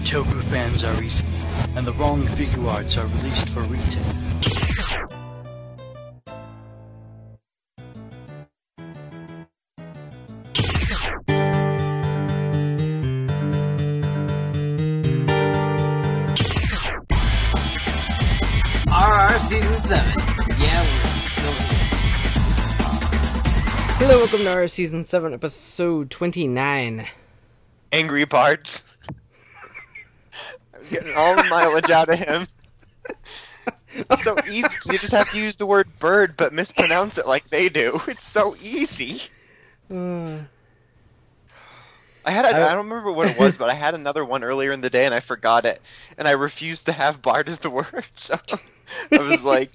a where toku fans are easy and the wrong figure arts are released for retail. RR Season 7. Yeah, we're still. Hello, welcome to our season seven, episode twenty-nine. Angry Bards. Getting all the mileage out of him. It's so easy. You just have to use the word bird, but mispronounce it like they do. It's so easy. Uh, I had a, I- I don't remember what it was, but I had another one earlier in the day and I forgot it, and I refused to have Bard as the word. So I was like,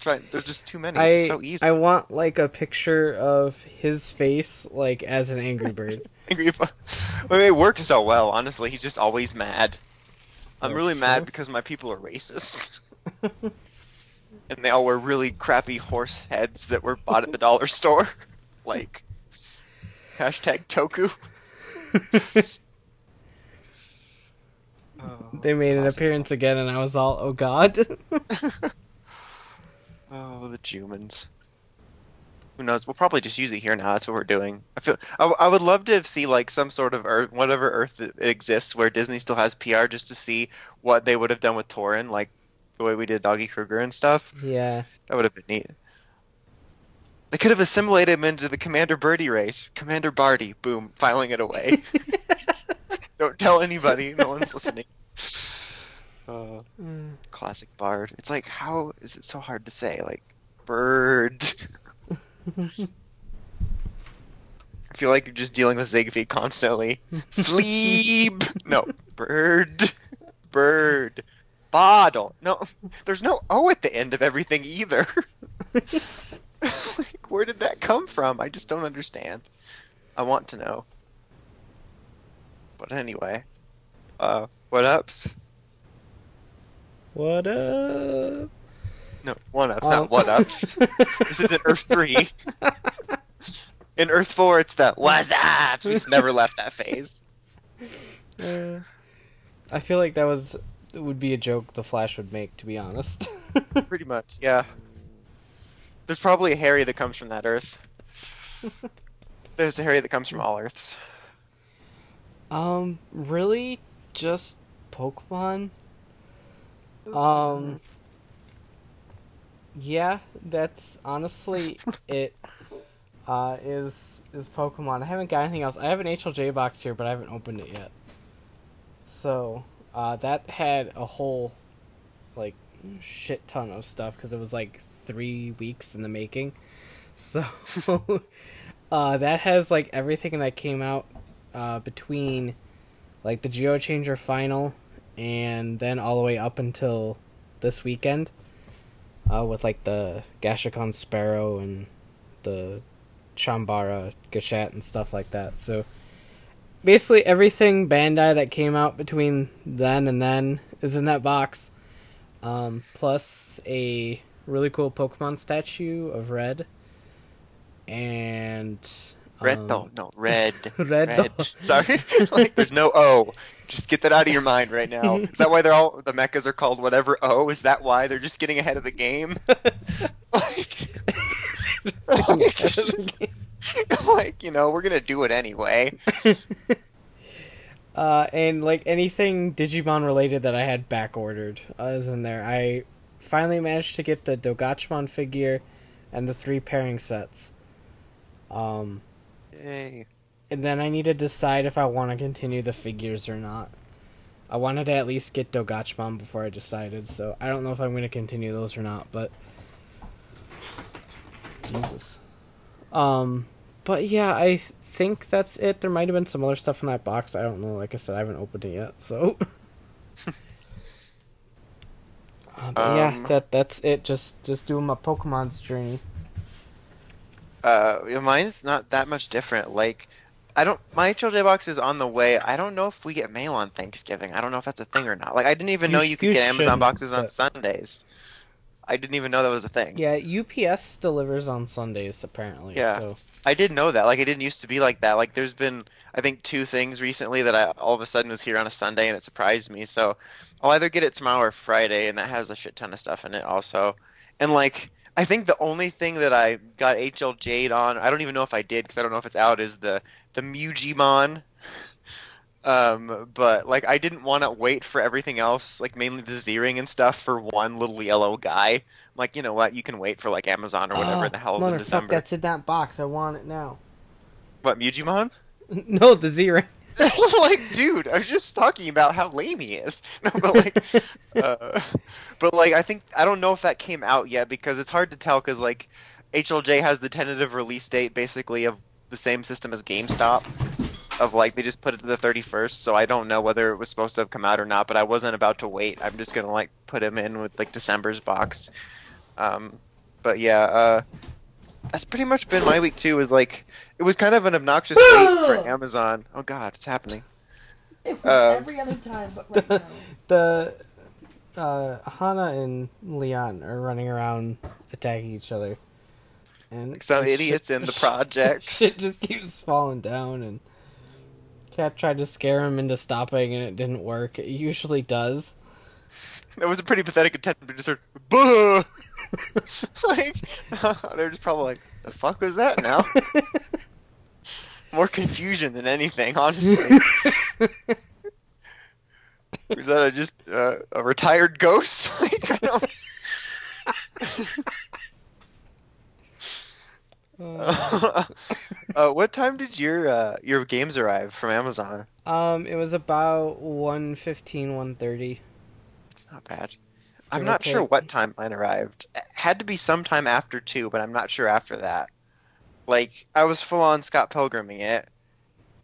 trying. There's just too many. It's I so easy. I want like a picture of his face, like as an angry bird. Angry Bar- I mean, it works so well. Honestly, he's just always mad. I'm really sure. mad because my people are racist. and they all wear really crappy horse heads that were bought at the dollar store. Like hashtag Toku. Oh, they made an appearance again, and I was all, "Oh God!" Oh, the humans. Who knows? We'll probably just use it here now. That's what we're doing. I feel. I would love to see like some sort of Earth, whatever Earth it exists, where Disney still has PR, just to see what they would have done with Torin, like the way we did Doggy Kruger and stuff. yeah, That would have been neat. They could have assimilated him into the Commander Birdie race. Commander Barty, boom, filing it away. Don't tell anybody. No one's listening. Uh, Mm. classic Bard. It's like, how is it so hard to say? Like, bird. I feel like you're just dealing with Zigbee constantly. Fleeb! No, bird. Bird. Bottle. No, there's no O at the end of everything either. like, where did that come from? I just don't understand. I want to know. But anyway, uh, what ups? what up? No, one ups, Um, not what ups. this isn't Earth 3. In Earth 4, it's the what's up? We just never left that phase. Uh, I feel like that was would be a joke the Flash would make, to be honest. Pretty much, yeah. There's probably a Harry that comes from that Earth. There's a Harry that comes from all Earths. Um, really, just Pokemon. Um, yeah, that's honestly it. Uh, is is Pokemon? I haven't got anything else. I have an HLJ box here, but I haven't opened it yet. So, uh, that had a whole, like, shit ton of stuff because it was like three weeks in the making. So, uh, that has like everything that came out uh, between like the Zyuoh Changer final and then all the way up until this weekend uh, with like the Gashacon Sparrow and the Chambara Gashat and stuff like that. So basically everything Bandai that came out between then and then is in that box. Um, plus a really cool Pokemon statue of Red. And Red, um, no, no, red. Red, Red. Sorry, like there's no O. Just get that out of your mind right now. Is that why they're all the mechas are called whatever O? Is that why they're just getting ahead of the game? like, like, you know, we're gonna do it anyway. Uh, and like anything Digimon related that I had back ordered uh, is in there. I finally managed to get the Dogachmon figure and the three pairing sets. Um, Yay. and then I need to decide if I want to continue the figures or not. I wanted to at least get Dogachmon before I decided, so I don't know if I'm going to continue those or not, but Jesus. Um, but yeah, I think that's it. There might have been some other stuff in that box. I don't know. Like I said, I haven't opened it yet, so. Uh, but yeah, Um, that that's it. Just just doing my Pokemon's journey. Uh, mine's not that much different. Like, I don't. My HLJ box is on the way. I don't know if we get mail on Thanksgiving. I don't know if that's a thing or not. Like, I didn't even You know you could you get Amazon boxes on but- Sundays. I didn't even know that was a thing. Yeah, UPS delivers on Sundays apparently. Yeah. So I did know that. Like it didn't used to be like that. Like there's been I think two things recently that I all of a sudden was here on a Sunday and it surprised me. So I'll either get it tomorrow or Friday and that has a shit ton of stuff in it also. And like I think the only thing that I got HL Jade on, I don't even know if I did because I don't know if it's out, is the the Mugimon. Um, but like I didn't want to wait for everything else, like mainly the Z-ring and stuff, for one little yellow guy. I'm like, you know what? You can wait for like Amazon or whatever Oh, the hell is in December. that's in that box. I want it now. What Mugimon? no, the Z ring. like, dude, I was just talking about how lame he is. No, but like, uh, but like, I think I don't know if that came out yet because it's hard to tell because like, HLJ has the tentative release date basically of the same system as GameStop. Of like, they just put it to the 31st, so I don't know whether it was supposed to have come out or not. But I wasn't about to wait. I'm just gonna like put him in with like December's box. Um, but yeah, uh, that's pretty much been my week too. Is like, it was kind of an obnoxious wait for Amazon. Oh God, it's happening. It was Um, every other time, but right now. the uh, Hana and Leon are running around attacking each other, and Like some and idiots in the project. Shit just keeps falling down, and Cap tried to scare him into stopping, and it didn't work. It usually does. That was a pretty pathetic attempt to just sort of, "Buh!" like, they're just probably like, the fuck was that now? More confusion than anything, honestly. Was that a, just uh, a retired ghost? like, I don't... uh, what time did your uh, your games arrive from Amazon? Um, it was about 115, 130. It's not bad. I'm not sure what time mine arrived. It had to be sometime after two, but I'm not sure after that. Like I was full on Scott Pilgriming it,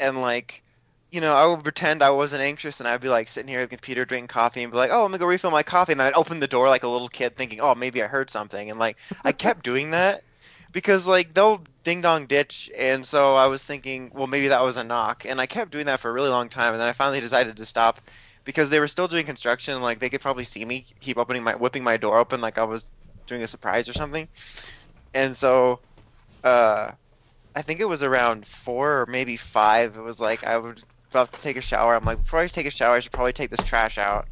and like, you know, I would pretend I wasn't anxious, and I'd be like sitting here at the computer drinking coffee, and be like, "Oh, let me go refill my coffee," and then I'd open the door like a little kid, thinking, "Oh, maybe I heard something," and like I kept doing that because like they'll ding dong ditch, and so I was thinking, well, maybe that was a knock, and I kept doing that for a really long time, and then I finally decided to stop because they were still doing construction. Like they could probably see me keep opening my whipping my door open like I was doing a surprise or something. And so, uh, I think it was around four or maybe five. It was like I was about to take a shower. I'm like, before I take a shower, I should probably take this trash out.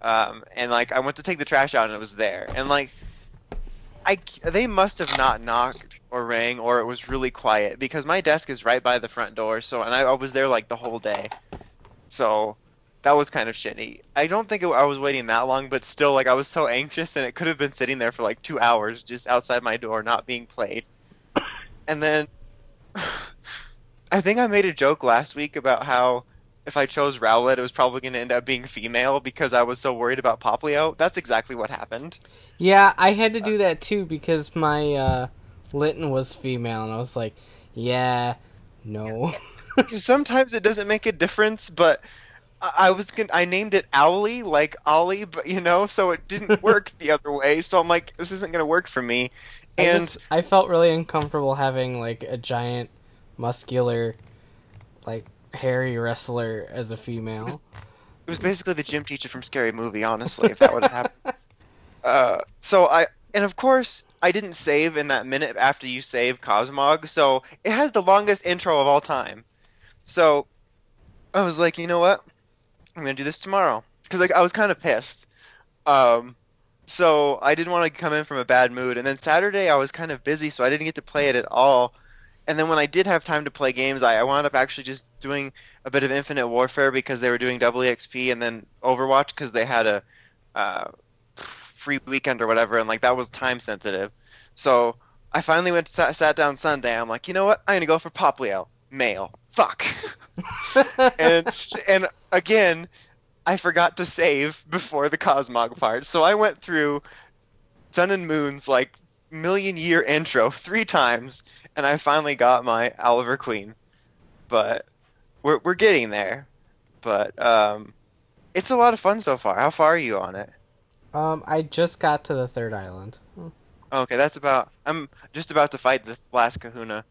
Um, and like I went to take the trash out and it was there. And like, I they must have not knocked or rang or it was really quiet because my desk is right by the front door. So and I, I was there like the whole day. So that was kind of shitty. I don't think it, I was waiting that long, but still, like I was so anxious, and it could have been sitting there for like two hours just outside my door, not being played. And then, I think I made a joke last week about how if I chose Rowlet, it was probably going to end up being female because I was so worried about Poplio. That's exactly what happened. Yeah, I had to do that too because my uh, Litten was female, and I was like, yeah, no. sometimes it doesn't make a difference, but I I was gonna, I named it Owly, like Ollie, but you know, so it didn't work the other way. So I'm like, this isn't gonna work for me. I And just- I felt really uncomfortable having like a giant, muscular, like hairy wrestler as a female. it was basically the gym teacher from Scary Movie, honestly, if that would have happened. Uh, so I, and of course, I didn't save in that minute after you save Cosmog, so it has the longest intro of all time. So I was like, you know what? I'm gonna do this tomorrow because like I was kind of pissed. Um, so I didn't want to come in from a bad mood. And then Saturday I was kind of busy, so I didn't get to play it at all. And then when I did have time to play games, I, I wound up actually just doing a bit of Infinite Warfare because they were doing double EXP, and then Overwatch because they had a uh, free weekend or whatever, and like that was time sensitive. So I finally went sat, sat down Sunday. I'm like, you know what? I'm gonna go for Poplio, male. Fuck. and and again, I forgot to save before the Cosmog part, so I went through Sun and Moon's like million year intro three times, and I finally got my Oliver Queen. But we're we're getting there. But um, it's a lot of fun so far. How far are you on it? um, I just got to the third island. Okay, that's about. I'm just about to fight the last Kahuna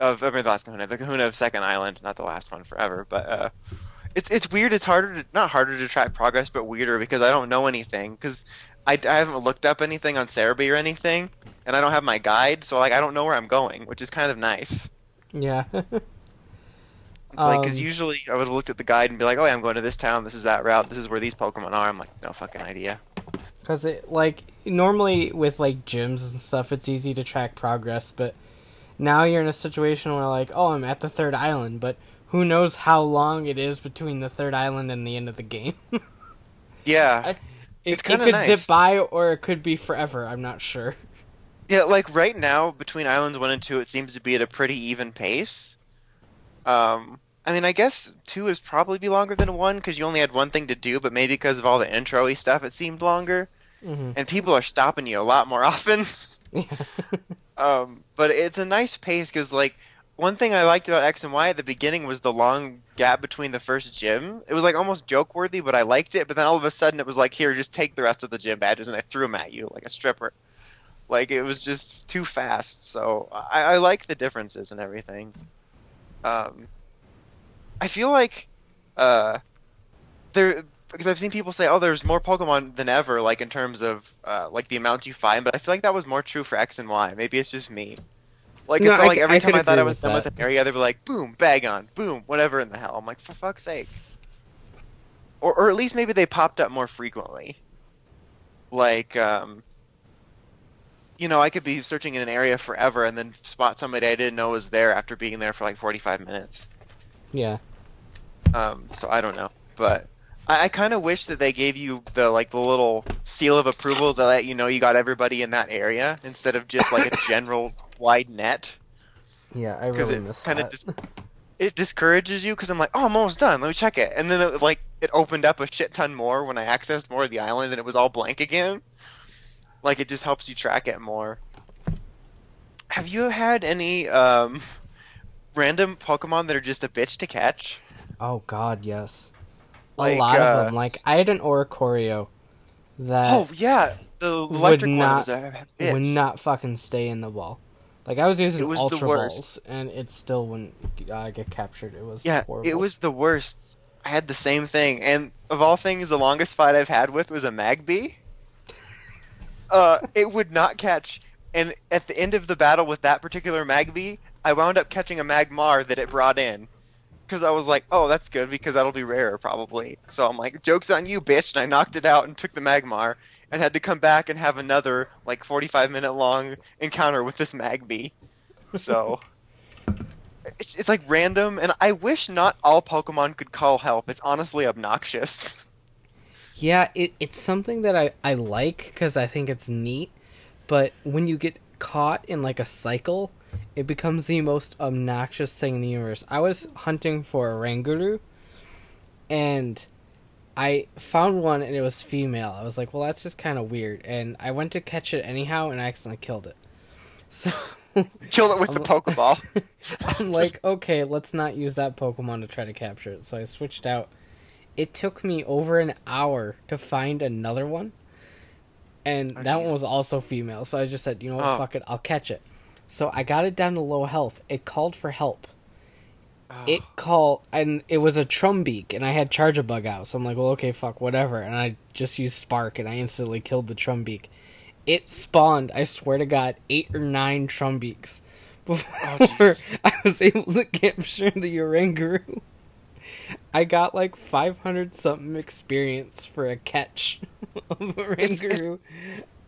of I mean, the last Kahuna, the Kahuna of Second Island, not the last one forever. But uh, it's it's weird. It's harder to not harder to track progress, but weirder because I don't know anything. Because I, I haven't looked up anything on Serebii or anything, and I don't have my guide, so like I don't know where I'm going, which is kind of nice. Yeah. It's like because Um, usually I would have looked at the guide and be like, oh yeah, I'm going to this town, this is that route, this is where these Pokemon are. I'm like, no fucking idea. Because it like normally with like gyms and stuff, it's easy to track progress, but now you're in a situation where like, oh, I'm at the third island, but who knows how long it is between the third island and the end of the game? Yeah, I- it, It's it could nice. zip by, or it could be forever. I'm not sure. yeah. Like right now, between Islands One and Two, it seems to be at a pretty even pace. Um, I mean, I guess two is probably be longer than one because you only had one thing to do, but maybe because of all the intro-y stuff, it seemed longer, hmm and people are stopping you a lot more often. Um, but it's a nice pace because, like, one thing I liked about X and Y at the beginning was the long gap between the first gym. It was like almost joke worthy, but I liked it. But then all of a sudden, it was like, here, just take the rest of the gym badges, and I threw them at you like a stripper. Like it was just too fast. So I, I like the differences and everything. Um, I feel like uh, there because I've seen people say, "Oh, there's more Pokemon than ever," like in terms of uh, like the amount you find. But I feel like that was more true for X and Y. Maybe it's just me. Like it No, felt I like every I time I thought I was done with an area, they'd be like, "Boom, bag on, boom, whatever in the hell." I'm like, for fuck's sake. Or, or at least maybe they popped up more frequently. Like, um, you know, I could be searching in an area forever and then spot somebody I didn't know was there after being there for like 45 minutes. yeah. Um, so I don't know, but I, I kind of wish that they gave you the like the little seal of approval to let you know you got everybody in that area instead of just like a general wide net. Yeah, I Because really it miss kinda that. dis- It discourages you because I'm like, oh, I'm almost done. Let me check it, and then it, like it opened up a shit ton more when I accessed more of the island and it was all blank again. Like it just helps you track it more. Have you had any um, random Pokemon that are just a bitch to catch? Oh God, yes. Like, a lot uh, of them. Like I had an Oricorio that Oh yeah, the electric one not- was a bitch. would not fucking stay in the wall. Like I was using was ultra balls, and it still wouldn't uh, get captured. It was yeah, horrible. it was the worst. I had the same thing, and of all things, the longest fight I've had with was a Magby. uh, it would not catch, and at the end of the battle with that particular Magby, I wound up catching a Magmar that it brought in. Because I was like, oh, that's good because that'll be rarer probably. So I'm like, joke's on you, bitch! And I knocked it out and took the Magmar, and had to come back and have another like 45 minute long encounter with this Magby. So it's, it's like random, and I wish not all Pokemon could call help. It's honestly obnoxious. Yeah, it, it's something that I, I like because I think it's neat, but when you get caught in like a cycle, it becomes the most obnoxious thing in the universe. I was hunting for a Ranguru, and I found one and it was female. I was like, well, that's just kind of weird, and I went to catch it anyhow, and I accidentally killed it. So killed it with the I'm- Pokeball. I'm like, okay, let's not use that Pokemon to try to capture it. So I switched out. It took me over an hour to find another one. And Oh, that jeez. one was also female. So I just said, you know what, Oh. fuck it, I'll catch it. So I got it down to low health. It called for help. It called, and it was a Trumbeak, and I had Charjabug out. So I'm like, well, okay, fuck, whatever. And I just used Spark, and I instantly killed the Trumbeak. It spawned, I swear to God, eight or nine Trumbeaks before I was able to capture the Oranguru. I got like 500 something experience for a catch of Oranguru.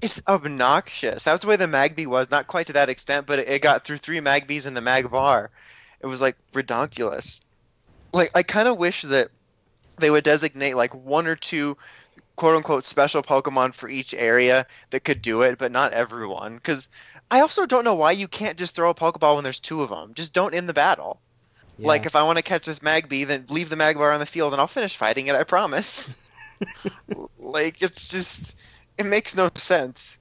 It's obnoxious. That was the way the Magby was. Not quite to that extent, but it, it got through three Magbies in the Magmar. It was like redonkulous. Like I kind of wish that they would designate like one or two quote unquote special Pokemon for each area that could do it, but not everyone. Because I also don't know why you can't just throw a Pokeball when there's two of them. Just don't end the battle. Yeah. Like if I want to catch this Magby, then leave the Magmar on the field and I'll finish fighting it. I promise. like it's just it makes no sense.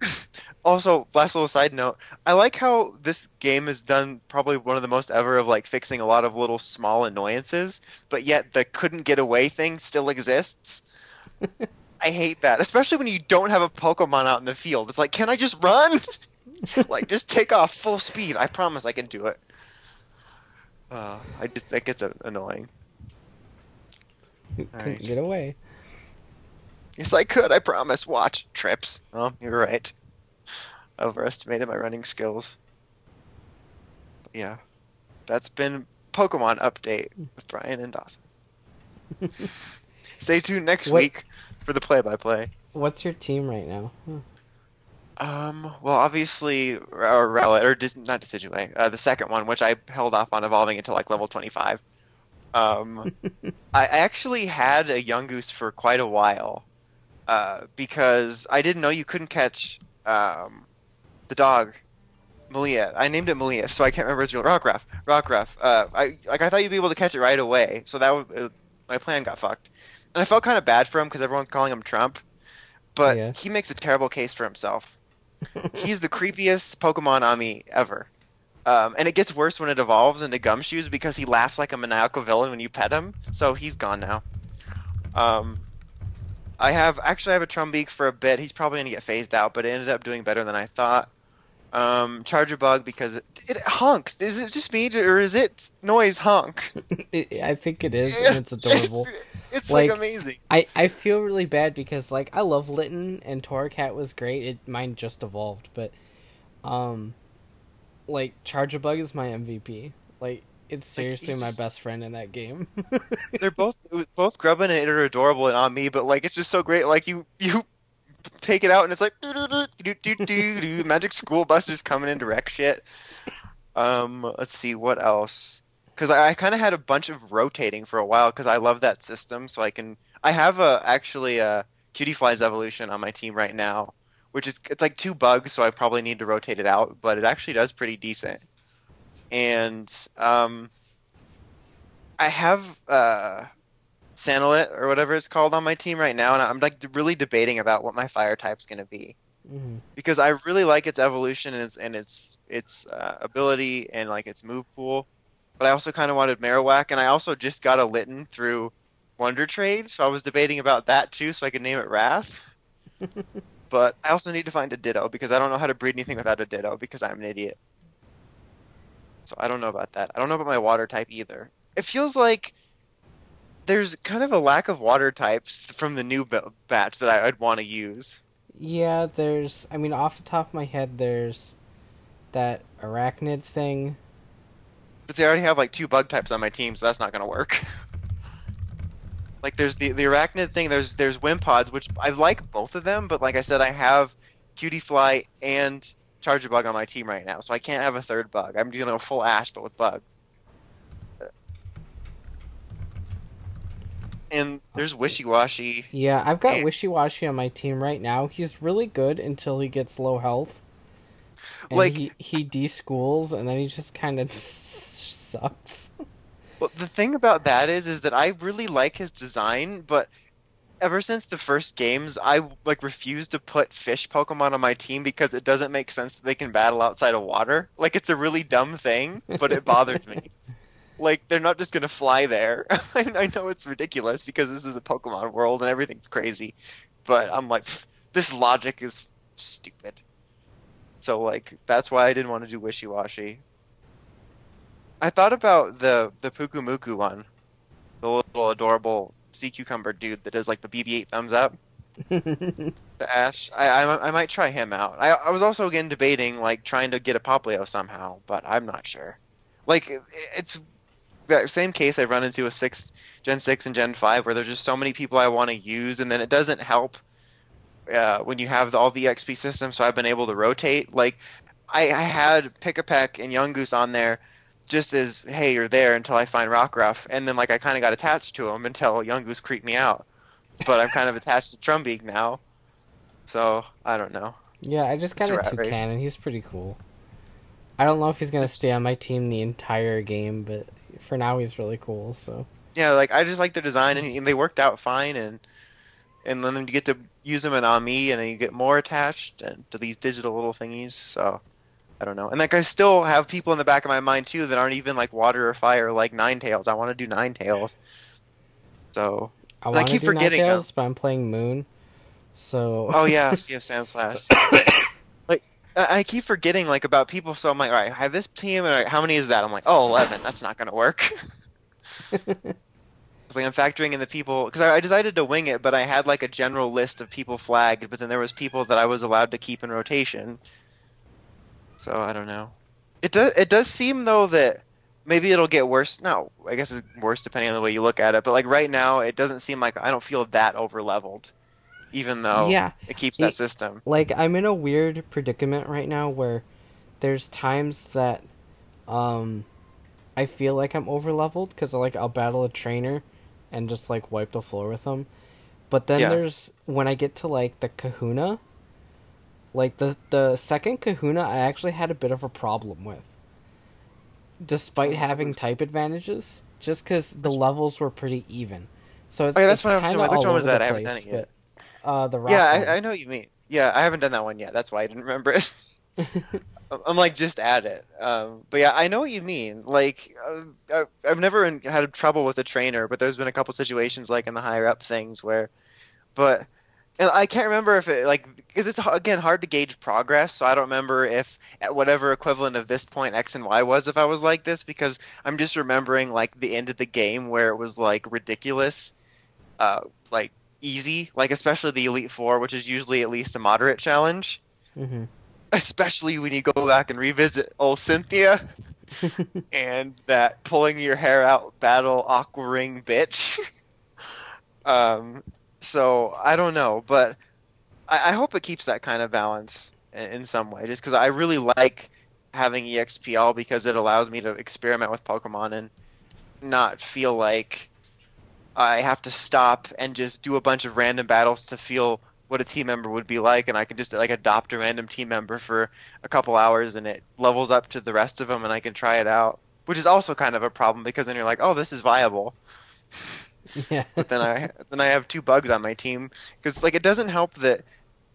also, last little side note, I like how this game has done probably one of the most ever of like fixing a lot of little small annoyances, but yet the couldn't get away thing still exists. I hate that, especially when you don't have a Pokemon out in the field. It's like, can I just run? like, just take off full speed. I promise I can do it. Uh, I just that gets annoying. Couldn't Alright. get away. Yes, I could. I promise. Watch. Trips. Oh, you're right. Overestimated my running skills. But yeah, that's been Pokemon update with Brian and Dawson. Stay tuned next What- week for the play-by-play. What's your team right now? Hmm. Um, well, obviously, or Rowlet, or Dis- not Decidueye, uh, the second one, which I held off on evolving until like level 25. Um, I actually had a Yungoos for quite a while, uh, because I didn't know you couldn't catch um, the dog, Malia. I named it Malia, so I can't remember its real Rockruff. Rockruff. Uh, I like I thought you'd be able to catch it right away, so that would, uh, my plan got fucked, and I felt kind of bad for him because everyone's calling him Trump, but Yeah. he makes a terrible case for himself. He's the creepiest Pokemon Amie ever. Um, and it gets worse when it evolves into Gumshoes because he laughs like a maniacal villain when you pet him. So he's gone now. Um, I have actually I have a Trumbeak for a bit. He's probably gonna get phased out, but it ended up doing better than I thought. Um, Charjabug because it, it honks. Is it just me or is it noise honk? I think it is, and it's adorable. It's, it's like, Like- amazing. I, I feel really bad because like I love Litten and Torracat was great. It mine just evolved, but um like Charjabug is my MVP. Like it's seriously he's my just- best friend in that game. They're both both Grubbin and it are adorable and on me, but like it's just so great. Like you you take it out and it's like do do do do Magic School Bus is coming in to wreck shit. Um, let's see what else. Because I, I kind of had a bunch of rotating for a while because I love that system. So I can I have a actually a Cutiefly's evolution on my team right now, which is it's like two bugs, so I probably need to rotate it out. But it actually does pretty decent. And um, I have uh, Salandit or whatever it's called on my team right now, and I'm like really debating about what my fire type's gonna be Mhm. because I really like its evolution and its and its its uh, ability and like its move pool. But I also kind of wanted Marowak, and I also just got a Litten through Wonder Trade, so I was debating about that too, so I could name it Wrath. but I also need to find a Ditto because I don't know how to breed anything without a Ditto because I'm an idiot. So I don't know about that. I don't know about my water type either. It feels like there's kind of a lack of water types from the new batch that I, I'd want to use. Yeah, there's I mean off the top of my head there's that arachnid thing. But they already have like two bug types on my team, so that's not gonna work. like there's the the arachnid thing. There's there's Wimpods, which I like both of them, but like I said, I have Cutiefly and Charjabug on my team right now, so I can't have a third bug. I'm doing a full Ash, but with bugs. And there's Wishiwashi. Yeah, I've got. Wishiwashi on my team right now. He's really good until he gets low health. And Like- he he deschools and then he just kind of sucks. Well, the thing about that is, is that I really like his design, but ever since the first games, I like refuse to put fish Pokemon on my team because it doesn't make sense that they can battle outside of water. Like it's a really dumb thing, but it bothers me. Like they're not just gonna fly there. I, I know it's ridiculous because this is a Pokemon world and everything's crazy, but I'm like, this logic is stupid. So like that's why I didn't want to do Wishiwashi. I thought about the the Pyukumuku one, the little adorable sea cucumber dude that does like the BB-8 thumbs up. The Ash, I, I I might try him out. I I was also again debating like trying to get a Poplio somehow, but I'm not sure. Like it- it's that same case I've run into with six Gen six and Gen five where there's just so many people I want to use, and then it doesn't help uh, when you have the, all the XP systems. So I've been able to rotate. Like I, I had Pikipek and Yungoos on there just as hey you're there until I find Rockruff, and then like I kind of got attached to him until Yungoos creeped me out. But I'm kind of attached to Trumbeak now, so I don't know. yeah, I just got It's a a rat race. Toucan. He's pretty cool. I don't know if he's gonna stay on my team the entire game, but for now he's really cool. So Yeah, like I just like the design, and, and they worked out fine, and and then you get to use them in Amie, and then you get more attached and to these digital little thingies. So I don't know. And like I still have people in the back of my mind too that aren't even like water or fire, like Ninetales. I want to do Ninetales. So I I keep do forgetting. Ninetales, but I'm playing Moon. So oh yeah, yeah, Sandslash. like I keep forgetting like about people, so I'm like, all right, I have this team, and right, how many is that? I'm like, oh, 11. That's not gonna work. Because like I'm factoring in the people because I, I decided to wing it, but I had like a general list of people flagged, but then there was people that I was allowed to keep in rotation. So I don't know. It does it does seem though that maybe it'll get worse. No, I guess it's worse depending on the way you look at it. But like right now, it doesn't seem like I don't feel that over leveled, even though Yeah, it keeps that it- system. like I'm in a weird predicament right now where there's times that um I feel like I'm over leveled because like I'll battle a trainer and just like wipe the floor with them. But then Yeah. there's when I get to like the kahuna like the the second kahuna I actually had a bit of a problem with. Despite having type advantages, just because the levels were pretty even. So it's, yeah, that's it's what I'm. Which one was that? the I haven't place, done it yet. but, uh, the rock Yeah. I, I know what you mean. Yeah, I haven't done that one yet. That's why I didn't remember it. I'm- like just at it. Um, but yeah, I know what you mean. Like, uh, I've never had trouble with a trainer, but there's been a couple situations like in the higher up things where, but and I can't remember if it like because it's again hard to gauge progress. So I don't remember if at whatever equivalent of this point X and Y was if I was like this because I'm just remembering like the end of the game where it was like ridiculous, uh, like easy, like especially the Elite Four, which is usually at least a moderate challenge hmm especially when you go back and revisit old Cynthia and that pulling your hair out battle aqua ring bitch. um, so I don't know, but I, I hope it keeps that kind of balance in, in some way, just because I really like having E EXPL because it allows me to experiment with Pokemon and not feel like I have to stop and just do a bunch of random battles to feel what a team member would be like, and I can just like adopt a random team member for a couple hours, and it levels up to the rest of them, and I can try it out. Which is also kind of a problem because then you're like, oh, this is viable. Yeah. But then I then I have two bugs on my team because like it doesn't help that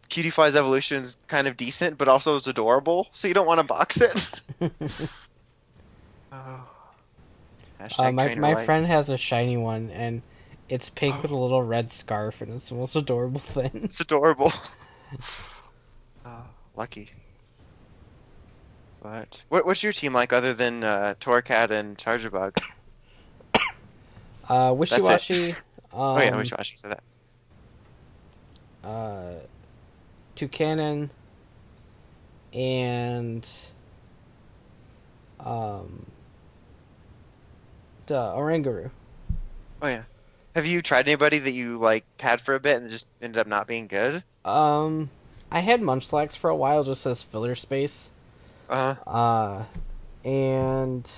Cutiefly's evolution is kind of decent, but also is adorable, so you don't want to box it. oh. Uh, my my life. friend has a shiny one, and it's pink with a little red scarf, and it's the most adorable thing. It's adorable. oh, lucky. But what, what's your team like other than uh, Torracat and Charjabug? Uh, Wishy Washy. Um, oh yeah, wish Washi said that. uh, Toucannon, and um, the Oranguru. Oh yeah. Have you tried anybody that you like had for a bit and just ended up not being good? Um, I had Munchlax for a while just as filler space. Uh, huh. Uh, and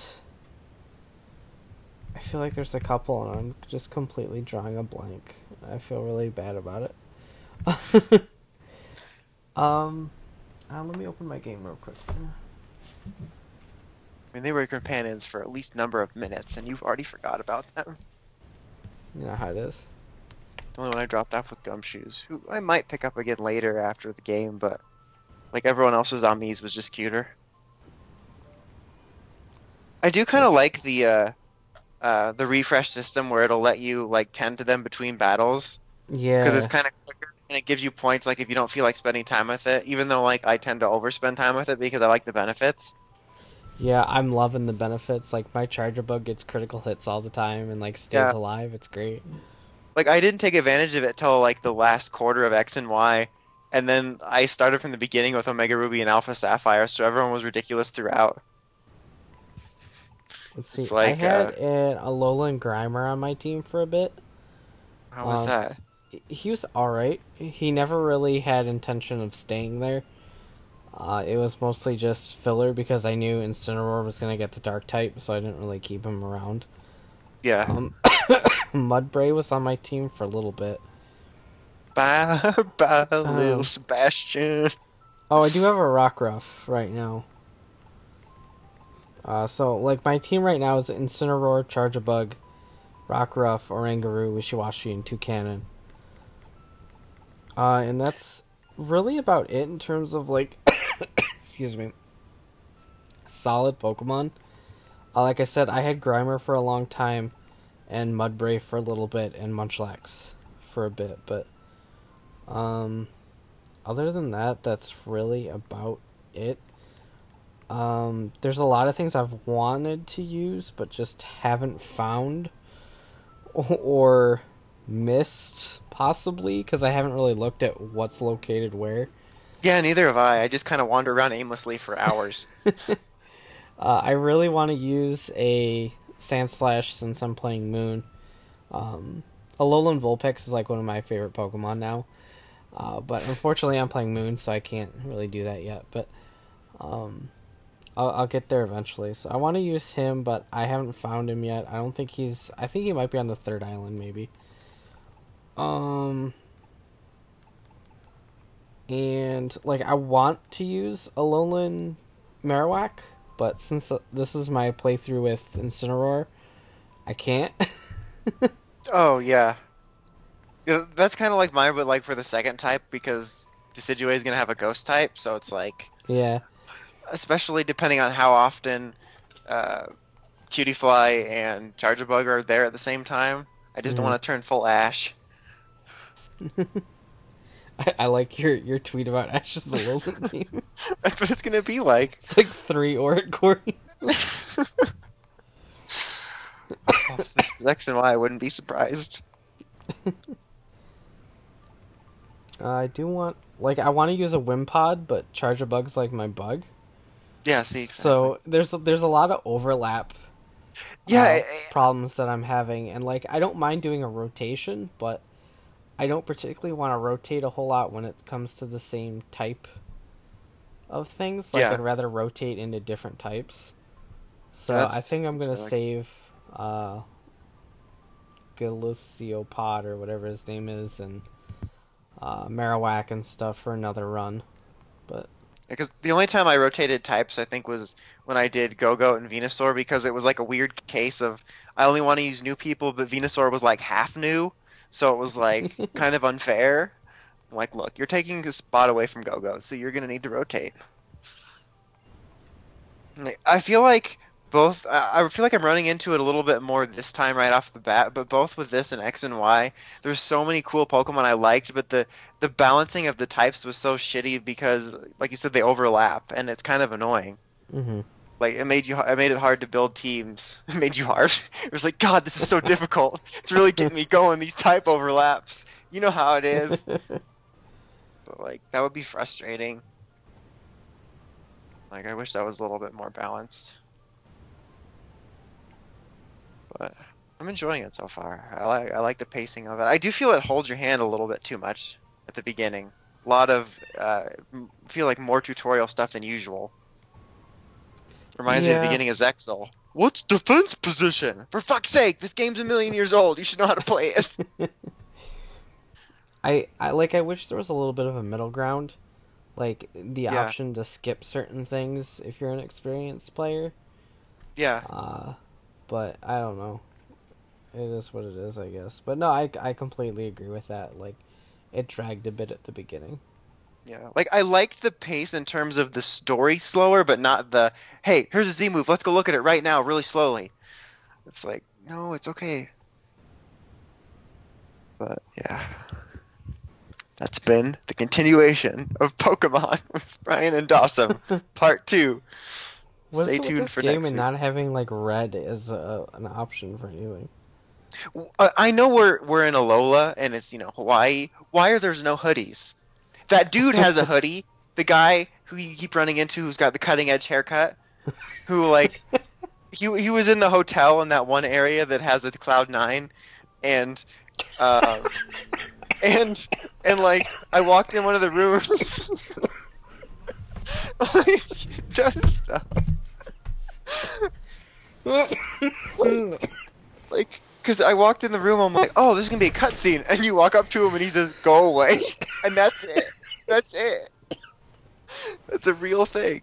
I feel like there's a couple, and I'm just completely drawing a blank. I feel really bad about it. um, uh, let me open my game real quick. I mean, they were your companions for at least number of minutes, and you've already forgot about them. You know how it is. The only one I dropped off with Gumshoes, who I might pick up again later after the game, but like everyone else's on me's was just cuter. I do kind of like the uh, uh, the refresh system where it'll let you like tend to them between battles Yeah. because it's kind of quicker and it gives you points like if you don't feel like spending time with it. Even though like I tend to overspend time with it because I like the benefits. Yeah, I'm loving the benefits. Like my Charjabug gets critical hits all the time and like stays Yeah. alive. It's great. like I didn't take advantage of it till like the last quarter of X and Y, and then I started from the beginning with Omega Ruby and Alpha Sapphire, so everyone was ridiculous throughout. Let's see. It's I had uh, an Alolan Grimer on my team for a bit. How was Um, that? He was alright. He never really had intention of staying there. Uh, it was mostly just filler because I knew Incineroar was gonna get the Dark type, so I didn't really keep him around. Yeah. Um, Mudbray was on my team for a little bit. Bye, bye, um, little Sebastian. Oh, I do have a Rockruff right now. Uh, so like my team right now is Incineroar, Charjabug, Rockruff, Oranguru, Wishiwashi, and Toucannon. Uh, and that's really about it in terms of like, excuse me, solid Pokemon. Uh, like I said, I had Grimer for a long time, and Mudbray for a little bit, and Munchlax for a bit, but um, other than that, that's really about it. Um, there's a lot of things I've wanted to use, but just haven't found or missed, possibly because I haven't really looked at what's located where. Yeah, neither have I. I just kind of wander around aimlessly for hours. Uh, I really want to use a Sandslash since I'm playing Moon. Um, Alolan Vulpix is like one of my favorite Pokemon now. Uh, but unfortunately, I'm playing Moon, so I can't really do that yet. But um, I'll, I'll get there eventually. So I want to use him, but I haven't found him yet. I don't think he's. I think he might be on the third island, maybe. Um, and like I want to use Alolan Marowak, but since uh, this is my playthrough with Incineroar, I can't. oh yeah. Yeah, That's kind of like mine, but like for the second type because Decidueye is gonna have a ghost type, so it's like, yeah. Especially depending on how often uh, Cutiefly and Charjabug are there at the same time. I just don't Mhm. want to turn full Ash. I, I like your your tweet about Ash's Alolan team. That's what it's gonna be like. It's like three Oricory. X and Y, I wouldn't be surprised. Uh, I do want like I want to use a Wimpod, but Charger Charjabug's like my bug. Yeah, see. So there's there's a lot of overlap. yeah, uh, I- I- problems that I'm having, and like I don't mind doing a rotation, but I don't particularly want to rotate a whole lot when it comes to the same type of things. Like Yeah. I'd rather rotate into different types. So That's- I think I'm gonna that's what I like. save uh, Golisopod or whatever his name is, and uh, Marowak and stuff for another run. But Because the only time I rotated types, I think, was when I did Go-Go and Venusaur because it was like a weird case of I only want to use new people, but Venusaur was like half new, so it was like kind of unfair. I'm like, look, you're taking a spot away from Go-Go, so you're gonna need to rotate. I feel like both. I I feel like I'm running into it a little bit more this time right off the bat, but both with this and X and Y, there's so many cool Pokemon I liked, but the the balancing of the types was so shitty because, like you said, they overlap, and it's kind of annoying. hmm Like it made you, it made it hard to build teams. It made you hard. It was like, God, this is so difficult. It's really getting me going. These type overlaps. You know how it is. But like that would be frustrating. Like I wish that was a little bit more balanced. But I'm enjoying it so far. I like I like the pacing of it. I do feel it holds your hand a little bit too much at the beginning. A lot of uh, feel like more tutorial stuff than usual. Reminds me of the beginning of Zexal. What's defense position? For fuck's sake, this game's a million years old. You should know how to play it. I, I like I wish there was a little bit of a middle ground. Like the Yeah. option to skip certain things if you're an experienced player. yeah. Uh but I don't know. It is what it is, I guess. But no, I I completely agree with that. Like it dragged a bit at the beginning. Yeah, like I liked the pace in terms of the story slower, but not the hey, here's a Z move, let's go look at it right now, really slowly. It's like, no, it's okay. But yeah. That's been the continuation of Pokemon with Brian and Dawson, part two. What's Stay tuned this for game next and week. not having like red as a, an option for anything? I I know we're we're in Alola and it's you know Hawaii. Why are there no hoodies? That dude has a hoodie. The guy who you keep running into, who's got the cutting edge haircut, who like he he was in the hotel in that one area that has a Cloud Nine, and uh, and and like I walked in one of the rooms. like, does stuff. Like because I walked in the room, I'm like, oh, this is gonna be a cutscene, and you walk up to him and he says, "Go away," and that's it. That's it. That's a real thing.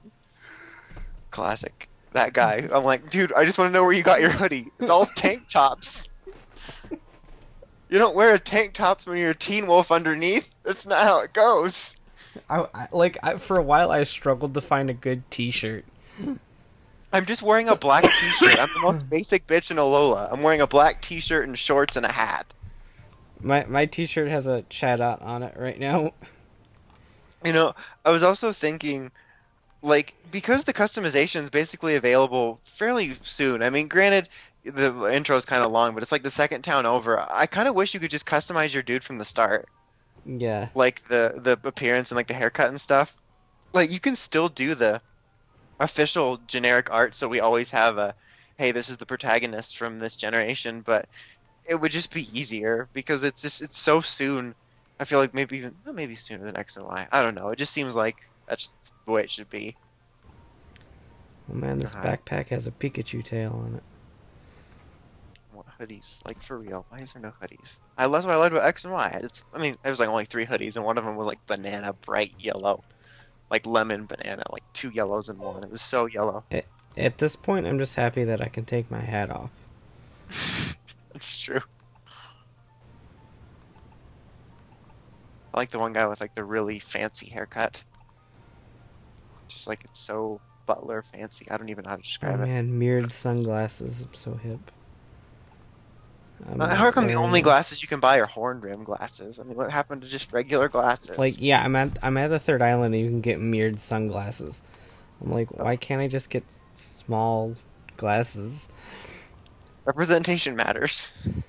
Classic. That guy. I'm like, dude, I just want to know where you got your hoodie. It's all tank tops. You don't wear a tank tops when you're a teen wolf underneath. That's not how it goes. I, I like I, for a while I struggled to find a good T-shirt. I'm just wearing a black t-shirt. I'm the most basic bitch in Alola. I'm wearing a black t-shirt and shorts and a hat. My my T-shirt has a Chatot on it right now. You know, I was also thinking, like, because the customization is basically available fairly soon. I mean, granted, the intro is kind of long, but it's like the second town over. I kind of wish you could just customize your dude from the start, Yeah. like the the appearance and like the haircut and stuff. Like you can still do the official generic art, so we always have a, hey, this is the protagonist from this generation, but it would just be easier because it's just it's so soon. I feel like maybe even maybe sooner than X and Y. I don't know. It just seems like that's the way it should be. Oh man, this God. backpack has a Pikachu tail on it. What hoodies? Like for real? Why is there no hoodies? I that's what I liked about X and Y. It's, I mean, there was like only three hoodies, and one of them was like banana bright yellow, like lemon banana, like two yellows in one. It was so yellow. At this point, I'm just happy that I can take my hat off. It's true. I like the one guy with like the really fancy haircut. Just like it's so butler fancy. I don't even know how to Oh describe it. man, mirrored sunglasses. I'm so hip. Uh, How come the only glasses you can buy are horn rim glasses? I mean, what happened to just regular glasses? Like, yeah, I'm at I'm at the third island and you can get mirrored sunglasses. I'm like, why can't I just get small glasses? representation matters.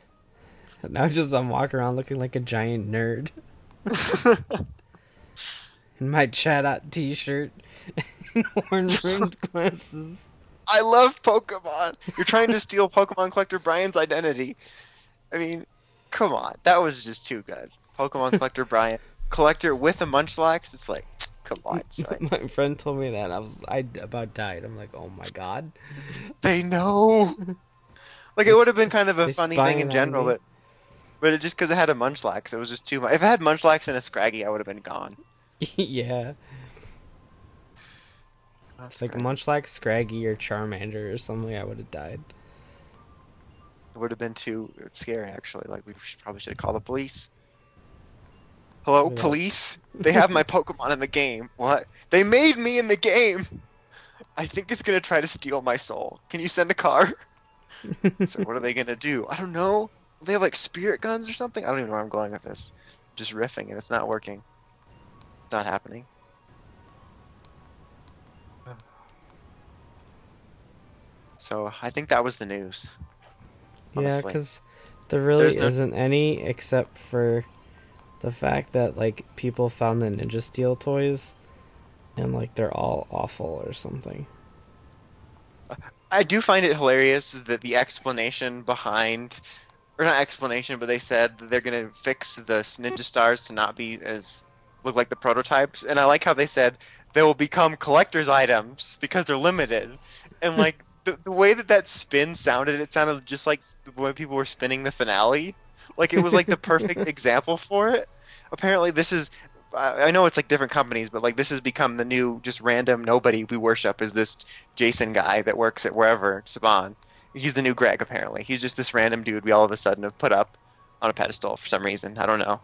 Now just I'm walking around looking like a giant nerd in my chat out t-shirt and horn rimmed glasses. I love Pokemon. You're trying to steal Pokemon collector Brian's identity. I mean, come on, that was just too good. Pokemon collector Brian, collector with a Munchlax. It's like, come on, son. My friend told me that I was I about died. I'm like, oh my god. They know. Like it would have been kind of a funny thing in general, me. but but it just because it had a Munchlax, it was just too much. If it had Munchlax and a Scraggy, I would have been gone. yeah, That's like great. like Scraggy, or Charmander or something. I would have died. It would have been too scary, actually. Like we should, probably should have called the police. Hello, Yeah. police. They have my Pokemon in the game. What? They made me in the game. I think it's gonna try to steal my soul. Can you send a car? so what are they gonna do? I don't know. They have like spirit guns or something. I don't even know where I'm going with this. I'm just riffing and it's not working. It's not happening. So I think that was the news. Yeah, because there really no- isn't any except for the fact that like people found the Ninja Steel toys, and like they're all awful or something. I do find it hilarious that the explanation behind, or not explanation, but they said that they're gonna fix the ninja stars to not be as look like the prototypes, and I like how they said they will become collector's items because they're limited, and like the, the way that that spin sounded, it sounded just like when people were spinning the finale, like it was like the perfect example for it. Apparently, this is. I I know it's like different companies, but like this has become the new just random nobody we worship is this Jason guy that works at wherever Saban. He's the new Greg apparently. He's just this random dude we all of a sudden have put up on a pedestal for some reason. I don't know.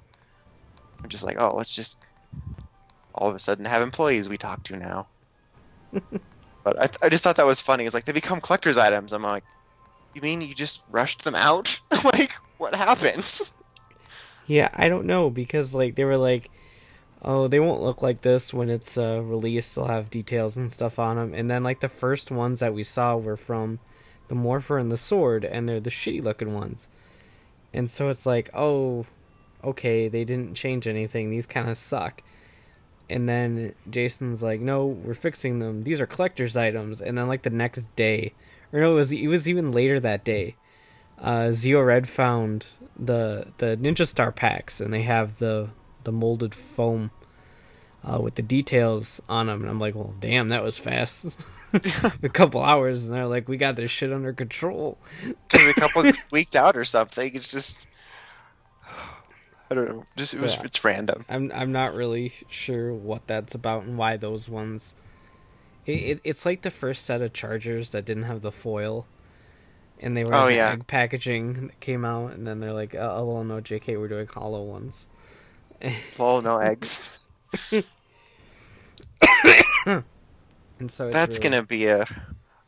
I'm just like, oh, let's just all of a sudden have employees we talk to now. but I, I just thought that was funny. It's like they become collector's items. I'm like, you mean you just rushed them out? like, what happened? Yeah, I don't know because like they were like, oh, they won't look like this when it's uh, released. They'll have details and stuff on them. And then like the first ones that we saw were from the Morpher and the Sword, and they're the shitty looking ones. And so it's like, oh, okay, they didn't change anything. These kind of suck. And then Jason's like, no, we're fixing them. These are collector's items. And then like the next day, or no, it was it was even later that day uh, Zeo Red found the the Ninja Star packs, and they have the the molded foam uh, with the details on them. And I'm like, well, damn, that was fast. a couple hours, and they're like, we got this shit under control. Because a couple squeaked out or something. It's just. I don't know. Just it was. It's random. I'm I'm not really sure what that's about and why those ones. It, it it's like the first set of chargers that didn't have the foil, and they were Oh, the yeah. egg packaging that came out, and then they're like, uh, oh, oh no, Jk, we're doing hollow ones. Lol, oh, no eggs. And so That's really- gonna be a,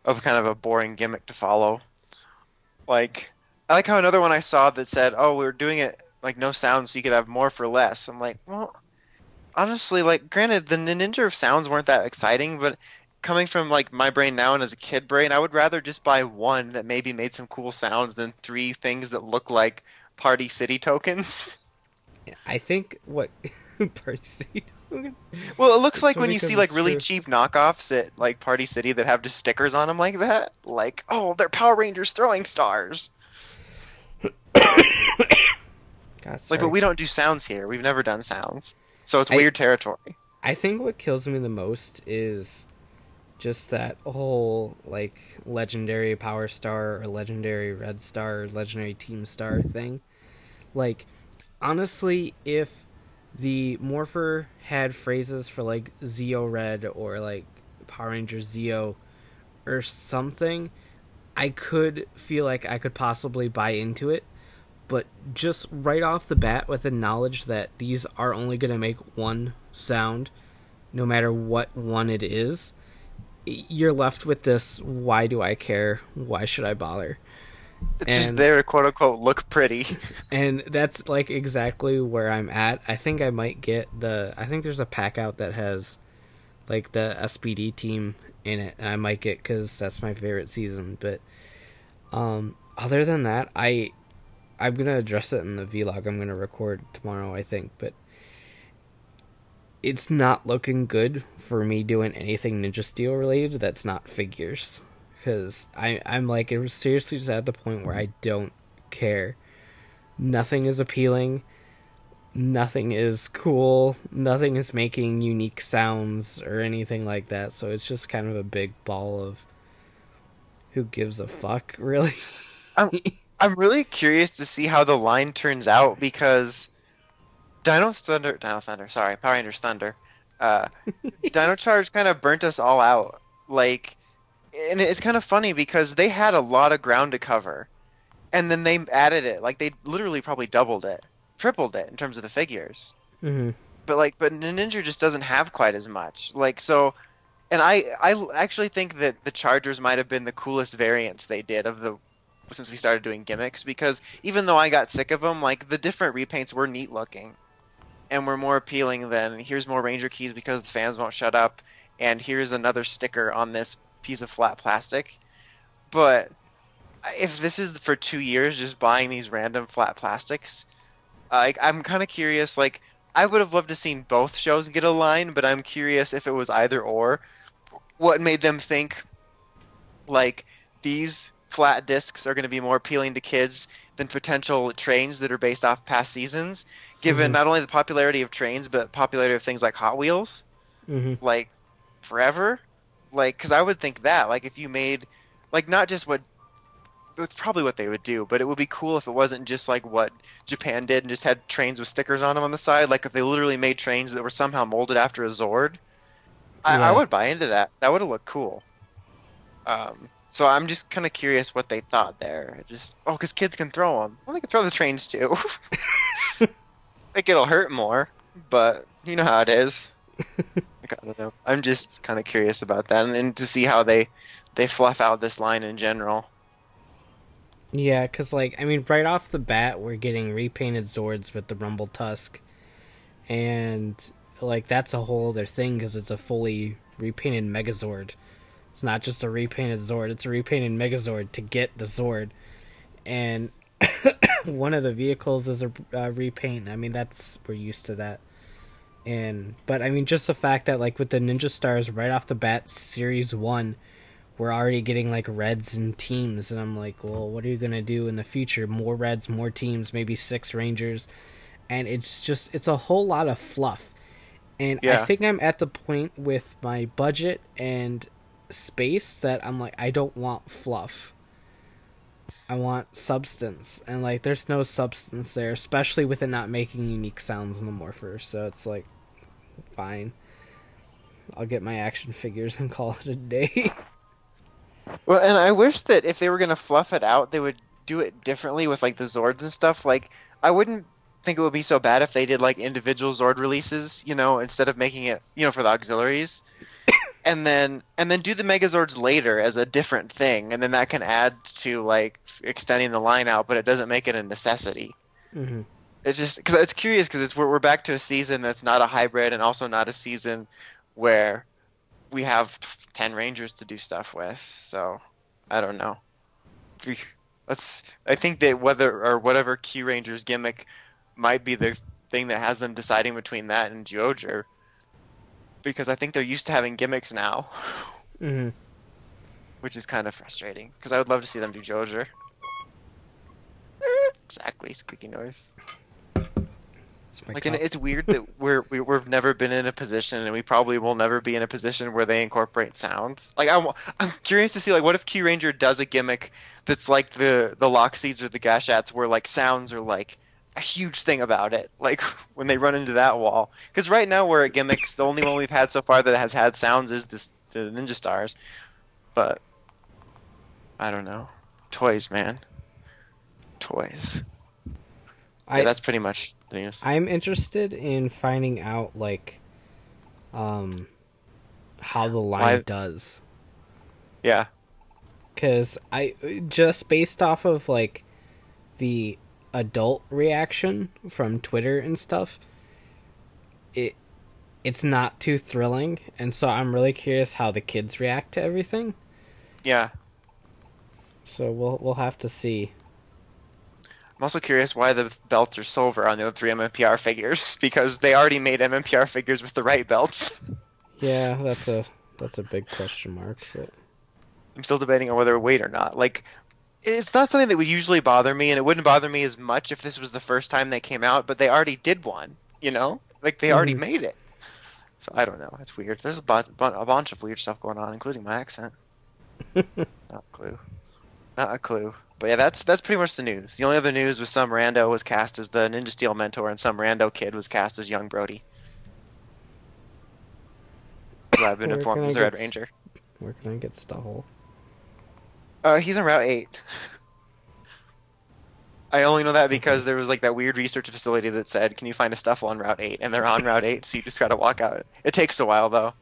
of kind of a boring gimmick to follow. Like, I like how another one I saw that said, "Oh, we're doing it like no sounds, so you could have more for less." I'm like, well, honestly, like, granted, the ninja of sounds weren't that exciting, but coming from like my brain now and as a kid brain, I would rather just buy one that maybe made some cool sounds than three things that look like Party City tokens. I think what Party City. Well, it looks It's like when you see like really true. cheap knockoffs at like Party City that have just stickers on them like that. Like, oh, they're Power Rangers throwing stars. God, Like, but we don't do sounds here. We've never done sounds, so it's I- weird territory. I think what kills me the most is just that whole like legendary power star or legendary red star or legendary team star thing. Like honestly, if the Morpher had phrases for like Zeo Red or like Power Ranger Zeo or something, I could feel like I could possibly buy into it. But just right off the bat, with the knowledge that these are only going to make one sound, no matter what one it is, you're left with this why do I care? Why should I bother? It's just there to quote unquote look pretty. And that's like exactly where I'm at. I think I might get the. I think there's a pack out that has like the SPD team in it. And I might get because that's my favorite season. But um, other than that, I I'm gonna address it in the vlog I'm gonna record tomorrow. I think, but it's not looking good for me doing anything Ninja Steel related that's not figures. Because I'm like it was seriously just at the point where I don't care nothing is appealing nothing is cool nothing is making unique sounds or anything like that so it's just kind of a big ball of who gives a fuck really oh, I'm really curious to see how the line turns out because Dino Thunder, Dino Thunder, sorry, Power Rangers Thunder, uh, Dino Charge kind of burnt us all out. Like, and it's kind of funny because they had a lot of ground to cover, and then they added it. Like they literally probably doubled it, tripled it in terms of the figures. hmm But like, but Ninja just doesn't have quite as much. Like so, and I I actually think that the Chargers might have been the coolest variants they did of the since we started doing gimmicks because even though I got sick of them, like the different repaints were neat looking, and were more appealing than here's more Ranger keys because the fans won't shut up, and here's another sticker on this piece of flat plastic. But if this is for two years just buying these random flat plastics, I'm kind of curious. Like I would have loved to seen both shows get a line, but I'm curious if it was either or. What made them think like these flat discs are going to be more appealing to kids than potential trains that are based off past seasons, given Mhm. not only the popularity of trains but popularity of things like Hot Wheels, hmm like forever. Like, because I would think that, like, if you made, like, not just what it's probably what they would do, but it would be cool if it wasn't just like what Japan did and just had trains with stickers on them on the side. Like if they literally made trains that were somehow molded after a Zord, I, I would buy into that. That would have looked cool. Um, so I'm just kind of curious what they thought there. Just oh, because kids can throw them. Well, they can throw the trains too. like it'll hurt more, but you know how it is. Like, I don't know. I'm just kind of curious about that, and, and to see how they they fluff out this line in general. Yeah, because, like, I mean, right off the bat, we're getting repainted Zords with the Rumble Tusk. And, like, that's a whole other thing because it's a fully repainted Megazord. It's not just a repainted Zord, it's a repainted Megazord to get the Zord. And one of the vehicles is a uh, repaint. I mean, that's, we're used to that. And, but I mean, just the fact that, like, with the Ninja Stars right off the bat, Series 1, we're already getting like reds and teams and i'm like well what are you going to do in the future more reds more teams maybe six rangers and it's just it's a whole lot of fluff and i think i'm at the point with my budget and space that i'm like i don't want fluff. I want substance. And like there's no substance there especially with it not making unique sounds in the morpher. So it's like fine. I'll get my action figures and call it a day. Well, and I wish that if they were gonna fluff it out, they would do it differently with like the Zords and stuff. Like, I wouldn't think it would be so bad if they did like individual Zord releases, you know, instead of making it, you know, for the auxiliaries, and then and then do the Megazords later as a different thing, and then that can add to like extending the line out, but it doesn't make it a necessity. mm-hmm. It's just because it's curious because it's we're, we're back to a season that's not a hybrid and also not a season where we have ten rangers to do stuff with. So I don't know. Let's. I think that whether or whatever Kyuranger's gimmick might be the thing that has them deciding between that and Zyuohger. Because I think they're used to having gimmicks now, hmm which is kind of frustrating. Because I would love to see them do Zyuohger. Eh, Exactly, squeaky noise. It's Like, and it's weird that we're we, we've never been in a position, and we probably will never be in a position where they incorporate sounds. Like, I'm I'm curious to see like what if Kyuranger does a gimmick that's like the the Lockseeds or the Gashats, where like sounds are like a huge thing about it. Like when they run into that wall, because right now we're at gimmicks. The only one we've had so far that has had sounds is this the Ninja Stars, but I don't know. Toys, man. Toys. I yeah, that's pretty much the news. I'm interested in finding out like um how the line Why- does yeah. cuz I just based off of like the adult reaction from Twitter and stuff it it's not too thrilling and so I'm really curious how the kids react to everything Yeah. so we'll we'll have to see I'm also curious why the belts are silver on the three MMPR figures because they already made MMPR figures with the right belts. yeah that's a that's a big question mark but I'm still debating on whether to wait or not. Like, it's not something that would usually bother me, and it wouldn't bother me as much if this was the first time they came out. But they already did one, you know, like they already Mhm. made it. So I don't know. It's weird. There's a, bu- a bunch of weird stuff going on, including my accent. Not a clue. Not a clue. But yeah, that's that's pretty much the news. The only other news was some rando was cast as the Ninja Steel mentor, and some rando kid was cast as young Brody. Who I've been informed was the Red s- Ranger. where can I get Stufful Uh, he's on Route 8. I only know that because there was like that weird research facility that said, "Can you find a Stufful on Route 8?" And they're on Route 8, so you just gotta walk out. It takes a while though.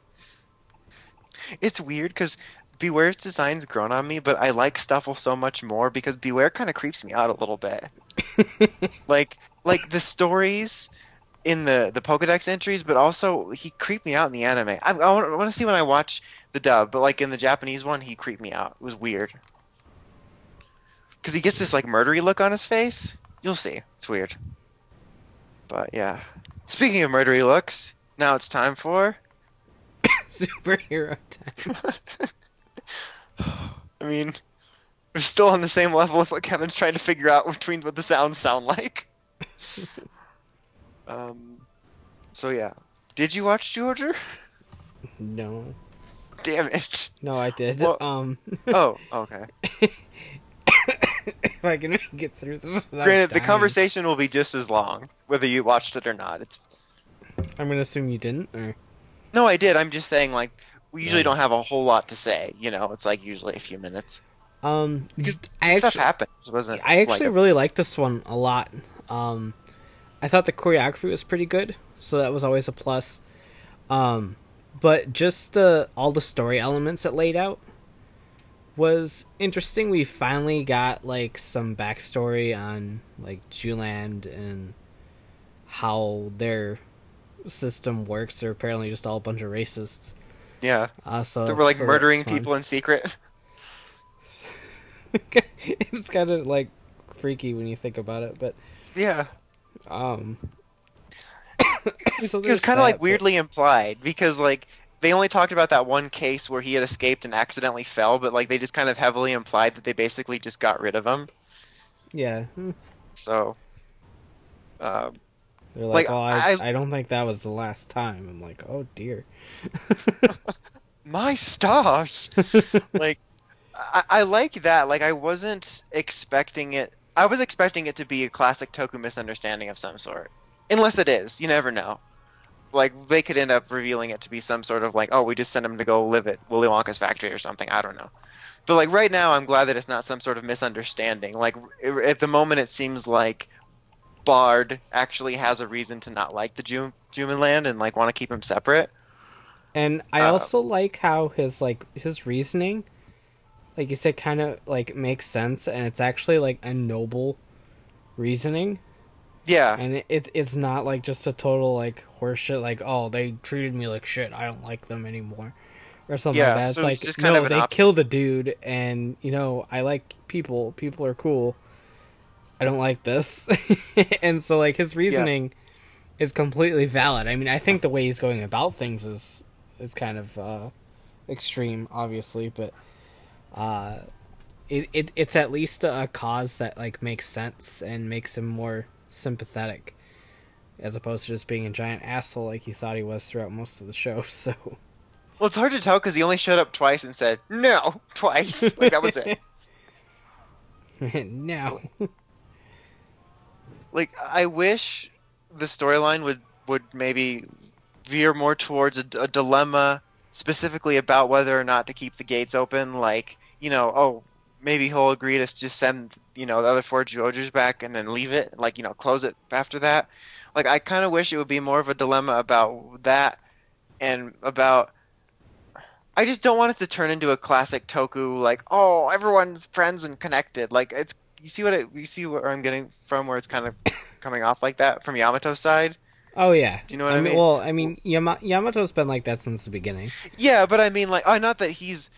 It's weird because Bewear's design's grown on me, but I like Stufful so much more because Bewear kind of creeps me out a little bit. like, like the stories in the the Pokedex entries, but also he creeped me out in the anime. I, I want to see when I watch the dub, but like in the Japanese one, he creeped me out. It was weird because he gets this like murdery look on his face. You'll see, it's weird. But yeah, speaking of murdery looks, now it's time for. superhero time I mean, we're still on the same level of what Kevin's trying to figure out between what the sounds sound like. um, so yeah, did you watch Zyuohger? no Damn it! No, I did. Well- um, Oh, okay. if I can get through this, without Granted, the conversation will be just as long, whether you watched it or not. It's I'm gonna assume you didn't. Or no, I did. I'm just saying, like, we usually Yeah. don't have a whole lot to say. You know, it's like usually a few minutes. um, Because I Stuff actually, happened. Wasn't. I actually like, really liked this one a lot. Um, I thought the choreography was pretty good, so that was always a plus. Um, but just the all the story elements it laid out was interesting. We finally got like some backstory on like Zyuland and how their system works. They're apparently just all a bunch of racists. yeah, Uh, so they were like so murdering people in secret. it's kind of like freaky when you think about it, but Yeah, um, so it was kind of like but- weirdly implied because like they only talked about that one case where he had escaped and accidentally fell, but like they just kind of heavily implied that they basically just got rid of him. Yeah. So, um, they're like, Like, oh, I, I- I don't think that was the last time. I'm like, oh dear. my stars. like, I, I like that. Like, I wasn't expecting it. I was expecting it to be a classic Toku misunderstanding of some sort. Unless it is, you never know. Like, they could end up revealing it to be some sort of like, oh, we just sent him to go live at Willy Wonka's factory or something. I don't know. But like right now, I'm glad that it's not some sort of misunderstanding. Like at the moment, it seems like Bado actually has a reason to not like the Ju- Juman Land and like want to keep him separate. And I Uh, also like how his like his reasoning, like you said, kind of like makes sense, and it's actually like a noble reasoning, Yeah, and it, it it's not like just a total like horseshit. Like, oh, they treated me like shit. I don't like them anymore, or something Yeah, like that. It's so like it's no, of they opposite. kill the dude, and you know I like people. People are cool. I don't like this, and so like his reasoning is completely valid. I mean, I think the way he's going about things is is kind of uh, extreme, obviously, but uh, it, it it's at least a cause that like makes sense and makes him more sympathetic, as opposed to just being a giant asshole like you thought he was throughout most of the show. So. Well, it's hard to tell because he only showed up twice and said no twice. Like that was it. no. like I wish the storyline would would maybe veer more towards a, a dilemma specifically about whether or not to keep the gates open. Like you know, oh maybe he'll agree to just send you know the other four Georges back and then leave it. Like you know, close it after that. Like I kind of wish it would be more of a dilemma about that and about. I just don't want it to turn into a classic Toku like oh everyone's friends and connected. Like it's you see what it, you see where I'm getting from where it's kind of coming off like that from Yamato's side. Oh yeah. Do you know what I mean? mean? Well, I mean, Yama- Yamato's been like that since the beginning. Yeah, but I mean like oh not that he's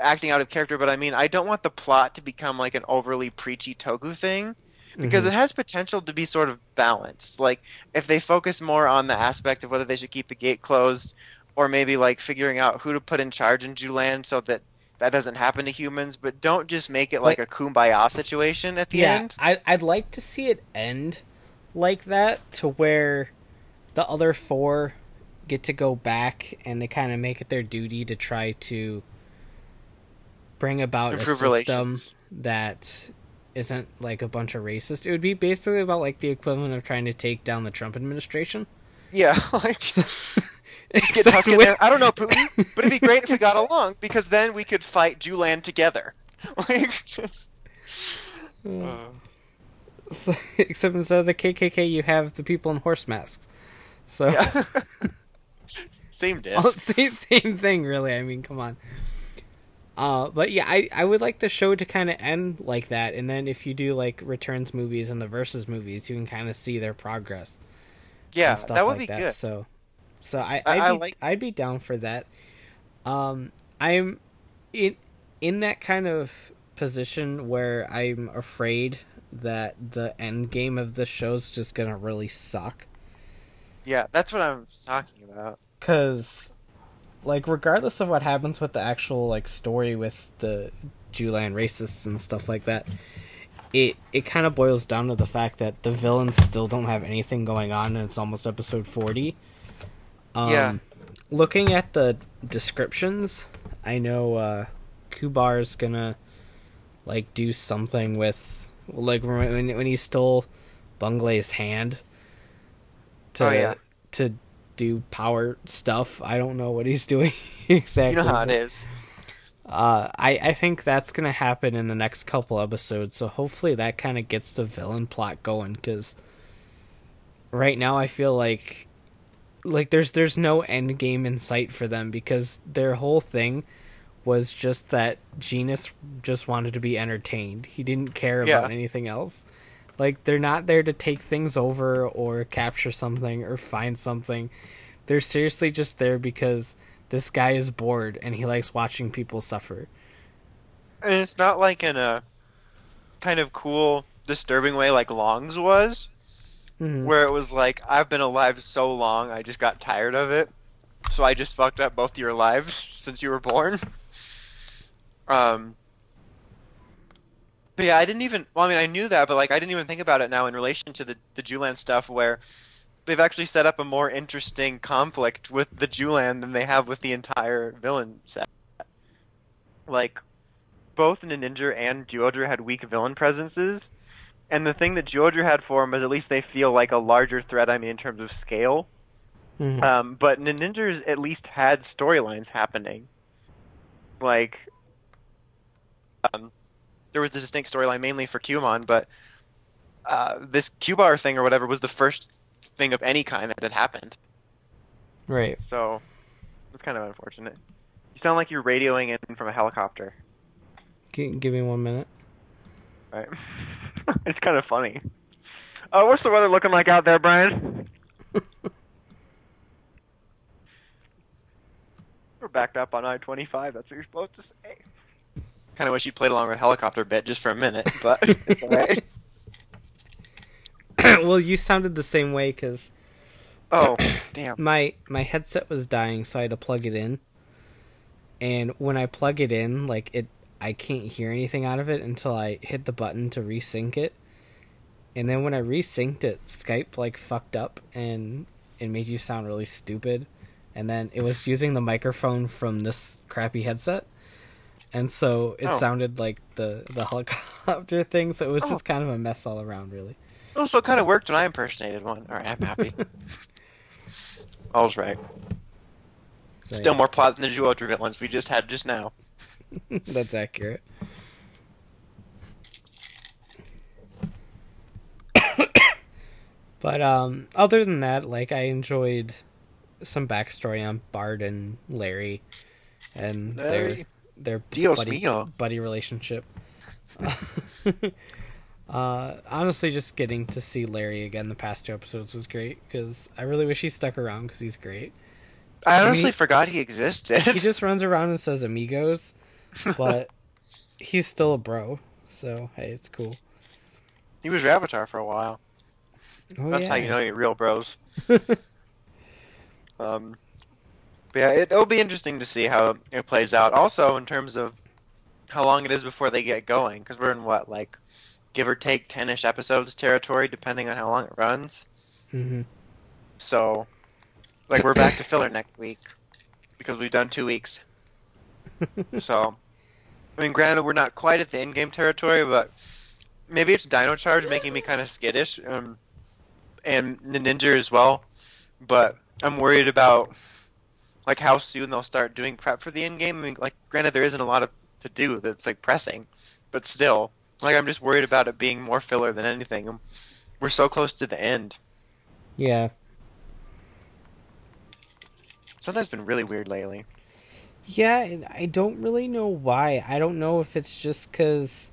acting out of character, but I mean I don't want the plot to become like an overly preachy Toku thing because Mhm. it has potential to be sort of balanced. Like if they focus more on the aspect of whether they should keep the gate closed or maybe like figuring out who to put in charge in Zyuland so that that doesn't happen to humans, but don't just make it like, Like- a kumbaya situation at the yeah, end. I I'd like to see it end like that to where the other four get to go back and they kind of make it their duty to try to bring about Improve a system relations. that isn't like a bunch of racist. It would be basically about like the equivalent of trying to take down the Trump administration. Yeah, like get Except Tusk in with- there. I don't know Putin, but it'd be great if we got along because then we could fight Zyuland together. Like just. uh, So, except instead of the KKK, you have the people in horse masks. So yeah. Same same same thing, really. I mean, come on. Uh, but yeah, I, I would like the show to kind of end like that, and then if you do like returns movies and the versus movies, you can kind of see their progress. Yeah, that would like be that. good. So, so I I- I'd, I be, like- I'd be down for that. Um, I'm in in that kind of position where I'm afraid that the end game of the show's just gonna really suck. Yeah, that's what I'm talking about. Cause, like, regardless of what happens with the actual like story with the Julian racists and stuff like that, it it kind of boils down to the fact that the villains still don't have anything going on, and it's almost episode forty. Um, Yeah. Looking at the descriptions, I know uh, Cubaru's gonna like do something with like when when he stole Bangray's hand to Oh, yeah. to do power stuff. I don't know what he's doing exactly. You know how it is. Uh, I I think that's gonna happen in the next couple episodes. So hopefully that kind of gets the villain plot going. Because right now I feel like like there's there's no end game in sight for them because their whole thing was just that Genis just wanted to be entertained. He didn't care about Yeah. anything else. Like they're not there to take things over or capture something or find something. They're seriously just there because this guy is bored and he likes watching people suffer. And it's not like in a kind of cool, disturbing way like Longs was, Mhm. where it was like, I've been alive so long, I just got tired of it. So I just fucked up both your lives since you were born. Um, yeah, I didn't even. Well, I mean, I knew that, but like, I didn't even think about it now in relation to the the Julan stuff, where they've actually set up a more interesting conflict with the Julan than they have with the entire villain set. Like, both Ninja and Geodra had weak villain presences, and the thing that Geodra had for them is at least they feel like a larger threat. I mean, in terms of scale. Mhm. Um, but Ninjas at least had storylines happening. Like, um, there was a distinct storyline mainly for Cumon, but uh, this Cubaru thing or whatever was the first thing of any kind that had happened. Right. So it's kind of unfortunate. You sound like you're radioing in from a helicopter. G- give me one minute. Right? it's kind of funny. Uh, what's the weather looking like out there, Brian? We're backed up on I-25. That's what you're supposed to say. Kind of wish you played along with helicopter bit just for a minute, but it's alright. well, you sounded the same way because Oh, damn. my my headset was dying, so I had to plug it in. And when I plug it in, like it, I can't hear anything out of it until I hit the button to resync it. And then when I resynced it, Skype like fucked up and it made you sound really stupid. And then it was using the microphone from this crappy headset. And so it Oh. sounded like the the helicopter thing, so it was Oh. just kind of a mess all around, really. Oh, so it kind of worked when I impersonated one. Alright, I'm happy. All's right. So, Still yeah, more plot than the Juodra villains we just had just now. that's accurate. but um other than that, like I enjoyed some backstory on Bado and Larry and Larry. their their Dios buddy, mío. buddy relationship. uh honestly just getting to see Larry again the past two episodes was great cuz I really wish he stuck around cuz he's great. I honestly forgot he existed. He just runs around and says amigos, but he's still a bro. So, hey, it's cool. he was your avatar for a while. Oh, That's yeah. how you know you're real bros. Um, but yeah, it, it'll be interesting to see how it plays out. Also, in terms of how long it is before they get going, because we're in what, like, give or take ten-ish episodes territory, depending on how long it runs. hmm So, like, we're back to filler next week because we've done two weeks. So, I mean, granted, we're not quite at the end game territory, but maybe it's Dino Charge making me kind of skittish, um, and the Ninja as well. But I'm worried about like how soon they'll start doing prep for the in-game. I mean, like, granted, there isn't a lot of to do that's like pressing, but still, like, I'm just worried about it being more filler than anything. We're so close to the end. Yeah. Sometimes been really weird lately. Yeah, and I don't really know why. I don't know if it's just because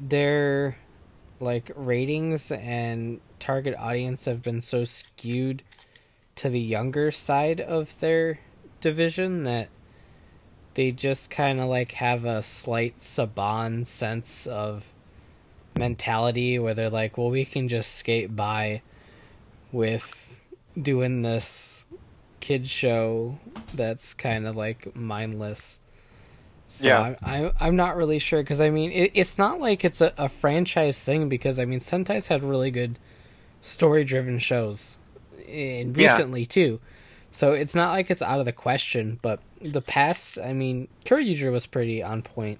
their like ratings and target audience have been so skewed to the younger side of their division that they just kind of like have a slight Saban sense of mentality where they're like, well, we can just skate by with doing this kid show that's kind of like mindless. So Yeah. I'm, I'm I'm not really sure because I mean it, it's not like it's a, a franchise thing because I mean Sentai's had really good story driven shows and Yeah. recently too. So it's not like it's out of the question, but the past, I mean, Kyoryuger was pretty on point,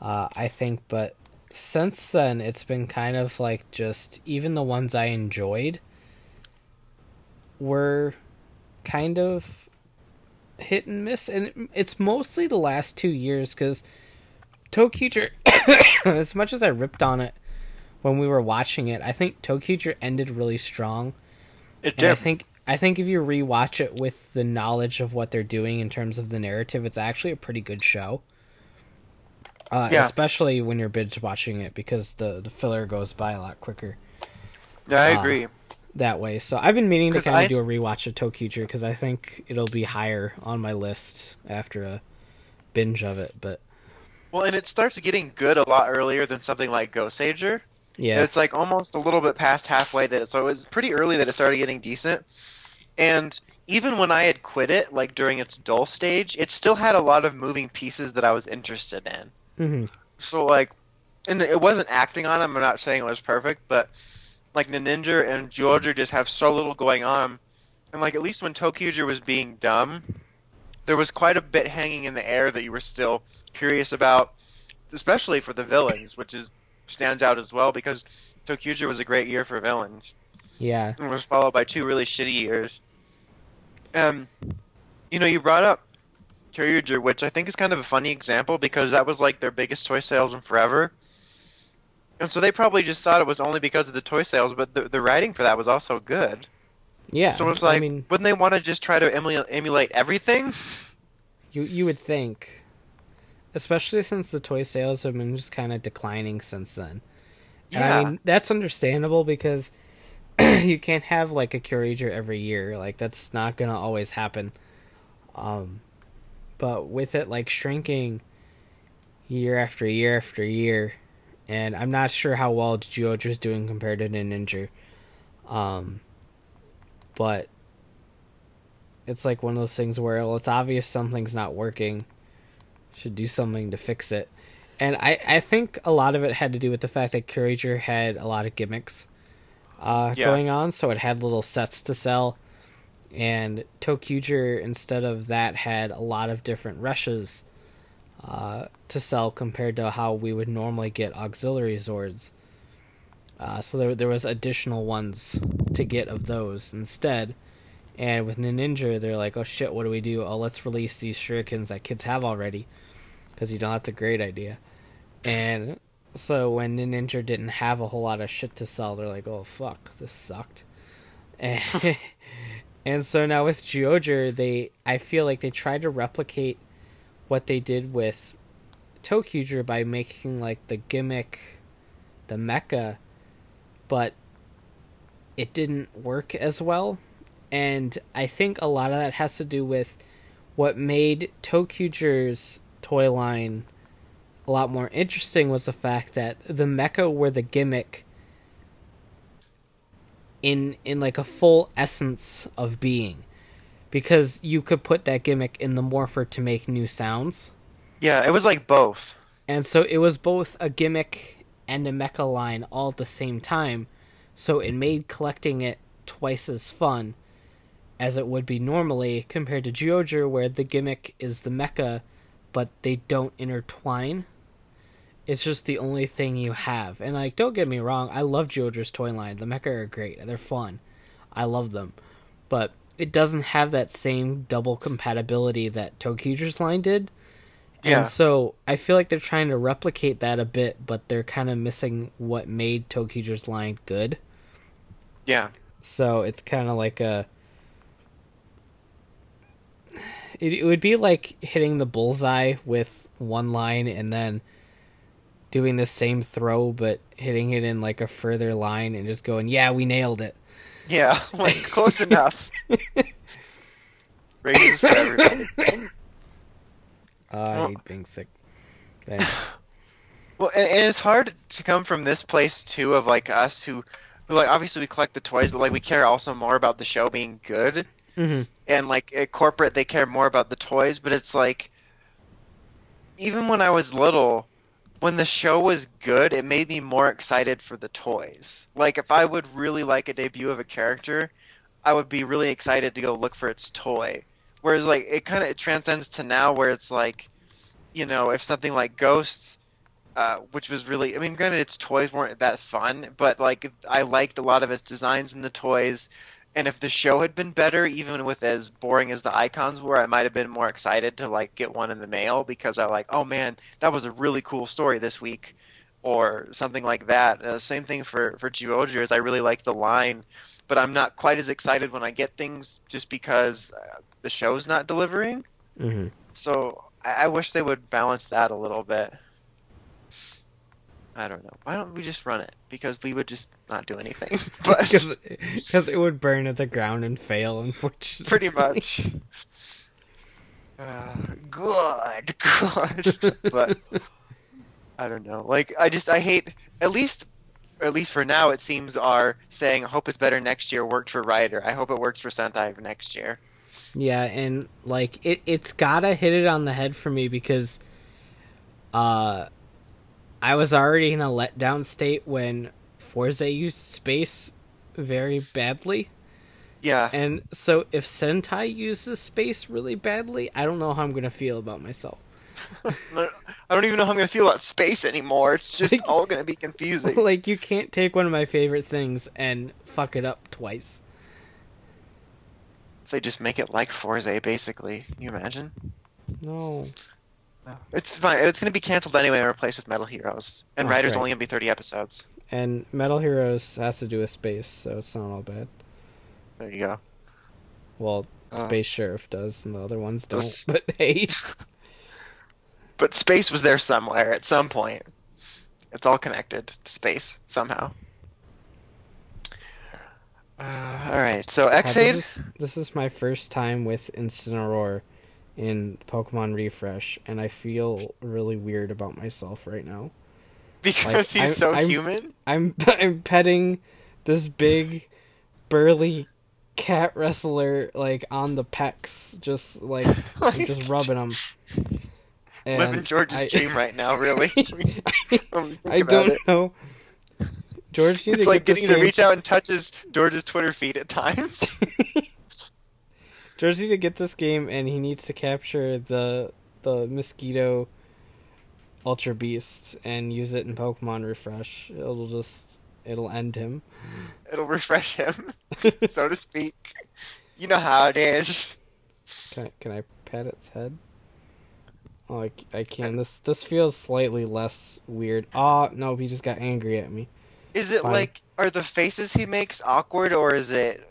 uh, I think, but since then it's been kind of like just even the ones I enjoyed were kind of hit and miss, and it's mostly the last two years because ToQger, as much as I ripped on it when we were watching it, I think ToQger ended really strong. It And I think I think if you rewatch it with the knowledge of what they're doing in terms of the narrative, it's actually a pretty good show. Uh, Yeah. Especially when you're binge watching it because the, the filler goes by a lot quicker yeah, I uh, agree. that way. So I've been meaning to kind I of do a rewatch of ToQger because I think it'll be higher on my list after a binge of it. But Well, and it starts getting good a lot earlier than something like Ghost Sager. Yeah, It's like almost a little bit past halfway that it, so it was pretty early that it started getting decent. And even when I had quit it, like during its dull stage, it still had a lot of moving pieces that I was interested in. hmm So like, and it wasn't acting on them. I'm not saying it was perfect, but like Ninja and Zyuohger just have so little going on, and like at least when ToQger was being dumb, there was quite a bit hanging in the air that you were still curious about, especially for the villains, which is stands out as well because ToQger was a great year for villains yeah, and was followed by two really shitty years. Um, you know, you brought up Kyoryuger, which I think is kind of a funny example because that was like their biggest toy sales in forever. And so they probably just thought it was only because of the toy sales, but the, the writing for that was also good. yeah. So it's like, I mean, wouldn't they want to just try to emulate, emulate everything? You you would think, especially since the toy sales have been just kind of declining since then. And Yeah. I mean that's understandable because you can't have like a Kyoryuger every year. Like that's not gonna always happen. Um, but with it like shrinking year after year after year, and I'm not sure how well Zyuohger's doing compared to Ninja. Um, but it's like one of those things where well, it's obvious something's not working. Should do something to fix it. And I, I think a lot of it had to do with the fact that Kyoryuger had a lot of gimmicks uh, Yeah. going on, so it had little sets to sell. And ToQger, instead of that, had a lot of different rushes uh, to sell compared to how we would normally get auxiliary Zords. Uh, so there, there was additional ones to get of those instead. And with Ninja, they're like, oh shit, what do we do? Oh, let's release these shurikens that kids have already. Because you know, that's a great idea. And so when Ninja didn't have a whole lot of shit to sell, they're like, oh fuck, this sucked. And, and so now with Zyuohger, they I feel like they tried to replicate what they did with ToQger by making like the gimmick the mecha, but it didn't work as well. And I think a lot of that has to do with what made ToQger's toy line a lot more interesting was the fact that the mecha were the gimmick in in like a full essence of being. Because you could put that gimmick in the morpher to make new sounds. Yeah, it was like both. and so it was both a gimmick and a mecha line all at the same time. So it made collecting it twice as fun as it would be normally compared to Zyuohger where the gimmick is the mecha but they don't intertwine it's just the only thing you have. And like, don't get me wrong, I love Zyuohger's toy line. The mecha are great. They're fun. I love them. But it doesn't have that same double compatibility that ToQger's line did. Yeah. And so I feel like they're trying to replicate that a bit, but they're kind of missing what made ToQger's line good. Yeah. So it's kind of like a. It, it would be like hitting the bullseye with one line and then doing the same throw, but hitting it in like a further line and just going, "Yeah, we nailed it." Yeah, like close enough. For everybody. Uh, I hate being sick. Anyway. Well, and, and it's hard to come from this place too of like us who, who like obviously we collect the toys, but like we care also more about the show being good. Mhm. And like at corporate, they care more about the toys, but it's like, even when I was little, when the show was good, it made me more excited for the toys. Like if I would really like a debut of a character, I would be really excited to go look for its toy. Whereas like it kind of transcends to now where it's like, you know, if something like Ghosts uh, which was really I mean granted its toys weren't that fun, but like I liked a lot of its designs in the toys. And if the show had been better, even with as boring as the icons were, I might have been more excited to like get one in the mail because I like, oh man, that was a really cool story this week, or something like that. Uh, same thing for for Zyuohgers. I really like the line, but I'm not quite as excited when I get things just because uh, the show's not delivering. Mhm. So I, I wish they would balance that a little bit. I don't know. Why don't we just run it? Because we would just not do anything. But Because because it would burn at the ground and fail, unfortunately. pretty much. Uh, good, good. but I don't know. Like I just I hate at least at least for now it seems our saying I hope it's better next year worked for Rider. I hope it works for Sentai next year. Yeah, and like it it's gotta hit it on the head for me because uh I was already in a letdown state when Fourze used space very badly. Yeah. And so if Sentai uses space really badly, I don't know how I'm gonna feel about myself. I don't even know how I'm gonna feel about space anymore. It's just Like- all gonna be confusing. like you can't take one of my favorite things and fuck it up twice. If they just make it like Fourze, basically. Can you imagine? No. It's fine. It's going to be canceled anyway and replaced with Metal Heroes. And Oh, Rider's great. only going to be 30 episodes. And Metal Heroes has to do with space, so it's not all bad. There you go. Well, Uh, Space Sheriff does, and the other ones don't. But hey, But space was there somewhere at some point. It's all connected to space somehow. Uh, all right. So God, Xade. this, is, this is my first time with Incineroar in Pokemon Refresh, and I feel really weird about myself right now. because Like, he's I'm- so I'm- human. I'm I'm petting this big, burly cat wrestler like on the pecs, just like just rubbing him. Living George's I- dream right now, really. When we think I don't it. know. George It's like getting to reach out and touch his George's Twitter feed at times. George needs to get this game, and he needs to capture the the mosquito Ultra Beast and use it in Pokemon Refresh. It'll just it'll end him. It'll refresh him, so to speak. You know how it is. Can I, can I pat its head? Oh, I, I can. This this feels slightly less weird. Oh no, he just got angry at me. Is it Fine. like are the faces he makes awkward or is it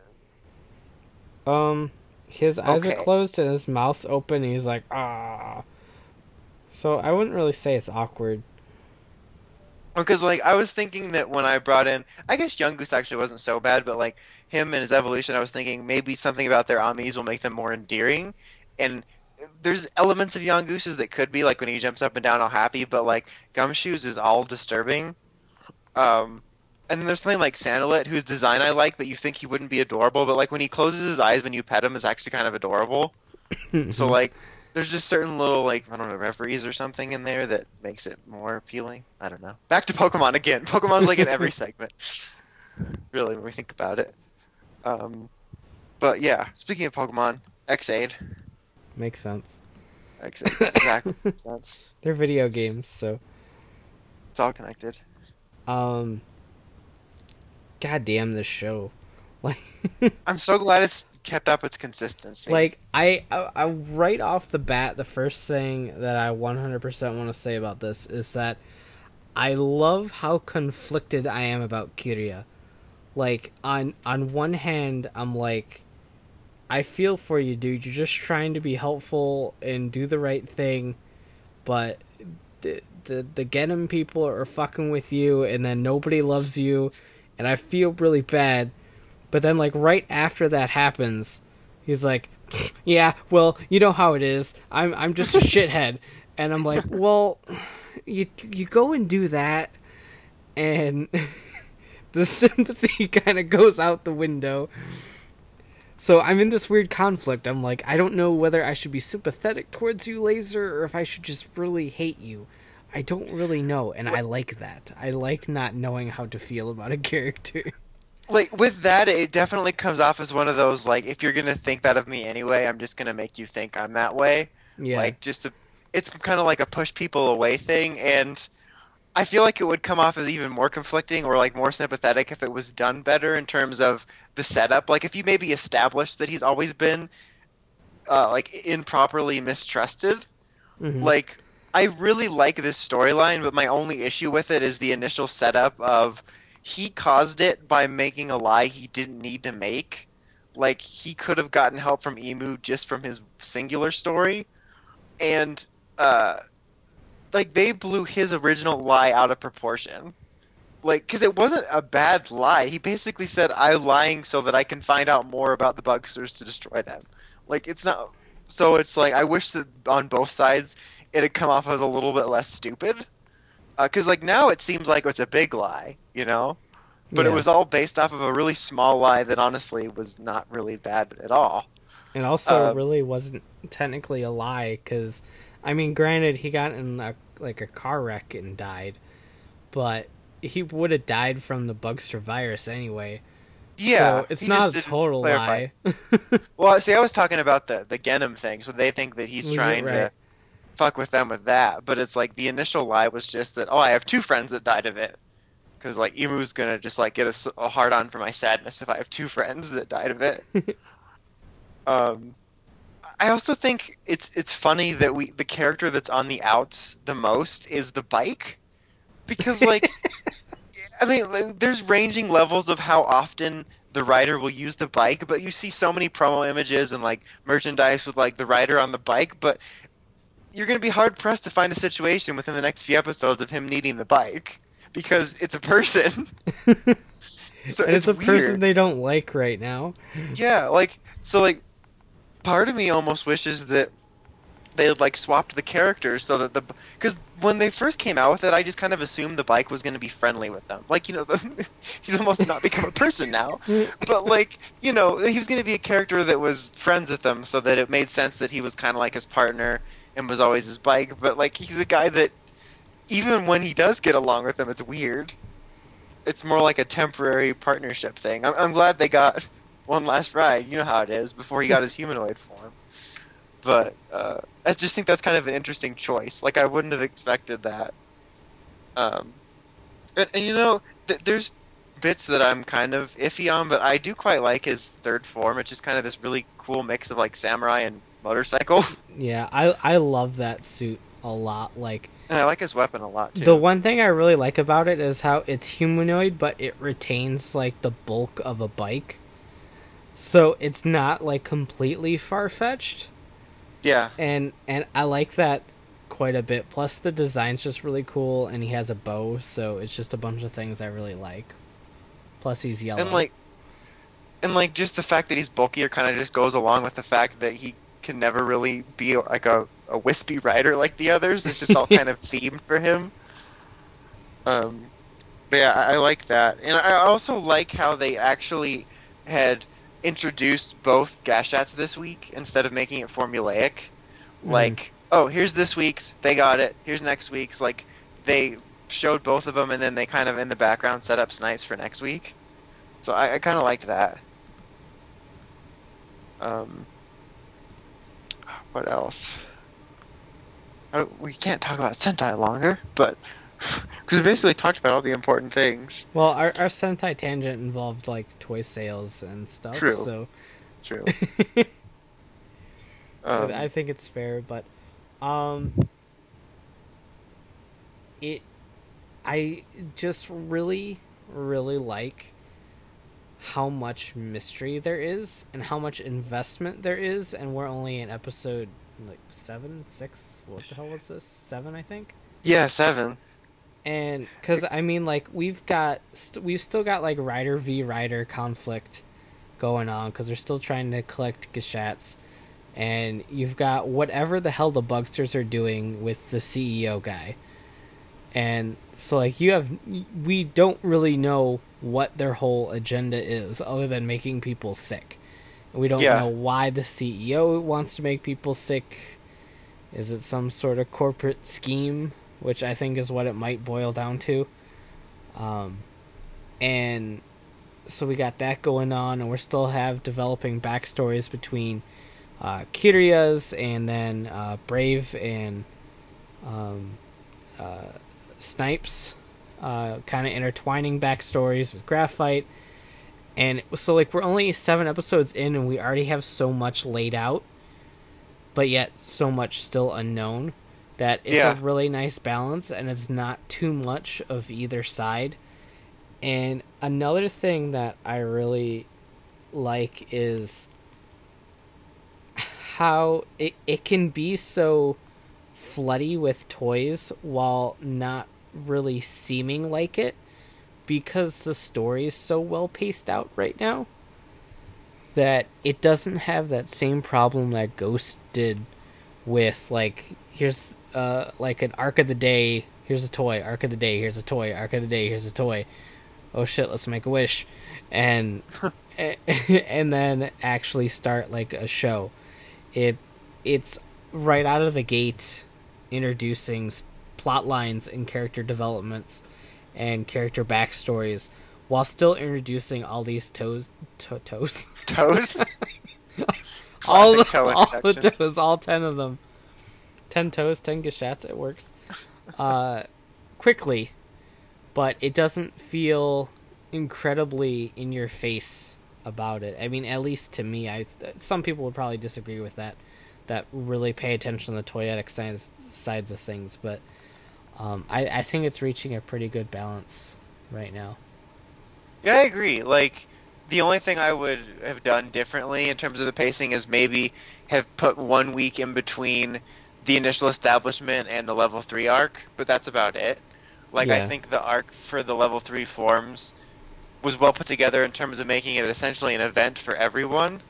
Um, his eyes are closed and his mouth's open. And he's like ah. So I wouldn't really say it's awkward. because like I was thinking that when I brought in I guess Yungoos actually wasn't so bad, but like him and his evolution I was thinking maybe something about their Amies will make them more endearing and there's elements of Yungoos's that could be like when he jumps up and down all happy, but like Gumshoos is all disturbing. Um and then there's something like Salandit, whose design I like, but you think he wouldn't be adorable. But like when he closes his eyes when you pet him, is actually kind of adorable. So like, there's just certain little like I don't know referees or something in there that makes it more appealing. I don't know. Back to Pokemon again. Pokemon's like in every segment. Really, when we think about it. Um, but yeah, speaking of Pokemon, Ex-Aid, makes sense. Exactly makes sense. They're video games, so It's all connected. um. God damn this show, like. I'm so glad it's kept up its consistency. Like I, I, I right off the bat, the first thing that I 100% want to say about this is that I love how conflicted I am about Kiriya. Like on on one hand, I'm like, I feel for you, dude. You're just trying to be helpful and do the right thing, but the the the Genm people are fucking with you, and then nobody loves you, and I feel really bad. But then, like right after that happens, he's like, "Yeah, well, you know how it is. I'm I'm just a shithead," and I'm like, "Well, you you go and do that, and the sympathy kind of goes out the window." So I'm in this weird conflict. I'm like, I don't know whether I should be sympathetic towards you, Laser, or if I should just really hate you. I don't really know, and I like that. I like not knowing how to feel about a character. like with that it definitely comes off as one of those like if you're gonna think that of me anyway i'm just gonna make you think i'm that way yeah. like just a, it's kind of like a push people away thing and i feel like it would come off as even more conflicting or like more sympathetic if it was done better in terms of the setup like if you maybe established that he's always been uh, like improperly mistrusted Mhm. like I really like this storyline, but my only issue with it is the initial setup of he caused it by making a lie he didn't need to make. Like he could have gotten help from Emu just from his singular story, and uh, like they blew his original lie out of proportion. Like, because it wasn't a bad lie. He basically said, "I'm lying so that I can find out more about the Bugsters to destroy them." Like, it's not. So it's like I wish that on both sides it had come off as a little bit less stupid. Because like now it seems like it's a big lie, you know, but it was all based off of a really small lie that honestly was not really bad at all. And also, Um, really wasn't technically a lie because, I mean, granted, he got in a, like a car wreck and died, but he would have died from the Bugster virus anyway. Yeah, so it's not a total clarify. lie. Well, see, I was talking about the the Genm thing, so they think that he's Yeah, trying to right. Fuck with them with that. But it's like the initial lie was just that, oh, I have two friends that died of it. Because like Emu's gonna just like get a hard on for my sadness if I have two friends that died of it. um, I also think it's it's funny that we the character that's on the outs the most is the bike, because like, I mean, like, there's ranging levels of how often the rider will use the bike, but you see so many promo images and like merchandise with like the rider on the bike, but you're going to be hard pressed to find a situation within the next few episodes of him needing the bike because it's a person. so and it's, a weird. person they don't like right now. Yeah, like so like part of me almost wishes that they had like swapped the characters so that the because when they first came out with it, I just kind of assumed the bike was going to be friendly with them. Like you know, the, he's almost not become a person now, but like you know, he was going to be a character that was friends with them, so that it made sense that he was kind of like his partner and was always his bike. But like he's a guy that even when he does get along with them, it's weird. It's more like a temporary partnership thing. I'm, I'm glad they got one last ride. You know how it is before he got his humanoid form. But uh, I just think that's kind of an interesting choice. Like I wouldn't have expected that. Um, and, and you know, th- there's bits that I'm kind of iffy on, but I do quite like his third form. It's just kind of this really cool mix of like samurai and motorcycle. Yeah, I I love that suit a lot. Like And I like his weapon a lot too. the one thing I really like about it is how it's humanoid, but it retains like the bulk of a bike. So it's not like completely far fetched. yeah, and and I like that quite a bit. Plus, the design's just really cool, and he has a bow, so it's just a bunch of things I really like. Plus, he's yellow. and like, and like just the fact that he's bulkier kind of just goes along with the fact that he can never really be like a, a wispy rider like the others. It's just all kind of themed for him. Um, but yeah, I, I like that, and I also like how they actually had introduced both Gashats this week instead of making it formulaic. Mhm. Like, oh, here's this week's, they got it. Here's next week's. Like, they showed both of them, and then they kind of in the background set up Snipes for next week. So I, I kind of liked that. Um, what else? I don't- we can't talk about Sentai longer, but because we basically talked about all the important things. well, our our Sentai tangent involved like toy sales and stuff, True. so True. I- Um, I think it's fair. But um, it, I just really, really like how much mystery there is and how much investment there is, and we're only in episode like seven, six. What the hell was this? Seven, I think. yeah, seven. And because I mean, like we've got st- we've still got like Rider v Rider conflict going on because they're still trying to collect Gashats, and you've got whatever the hell the Bugsters are doing with the CEO guy, and so like you have we don't really know what their whole agenda is other than making people sick. We don't Yeah. know why the CEO wants to make people sick. Is it some sort of corporate scheme, which I think is what it might boil down to? Um, and so we got that going on, and we're still have developing backstories between uh, Kiriya's and then uh, Brave and um, uh, Snipes, uh, kind of intertwining backstories with Graphite. And so, like, we're only seven episodes in, and we already have so much laid out, but yet so much still unknown that it's Yeah. a really nice balance, and it's not too much of either side. And another thing that I really like is how it, it can be so floody with toys while not really seeming like it because the story is so well paced out right now that it doesn't have that same problem that Ghost did with like here's uh like an arc of the day here's a toy arc of the day here's a toy arc of the day here's a toy. Oh shit let's make a wish. And and then actually start like a show. It it's right out of the gate introducing plot lines and character developments and character backstories while still introducing all these toes to- toes Toes. all the, all the toes, all ten of them. Ten toes, ten gashats. It works uh, quickly, but it doesn't feel incredibly in your face about it. I mean, at least to me, I some people would probably disagree with that. That really pay attention to the toyetic sides sides of things, but um, I, I think it's reaching a pretty good balance right now. Yeah, I agree. Like, the only thing I would have done differently in terms of the pacing is maybe have put one week in between the initial establishment and the level 3 arc, but that's about it. Like, I think the arc for the level 3 forms was well put together in terms of making it essentially an event for everyone.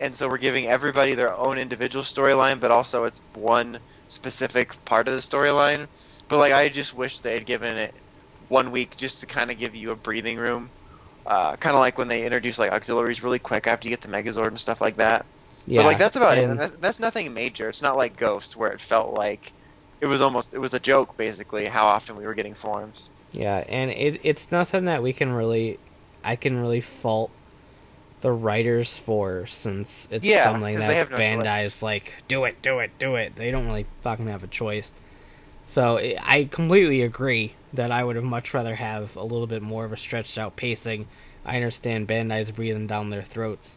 and so we're giving everybody their own individual storyline, but also it's one specific part of the storyline. But like, I just wish they had given it one week just to kind of give you a breathing room. Uh, kind of like when they introduce like auxiliaries really quick after you get the Megazord and stuff like that. Yeah, but like that's about it. and- And that's, that's nothing major. It's not like Ghost where it felt like it was almost it was a joke basically how often we were getting forms. Yeah, and it, it's nothing that we can really, I can really fault the writers for, since it's Yeah, something that no Bandai choice. is like, do it, do it, do it. They don't really fucking have a choice. So i completely agree that I would have much rather have a little bit more of a stretched out pacing. I understand Bandai's breathing down their throats.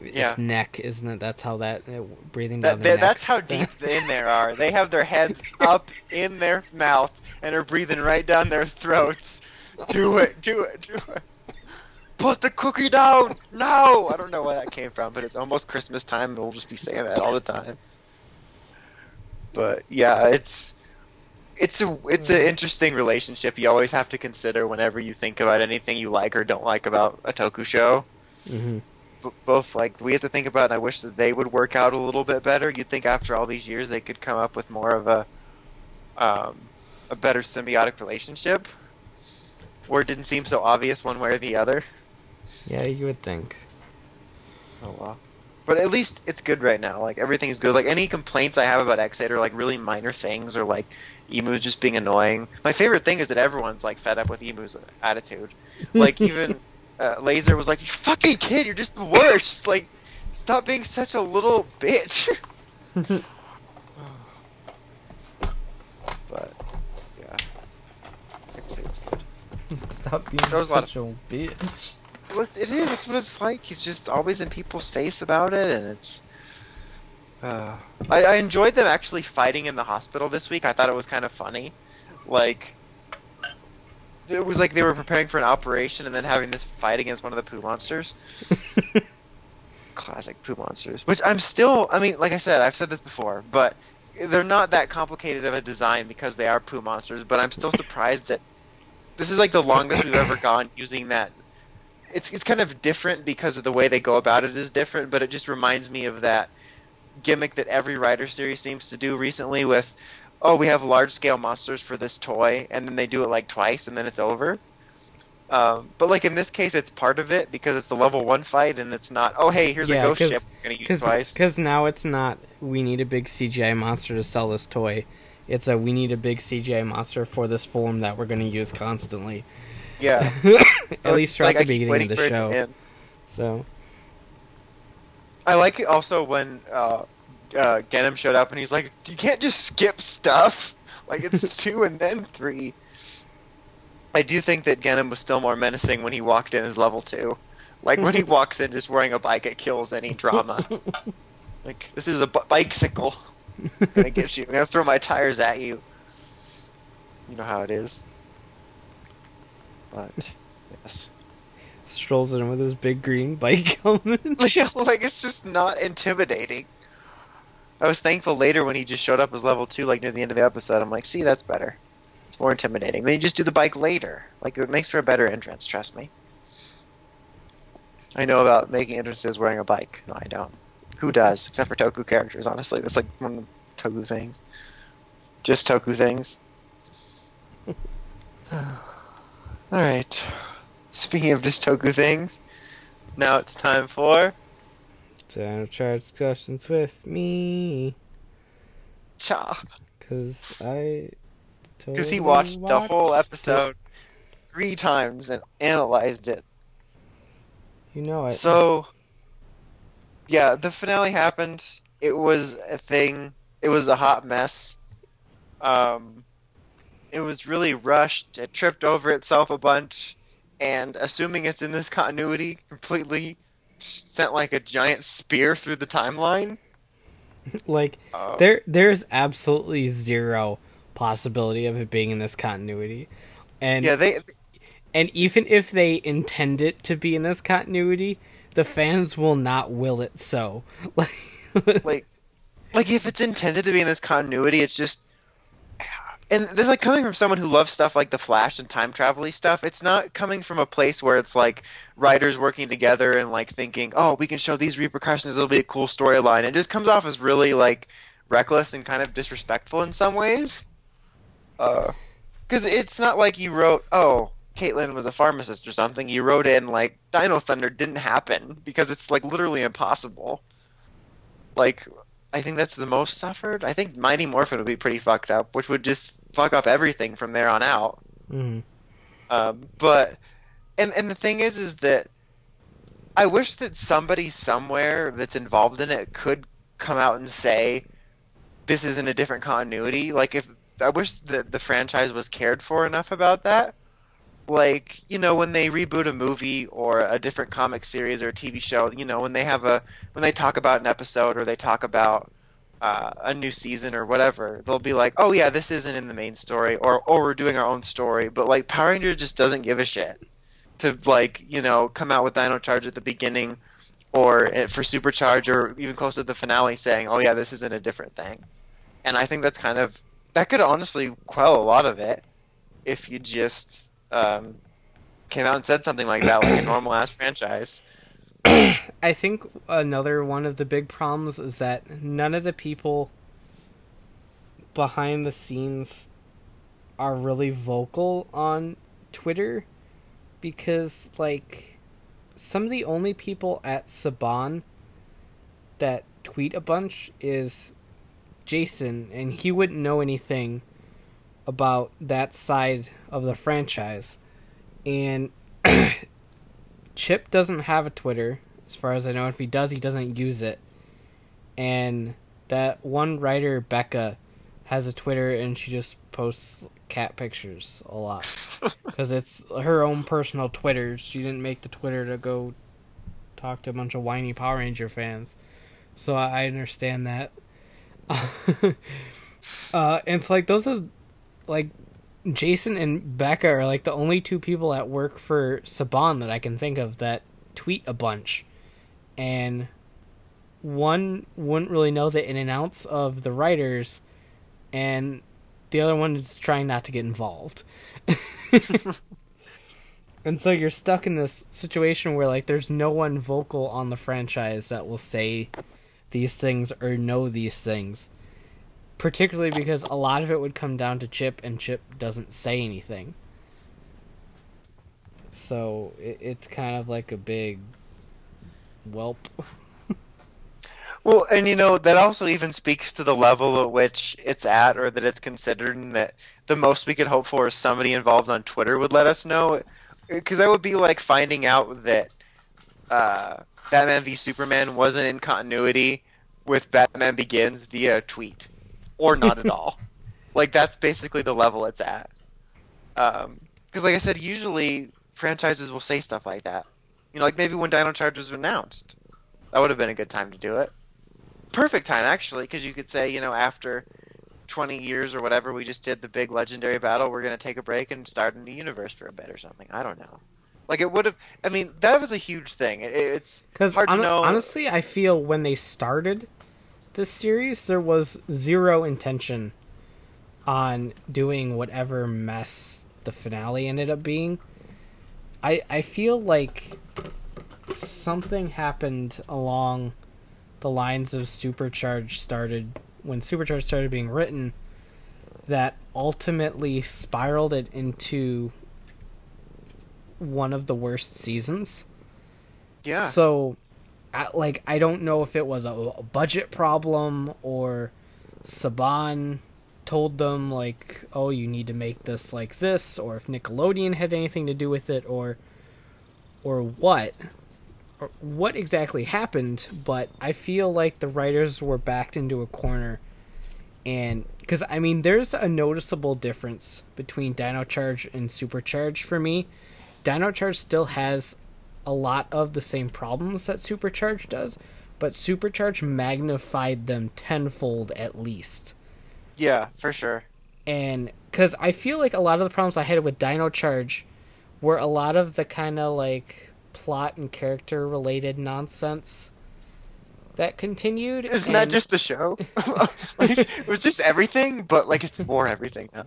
Yeah. It's neck, isn't it? That's how that uh, breathing That, down their that- that's how deep in there are. They have their heads up in their mouth and are breathing right down their throats. Do it, do it, do it. Put the cookie down now. I don't know where that came from, but it's almost Christmas time, and we'll just be saying that all the time. But yeah, it's it's a it's an interesting relationship you always have to consider whenever you think about anything you like or don't like about a Toku show. Mhm. b- both like we have to think about and I wish that they would work out a little bit better. You'd think after all these years they could come up with more of a um, a better symbiotic relationship where it didn't seem so obvious one way or the other. Yeah, you would think. Oh well. But at least it's good right now. Like everything's good. Like any complaints I have about Ex-Aid are like really minor things or like Emu's just being annoying. My favorite thing is that everyone's like fed up with Emu's attitude. Like even uh, Laser was like, "You fucking kid, you're just the worst. Like, stop being such a little bitch." but yeah, Ex-Aid's good. Stop being a such a bitch. Well, it is. That's what it's like. He's just always in people's face about it, and it's. Uh, I, I enjoyed them actually fighting in the hospital this week. I thought it was kind of funny, like. It was like they were preparing for an operation and then having this fight against one of the poo monsters. Classic poo monsters. Which I'm still. I mean, like I said, I've said this before, but they're not that complicated of a design because they are poo monsters. But I'm still surprised that this is like the longest we've ever gone using that it's it's kind of different because of the way they go about it is different, but it just reminds me of that gimmick that every Rider series seems to do recently with oh, we have large scale monsters for this toy and then they do it like twice and then it's over. Um, but like in this case it's part of it because it's the level 1 fight and it's not oh hey, here's Yeah, a ghost ship we're to use twice. Because now it's not we need a big CGI monster to sell this toy. It's a we need a big CGI monster for this form that we're going to use constantly. Yeah. At least throughout like the beginning of the show. So I like it also when uh, uh, Genm showed up and he's like, "You can't just skip stuff. Like it's two and then three. I do think that Genm was still more menacing when he walked in as level two. Like when he walks in just wearing a bike, it kills any drama. like this is a b- bicycle. gonna get you. I'm gonna throw my tires at you. You know how it is. But yes. Strolls in with his big green bike helmet. like it's just not intimidating. I was thankful later when he just showed up as level two, like near the end of the episode. I'm like, see, that's better. It's more intimidating. Then you just do the bike later. Like it makes for a better entrance. Trust me. I know about making entrances wearing a bike. No, I don't. Who does? Except for Toku characters, honestly. That's like one of the Toku things. Just Toku things. Alright. Speaking of just Toku things, now it's time for Time to try discussions with me. Cha. Because I. Because he totally watched the whole watched it. episode three times and analyzed it. You know it. So, yeah, the finale happened. It was a thing. It was a hot mess. Um, it was really rushed. It tripped over itself a bunch, and assuming it's in this continuity, completely sent like a giant spear through the timeline. like Uh, there there's absolutely zero possibility of it being in this continuity. And yeah, they and even if they intend it to be in this continuity the fans will not will it so. Like like like if it's intended to be in this continuity it's just and this like coming from someone who loves stuff like the Flash and time travel stuff. It's not coming from a place where it's like writers working together and like thinking, oh, we can show these repercussions. It'll be a cool storyline. It just comes off as really like reckless and kind of disrespectful in some ways. Uh, because it's not like you wrote, oh, Caitlin was a pharmacist or something. You wrote in like Dino Thunder didn't happen because it's like literally impossible. Like I think that's the most suffered. I think Mighty Morphin would be pretty fucked up, which would just fuck up everything from there on out. Um, but and and the thing is, is that I wish that somebody somewhere that's involved in it could come out and say this is in a different continuity. Like if I wish that the franchise was cared for enough about that. Like you know when they reboot a movie or a different comic series or a TV show, you know when they have a when they talk about an episode or they talk about uh, a new season or whatever, they'll be like, "Oh yeah, this isn't in the main story," or "Oh, we're doing our own story." But like Power Rangers just doesn't give a shit to like you know come out with Dino Charge at the beginning, or eh, for Supercharge, or even close to the finale, saying, "Oh yeah, this isn't a different thing." And I think that's kind of that could honestly quell a lot of it if you just um, came out and said something like that, like a normal ass franchise. I think another one of the big problems is that none of the people behind the scenes are really vocal on Twitter because like some of the only people at Saban that tweet a bunch is Jason and he wouldn't know anything about that side of the franchise. And Chip doesn't have a Twitter, as far as I know. If he does, he doesn't use it. And that one writer, Becca, has a Twitter and she just posts cat pictures a lot. Because it's her own personal Twitter. She didn't make the Twitter to go talk to a bunch of whiny Power Ranger fans. So I understand that. uh, and it's like, those are, like, Jason and Becca are like the only two people at work for Saban that I can think of that tweet a bunch. And one wouldn't really know the in and outs of the writers, and the other one is trying not to get involved. and so you're stuck in this situation where like there's no one vocal on the franchise that will say these things or know these things particularly because a lot of it would come down to Chip, and Chip doesn't say anything. So it, it's kind of like a big whelp. Well, and you know that also even speaks to the level at which it's at, or that it's considered, and that the most we could hope for is somebody involved on Twitter would let us know, because that would be like finding out that uh, Batman v Superman wasn't in continuity with Batman Begins via a tweet, or not at all. Like that's basically the level it's at. Um, because, like I said, usually franchises will say stuff like that. You know, like maybe when Dino Charge was announced, that would have been a good time to do it. Perfect time actually, because you could say, you know, after 20 years or whatever, we just did the big legendary battle. We're gonna take a break and start a new universe for a bit or something. I don't know. Like it would have. I mean, that was a huge thing. It, it's Because hard to know. honestly, I feel when they started this series, there was zero intention on doing whatever mess the finale ended up being. I I feel like something happened along the lines of Supercharge started when Supercharge started being written that ultimately spiraled it into one of the worst seasons. yeah. So, Like, I don't know if it was a, a budget problem or Saban told them like, "Oh, you need to make this like this," or if Nickelodeon had anything to do with it, or or what, or what exactly happened. But I feel like the writers were backed into a corner, and because I mean, there's a noticeable difference between Dino Charge and Supercharge for me. Dino Charge still has a lot of the same problems that Supercharge does, but Supercharge magnified them tenfold at least. Yeah, for sure. And because I feel like a lot of the problems I had with Dino Charge were a lot of the kind of like plot and character related nonsense that continued. Isn't that just the show? like, it was just everything, but like it's more everything now.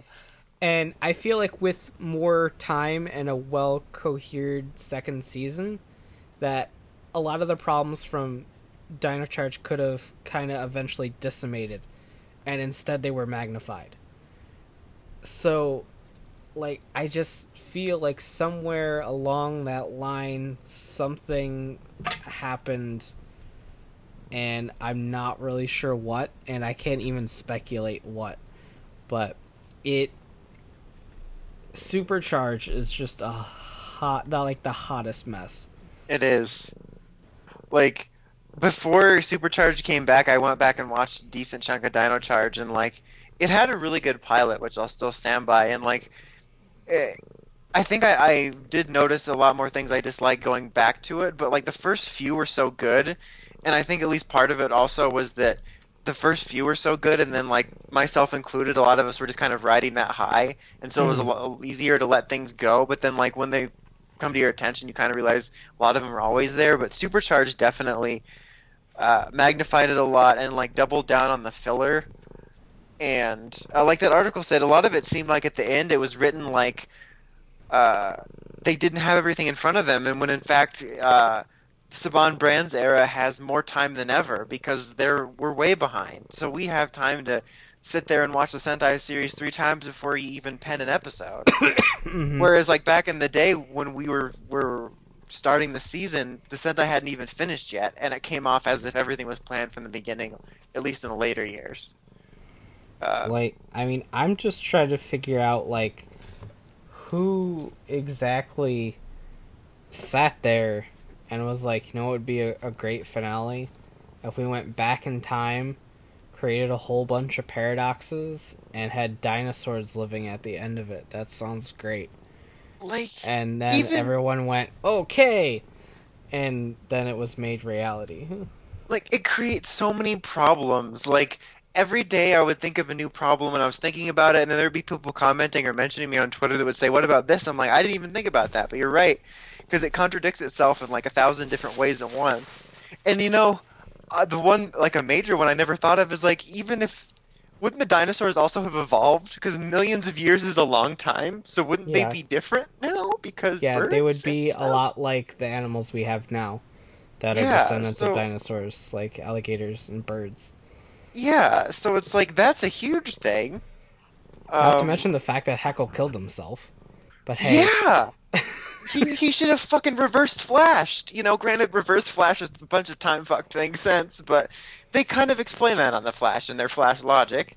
And I feel like with more time and a well cohered second season, that a lot of the problems from Dino Charge could have kind of eventually decimated, and instead they were magnified. So, like, I just feel like somewhere along that line something happened, and I'm not really sure what, and I can't even speculate what. But it Supercharge is just a hot, not like the hottest mess. It is. Like before Supercharge came back, I went back and watched a decent chunk of Dino Charge, and like it had a really good pilot, which I'll still stand by. And like, eh, I think I, I did notice a lot more things I disliked going back to it, but like the first few were so good, and I think at least part of it also was that the first few were so good, and then like myself included, a lot of us were just kind of riding that high, and so it was a lot easier to let things go. But then like when they come to your attention, you kind of realize a lot of them are always there. But Supercharged definitely uh, magnified it a lot and like doubled down on the filler. And uh, like that article said, a lot of it seemed like at the end it was written like uh, they didn't have everything in front of them, and when in fact uh, Saban Brand's era has more time than ever because they're we're way behind. So we have time to sit there and watch the Sentai series three times before you even pen an episode. Mhm. Whereas like back in the day when we were were starting the season, the Sentai hadn't even finished yet, and it came off as if everything was planned from the beginning, at least in the later years. Uh, like, I mean, I'm just trying to figure out like who exactly sat there and was like, you know, it would be a, a great finale if we went back in time, created a whole bunch of paradoxes, and had dinosaurs living at the end of it. That sounds great. like And then Even- everyone went, okay, and then it was made reality. like it creates so many problems like every day i would think of a new problem and i was thinking about it and then there'd be people commenting or mentioning me on twitter that would say what about this i'm like i didn't even think about that but you're right because it contradicts itself in like a thousand different ways at once and you know uh, the one like a major one i never thought of is like even if wouldn't the dinosaurs also have evolved because millions of years is a long time so wouldn't Yeah. they be different now because Yeah, they would be a lot like the animals we have now that are Yeah, descendants so- of dinosaurs, like alligators and birds. Yeah so it's like that's a huge thing Not to Um, mention the fact that Heckyl killed himself. But hey, Yeah. he he should have fucking reversed flashed. You know, granted, reverse flash is a bunch of time fuck thing sense, but they kind of explain that on the Flash and their Flash logic.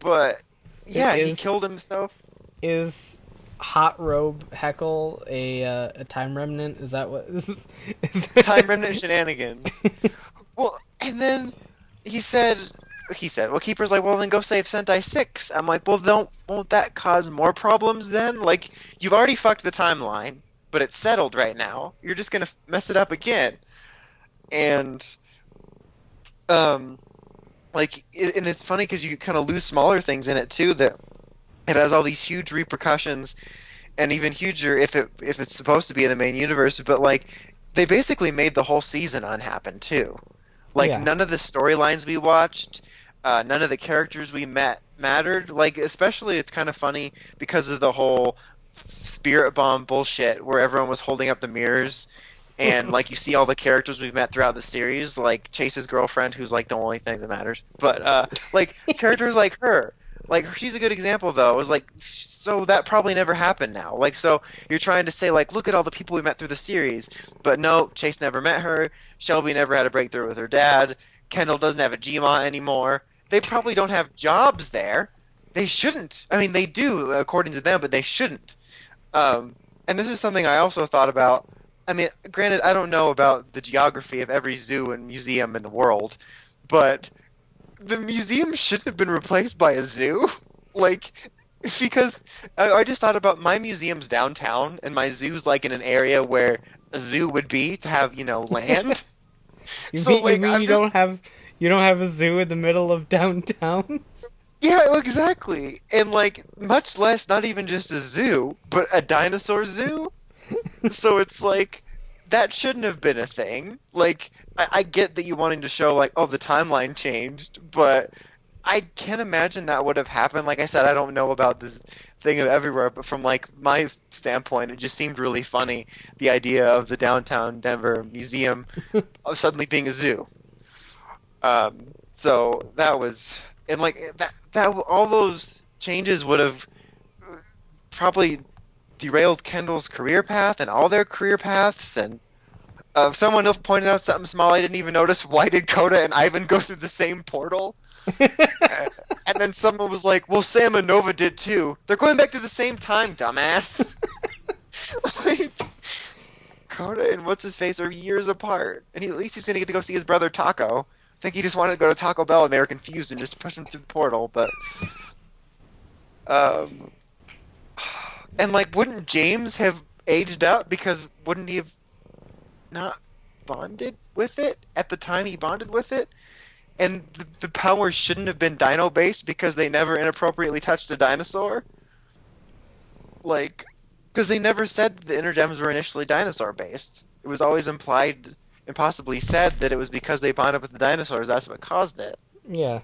But yeah, he killed himself. is Hot Robe Heckyl a uh, a time remnant? Is that what is? is Time remnant shenanigans. Well, and then he said. He said, "Well, Keeper's like, well, then go save Sentai Six. I'm like, well, don't won't that cause more problems then? Like, you've already fucked the timeline, but it's settled right now. You're just gonna mess it up again." And, um, like, and it's funny because you kind of lose smaller things in it too. That it has all these huge repercussions, and even huger if it if it's supposed to be in the main universe. But like, they basically made the whole season unhappen too. Like Yeah. none of the storylines we watched, uh, none of the characters we met mattered. Like especially, it's kind of funny because of the whole spirit bomb bullshit where everyone was holding up the mirrors. And like you see all the characters we've met throughout the series, like Chase's girlfriend, who's like the only thing that matters. But uh, like characters like her, like she's a good example though. It was like so that probably never happened now. Like so you're trying to say like look at all the people we met through the series, but no, Chase never met her. Shelby never had a breakthrough with her dad. Kendall doesn't have a GMA anymore. They probably don't have jobs there. They shouldn't. I mean, they do according to them, but they shouldn't. Um, and this is something I also thought about. I mean, granted, I don't know about the geography of every zoo and museum in the world, but the museum shouldn't have been replaced by a zoo. Like, because I, I just thought about my museum's downtown, and my zoo's like in an area where a zoo would be to have, you know, land. you so, mean, you, mean you just- don't have you don't have a zoo in the middle of downtown? Yeah, exactly. And like much less not even just a zoo, but a dinosaur zoo. so it's like that shouldn't have been a thing. Like, I, I get that you wanting to show like, oh, the timeline changed, but I can't imagine that would have happened. Like I said, I don't know about this thing of everywhere, but from like my standpoint, it just seemed really funny the idea of the downtown Denver museum of suddenly being a zoo. Um, so that was and like that that all those changes would have probably derailed Kendall's career path and all their career paths and. Uh, someone else pointed out something small I didn't even notice. Why did Koda and Ivan go through the same portal? and then someone was like, "Well, Sam and Nova did too. They're going back to the same time, dumbass." like, Koda and what's his face are years apart, and he, at least he's gonna get to go see his brother Taco. I think he just wanted to go to Taco Bell, and they were confused and just pushed him through the portal. But, um, and like, wouldn't James have aged up because wouldn't he have not bonded with it at the time he bonded with it? and the, the shouldn't have been dino based because they never inappropriately touched a dinosaur. Like, because they never said the Energems were initially dinosaur based. It was always implied and possibly said that it was because they bonded with the dinosaurs that's what caused it. Yeah.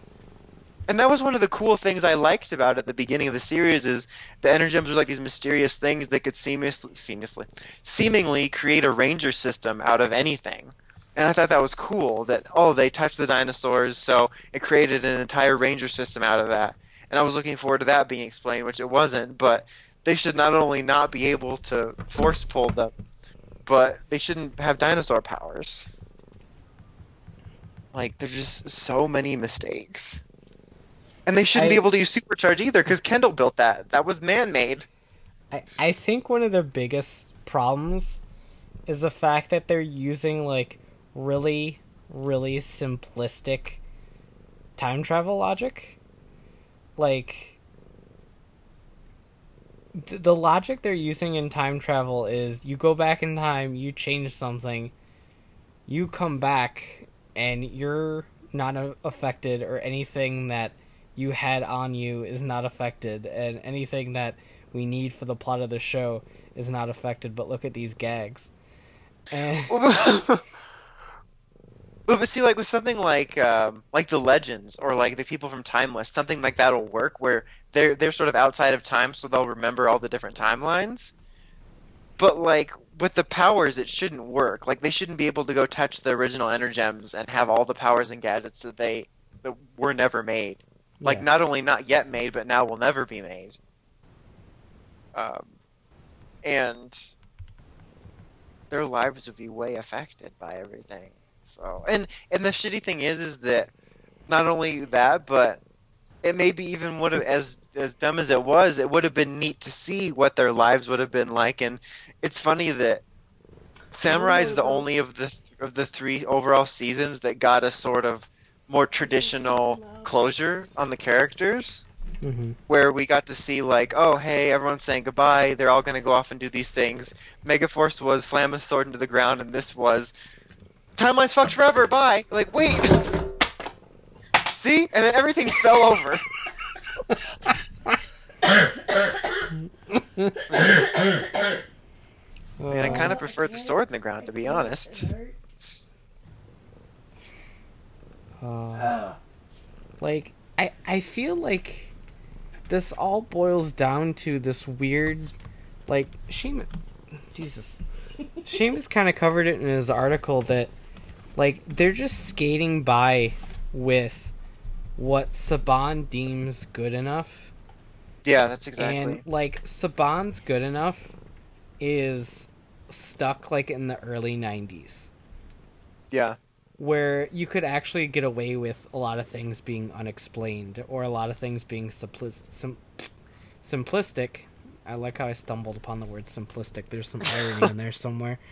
And that was one of the cool things I liked about at the beginning of the series is the Energems were like these mysterious things that could seamlessly, seamlessly, seemingly create a ranger system out of anything and I thought that was cool. That oh, they touched the dinosaurs, so it created an entire ranger system out of that. And I was looking forward to that being explained, which it wasn't. But they should not only not be able to force pull them, but they shouldn't have dinosaur powers. Like there's just so many mistakes, and they shouldn't I- be able to use supercharge either because Kendall built that. That was man-made. I, I think one of their biggest problems is the fact that they're using like really really simplistic time travel logic like th- the logic they're using in time travel is you go back in time you change something you come back and you're not a- affected or anything that you had on you is not affected and anything that we need for the plot of the show is not affected but look at these gags but, but see, like with something like um, like the legends or like the people from Timeless, something like that'll work where they're they're sort of outside of time, so they'll remember all the different timelines. But like with the powers, it shouldn't work. Like they shouldn't be able to go touch the original Energems and have all the powers and gadgets that they that were never made. Like Yeah. not only not yet made, but now will never be made. Um, and their lives would be way affected by everything. So, and and the shitty thing is, is that not only that, but it maybe even would have, as as dumb as it was, it would have been neat to see what their lives would have been like. And it's funny that Samurai is the only of the of the three overall seasons that got a sort of more traditional closure on the characters Mhm. where we got to see like, oh hey, everyone's saying goodbye. They're all gonna go off and do these things. Megaforce was slam a sword into the ground, and this was timeline's fucked forever. Bye. Like wait, see, and then everything fell over. And I kind of prefer the sword in the ground, to be honest. Uh, like I I feel like this all boils down to this weird like Sheamus Jesus. Seamus kind of covered it in his article that like they're just skating by with what Saban deems good enough Yeah, that's exactly. and like Saban's good enough is stuck like in the early 90s Yeah, where you could actually get away with a lot of things being unexplained or a lot of things being simplis- sim- simplistic. I like how I stumbled upon the word simplistic. There's some irony in there somewhere.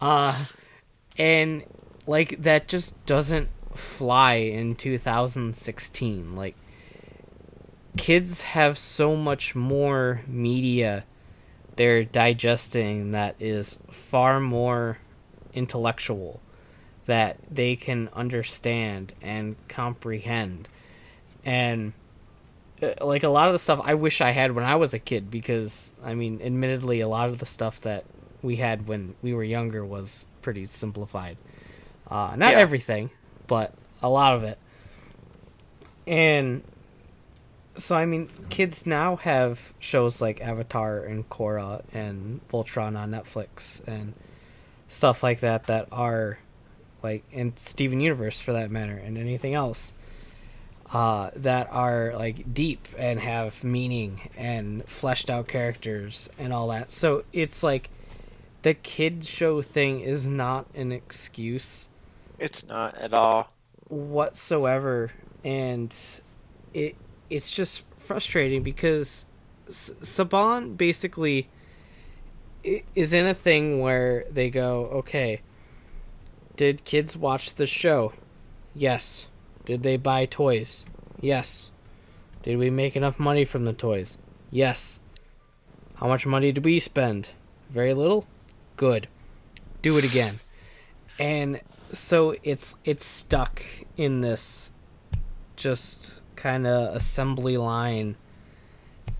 Uh, and like that just doesn't fly in 2016. Like kids have so much more media they're digesting that is far more intellectual that they can understand and comprehend and uh, like a lot of the stuff I wish I had when I was a kid because I mean admittedly a lot of the stuff that we had when we were younger was pretty simplified. Uh, not Yeah. everything, but a lot of it. And so I mean, kids now have shows like Avatar and Korra and Voltron on Netflix and stuff like that that are like and Steven Universe for that matter and anything else uh, that are like deep and have meaning and fleshed out characters and all that. So it's like the kid show thing is not an excuse It's not at all. whatsoever and it it's just frustrating because S- Saban basically is in a thing where they go okay did kids watch the show? Yes. Did they buy toys? Yes. Did we make enough money from the toys? Yes. How much money did we spend? Very little? Good. Do it again. And so it's it's stuck in this just kind of assembly line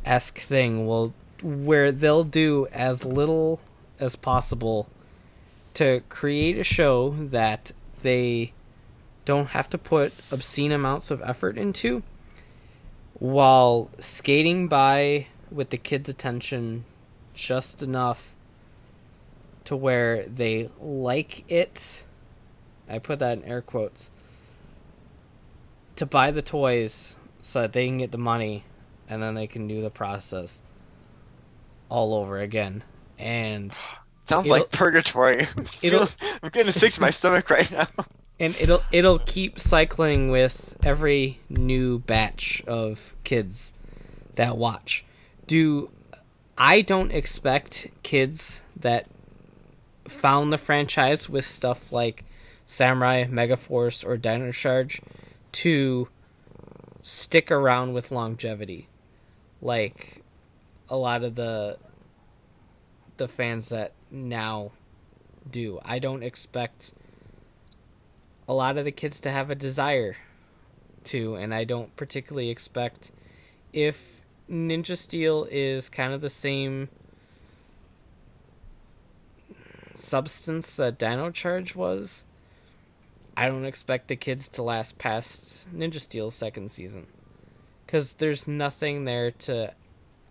esque thing. Well where they'll do as little as possible to create a show that they don't have to put obscene amounts of effort into while skating by with the kids' attention just enough to where they like it. I put that in air quotes. To buy the toys so that they can get the money and then they can do the process all over again. And Sounds It'll- like purgatory. it'll- I'm getting sick to my stomach right now. and it'll it'll keep cycling with every new batch of kids that watch. Do I don't expect kids that found the franchise with stuff like Samurai, Megaforce, or Dino Charge to stick around with longevity, like a lot of the the fans that now do. I don't expect a lot of the kids to have a desire to, and I don't particularly expect if Ninja Steel is kind of the same substance that Dino Charge was. I don't expect the kids to last past Ninja Steel's second season. Because there's nothing there to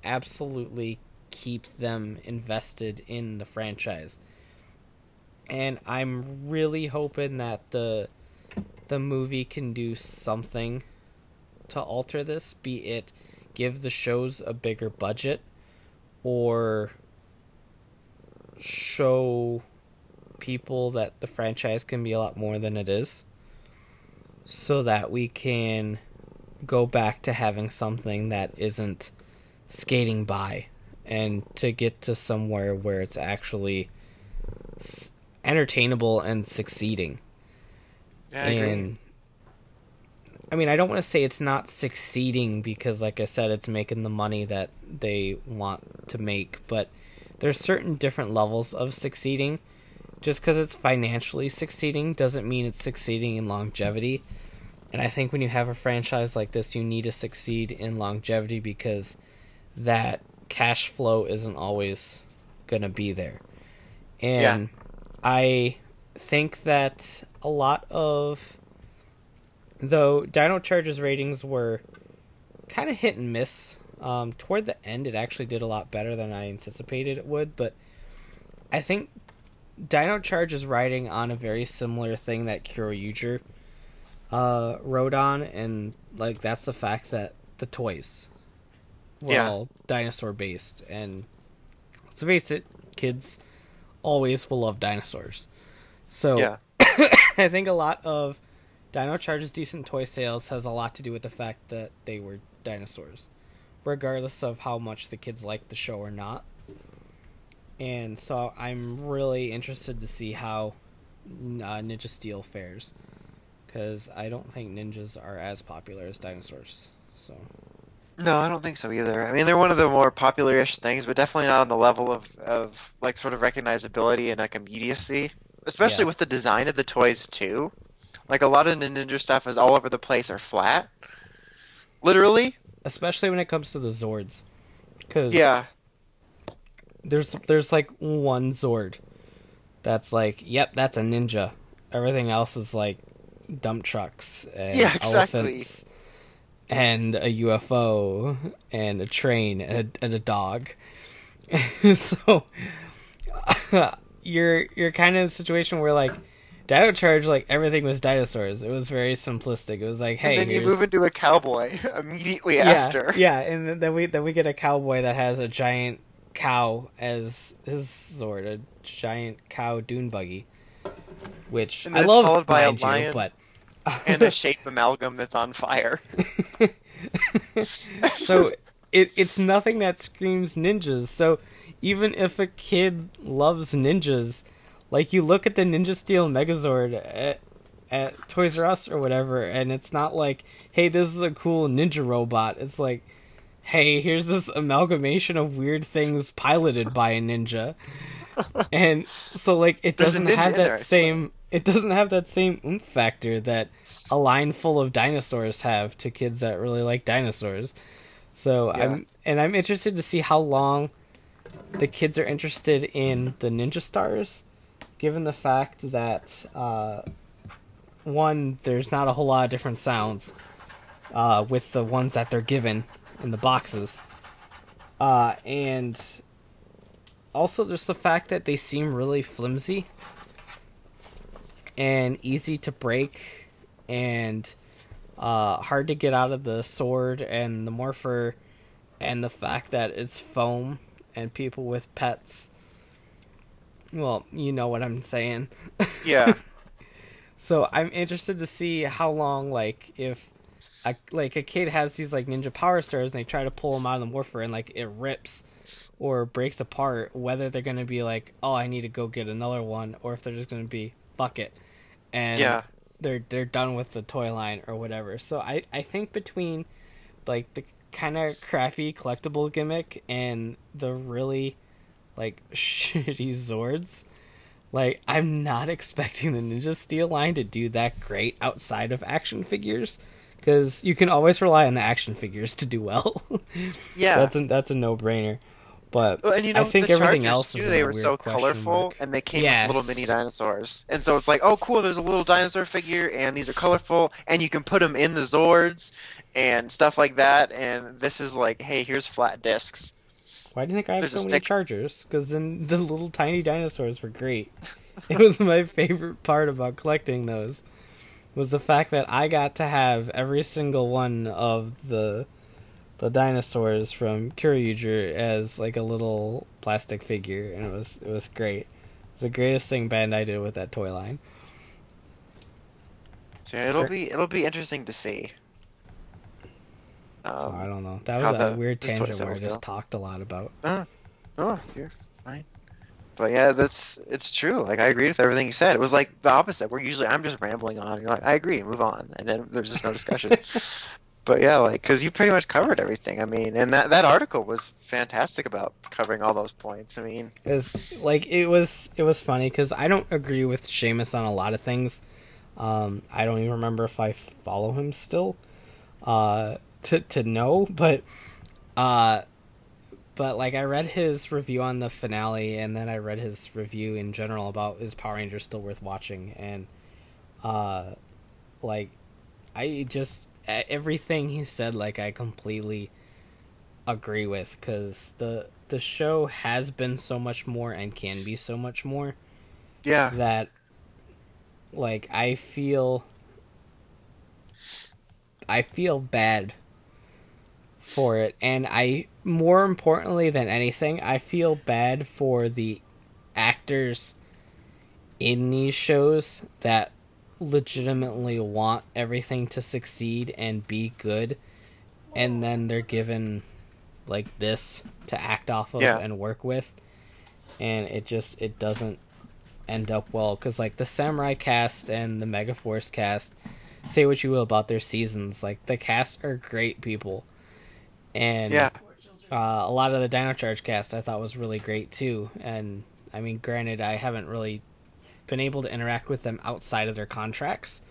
absolutely keep them invested in the franchise. And I'm really hoping that the the movie can do something to alter this, be it give the shows a bigger budget or show people that the franchise can be a lot more than it is so that we can go back to having something that isn't skating by and to get to somewhere where it's actually s- entertainable and succeeding Yeah, I agree. I mean, I don't want to say it's not succeeding because, like I said, it's making the money that they want to make, but there's certain different levels of succeeding. Just because it's financially succeeding doesn't mean it's succeeding in longevity. And I think when you have a franchise like this, you need to succeed in longevity because that cash flow isn't always going to be there. And I think that a lot of though Dino Charge's ratings were kind of hit and miss. Um, toward the end, it actually did a lot better than I anticipated it would, but I think Dino Charge is riding on a very similar thing that Kyoryuger uh, rode on, and like that's the fact that the toys were Yeah. all dinosaur based, and let's face it, kids always will love dinosaurs. So Yeah. I think a lot of Dino Charge's decent toy sales has a lot to do with the fact that they were dinosaurs, regardless of how much the kids liked the show or not. And so I'm really interested to see how uh, Ninja Steel fares, because I don't think ninjas are as popular as dinosaurs. So No, I don't think so either. I mean, they're one of the more popular-ish things, but definitely not on the level of, of like sort of recognizability and like immediacy. Especially Yeah. with the design of the toys too. Like a lot of the Ninja stuff is all over the place or flat. Literally. especially when it comes to the Zords, because Yeah. there's there's like one Zord that's like, yep, that's a ninja. Everything else is like dump trucks and Yeah, exactly. elephants and a UFO and a train and a, and a dog. so you're you're kind of in a situation where like Dino Charge, like everything was dinosaurs. It was very simplistic. It was like, hey, and then you here's- move into a cowboy immediately yeah, after. Yeah, and then- we then we get a cowboy that has a giant cow as his sword, a giant cow dune buggy, which I love. followed by a mind you, lion. but and a shape amalgam that's on fire. so it it's nothing that screams ninjas. So even if a kid loves ninjas, like you look at the Ninja Steel Megazord at, at Toys R Us or whatever, and it's not like, hey, this is a cool ninja robot. It's like, hey, here's this amalgamation of weird things piloted by a ninja. And so like it There's doesn't have in there, that same it doesn't have that same oomph factor that a line full of dinosaurs have to kids that really like dinosaurs. So Yeah. I'm and I'm interested to see how long the kids are interested in the ninja stars, given the fact that uh, one there's not a whole lot of different sounds uh, with the ones that they're given in the boxes, uh, and also just the fact that they seem really flimsy and easy to break and uh, hard to get out of the sword and the morpher and the fact that it's foam and people with pets. Well you know what i'm saying. Yeah. so i'm interested to see how long like if a, like a kid has these like ninja power stars and they try to pull them out of the morpher and like it rips or breaks apart whether they're going to be like oh i need to go get another one or if they're just going to be fuck it and Yeah. they're they're done with the toy line or whatever so i i think between like the kind of crappy collectible gimmick and the really like shitty zords like i'm not expecting the ninja steel line to do that great outside of action figures because you can always rely on the action figures to do well Yeah. that's a that's a no-brainer but Well, and you know, i think the everything Chargers, else too, is they were so colorful, mark. and they came Yeah. with little mini dinosaurs. And so it's like, oh, cool, there's a little dinosaur figure, and these are colorful, and you can put them in the Zords and stuff like that. And this is like, hey, here's flat discs. Why do you think I have There's so many stick- chargers? Because then the little tiny dinosaurs were great. it was my favorite part about collecting those. Was the fact that I got to have every single one of the the dinosaurs from Kyoryuger as like a little plastic figure, and it was it was great. It was the greatest thing Bandai did with that toy line. So it'll be it'll be interesting to see. So Um, I don't know. That was a the- weird tangent where I just go. talked a lot about. Oh, you're fine. But yeah, that's it's true. Like I agreed with everything you said. It was like the opposite. Where usually I'm just rambling on. You're like, I agree, move on, and then there's just no discussion. but yeah, like because you pretty much covered everything. I mean, and that that article was fantastic about covering all those points. I mean, is like it was it was funny because I don't agree with Seamus on a lot of things. Um, I don't even remember if I follow him still. Uh, to to know, but uh, but like I read his review on the finale, and then I read his review in general about is Power Rangers still worth watching, and uh, like I just everything he said, like I completely agree with because the the show has been so much more and can be so much more yeah, that like I feel I feel bad for it. And I more importantly than anything I feel bad for the actors in these shows that legitimately want everything to succeed and be good and then they're given like this to act off of Yeah. and work with and it just it doesn't end up well because like the samurai cast and the megaforce cast say what you will about their seasons like the cast are great people and yeah, uh, a lot of the Dino Charge cast I thought was really great too. And I mean, granted, I haven't really been able to interact with them outside of their contracts,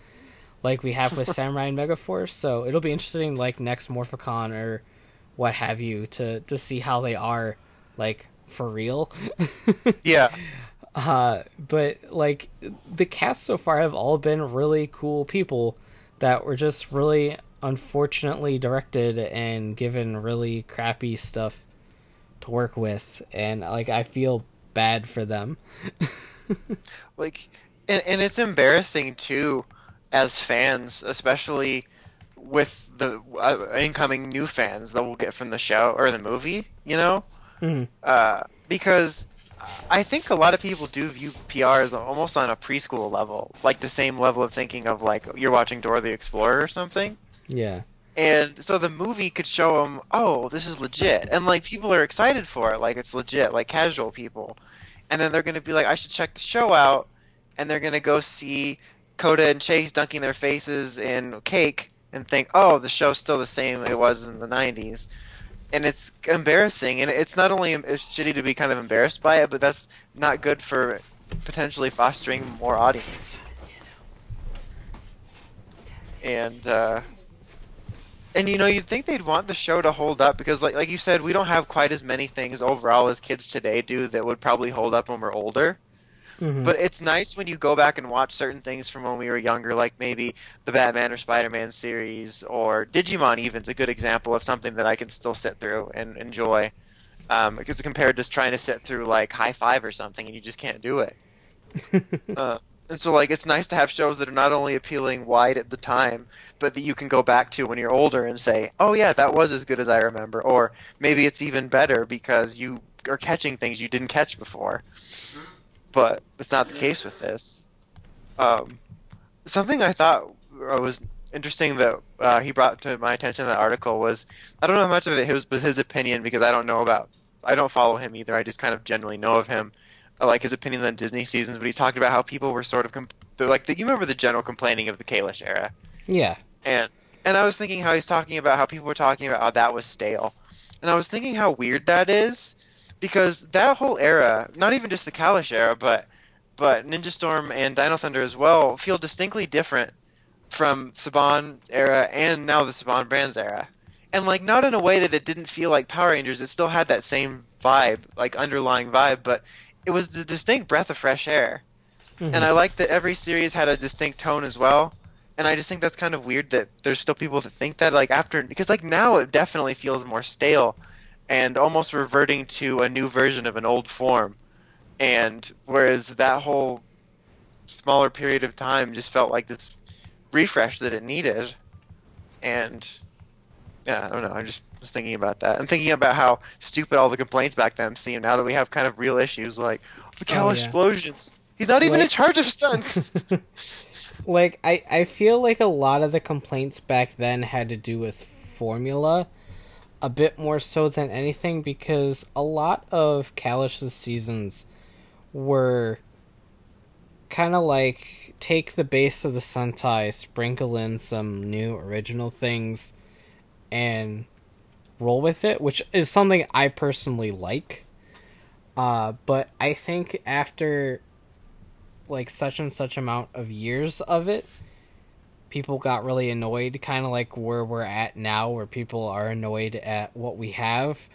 like we have with Samurai and Megaforce. So it'll be interesting, like next Morphicon or what have you, to to see how they are like for real. Yeah. Uh, but like the cast so far have all been really cool people that were just really unfortunately directed and given really crappy stuff to work with, and like I feel bad for them. like and, and it's embarrassing too as fans especially with the uh, incoming new fans that we'll get from the show or the movie you know Mhm. uh, because i think a lot of people do view pr as almost on a preschool level like the same level of thinking of like you're watching dora the explorer or something Yeah. and so the movie could show them, oh, this is legit, and like people are excited for it, like it's legit, like casual people, and then they're gonna be like, I should check the show out, and they're gonna go see Koda and Chase dunking their faces in cake, and think, oh, the show's still the same it was in the '90s, and it's embarrassing, and it's not only it's shitty to be kind of embarrassed by it, but that's not good for potentially fostering more audience. And uh, and you know, you'd think they'd want the show to hold up because, like, like you said, we don't have quite as many things overall as kids today do that would probably hold up when we're older. Mhm. But it's nice when you go back and watch certain things from when we were younger, like maybe the Batman or Spider-Man series, or Digimon. Even Even's a good example of something that I can still sit through and enjoy. Um, because compared to trying to sit through like High Five or something, and you just can't do it. Uh, and so, like, it's nice to have shows that are not only appealing wide at the time, but that you can go back to when you're older and say, "Oh yeah, that was as good as I remember," or maybe it's even better because you are catching things you didn't catch before. But it's not the case with this. Um, something I thought was interesting that uh, he brought to my attention in that article was I don't know how much of it was, was his opinion because I don't know about I don't follow him either. I just kind of generally know of him. I like his opinions on Disney seasons, but he talked about how people were sort of comp- they're like the, you remember the general complaining of the Kalish era, yeah. and and I was thinking how he's talking about how people were talking about how that was stale, and I was thinking how weird that is, because that whole era, not even just the Kalish era, but but Ninja Storm and Dino Thunder as well, feel distinctly different from Saban era and now the Saban Brands era. And like not in a way that it didn't feel like Power Rangers, it still had that same vibe, like underlying vibe, but it was the distinct breath of fresh air. Mhm. And I like that every series had a distinct tone as well. And I just think that's kind of weird that there's still people that think that like after because like now it definitely feels more stale and almost reverting to a new version of an old form. And whereas that whole smaller period of time just felt like this refresh that it needed. And yeah, I don't know. I just was thinking about that. I'm thinking about how stupid all the complaints back then seem now that we have kind of real issues like the Cal Oh, yeah. explosions. He's not even Like- in charge of stunts. like I, I feel like a lot of the complaints back then had to do with formula a bit more so than anything because a lot of Kalish's seasons were kind of like take the base of the Sentai, sprinkle in some new original things, and roll with it, which is something I personally like. Uh, but I think after like such and such amount of years of it, people got really annoyed, kind of like where we're at now, where people are annoyed at what we have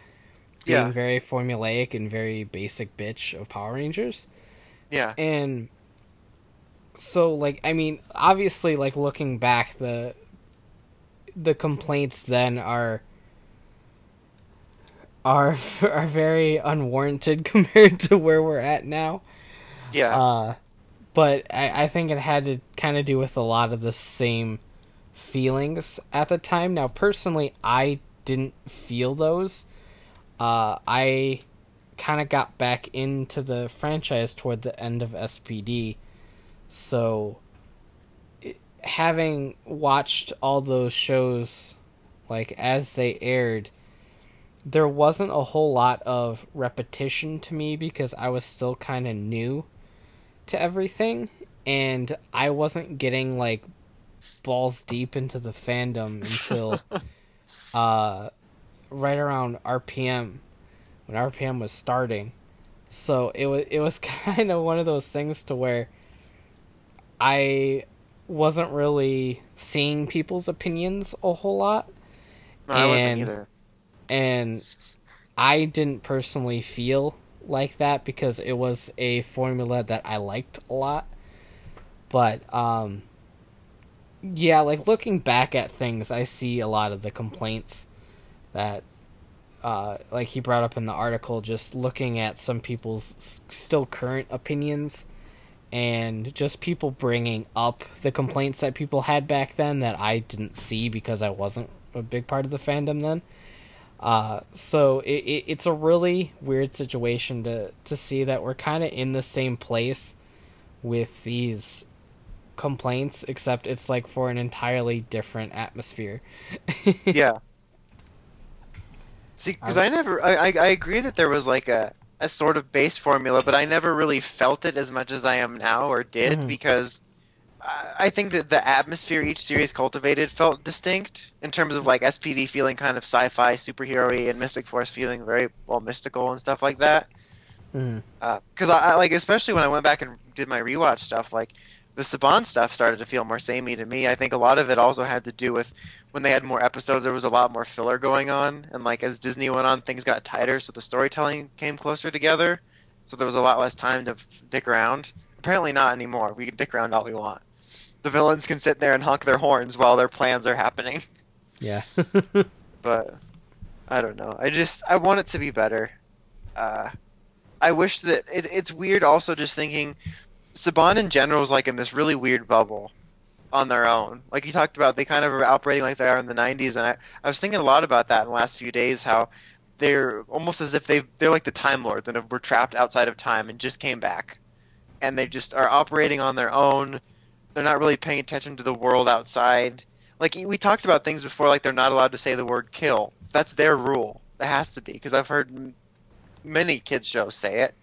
being very formulaic and very basic bitch of Power Rangers. yeah. And so like I mean, obviously like looking back the the complaints then are are are very unwarranted compared to where we're at now. Yeah. Uh, but I, I think it had to kind of do with a lot of the same feelings at the time. Now, personally, I didn't feel those. Uh, I kind of got back into the franchise toward the end of SPD. So, having watched all those shows, like, as they aired, there wasn't a whole lot of repetition to me because I was still kind of new to everything and I wasn't getting like balls deep into the fandom until uh right around RPM when RPM was starting. So it was it was kind of one of those things to where I wasn't really seeing people's opinions a whole lot No, I wasn't and- either. and I didn't personally feel like that because it was a formula that I liked a lot. But um yeah, like looking back at things, I see a lot of the complaints that uh like he brought up in the article just looking at some people's still current opinions and just people bringing up the complaints that people had back then that I didn't see because I wasn't a big part of the fandom then. Uh, so it, it, it's a really weird situation to to see that we're kind of in the same place with these complaints, except it's like for an entirely different atmosphere. yeah. See, because I never, I, I, I agree that there was like a, a sort of base formula, but I never really felt it as much as I am now, or did, Mhm. because I, think that the atmosphere each series cultivated felt distinct in terms of like SPD feeling kind of sci-fi, superhero-y, and Mystic Force feeling very well mystical and stuff like that. Because I, I like, especially when I went back and did my rewatch stuff, like the Saban stuff started to feel more samey to me. I think a lot of it also had to do with when they had more episodes, there was a lot more filler going on, and like as Disney went on, things got tighter, so the storytelling came closer together. So there was a lot less time to dick around. Apparently not anymore. We can dick around all we want. The villains can sit there and honk their horns while their plans are happening. Yeah. But I don't know. I just I want it to be better. Uh, I wish that it, it's weird. Also, just thinking, Saban in general is like in this really weird bubble on their own. Like you talked about, they kind of are operating like they are in the '90s, and I, I was thinking a lot about that in the last few days. How they're almost as if they they're like the Time Lords and were trapped outside of time and just came back, and they just are operating on their own. They're not really paying attention to the world outside. Like we talked about things before, like they're not allowed to say the word "kill." That's their rule. It has to be because I've heard many kids shows say it.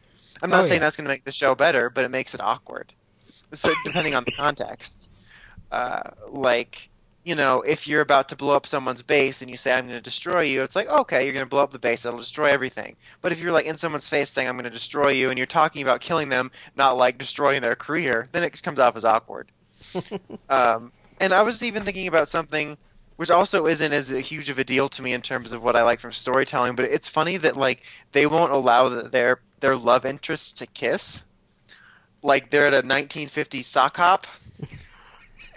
I'm not Oh, saying yeah. that's going to make the show better, but it makes it awkward. So depending on the context, uh, like you know, if you're about to blow up someone's base and you say I'm going to destroy you, it's like okay, you're going to blow up the base, that'll destroy everything. But if you're like in someone's face saying I'm going to destroy you, and you're talking about killing them, not like destroying their career, then it just comes off as awkward. um, and I was even thinking about something which also isn't as huge of a deal to me in terms of what I like from storytelling, but it's funny that like they won't allow the, their their love interests to kiss. Like they're at a 1950s sock hop,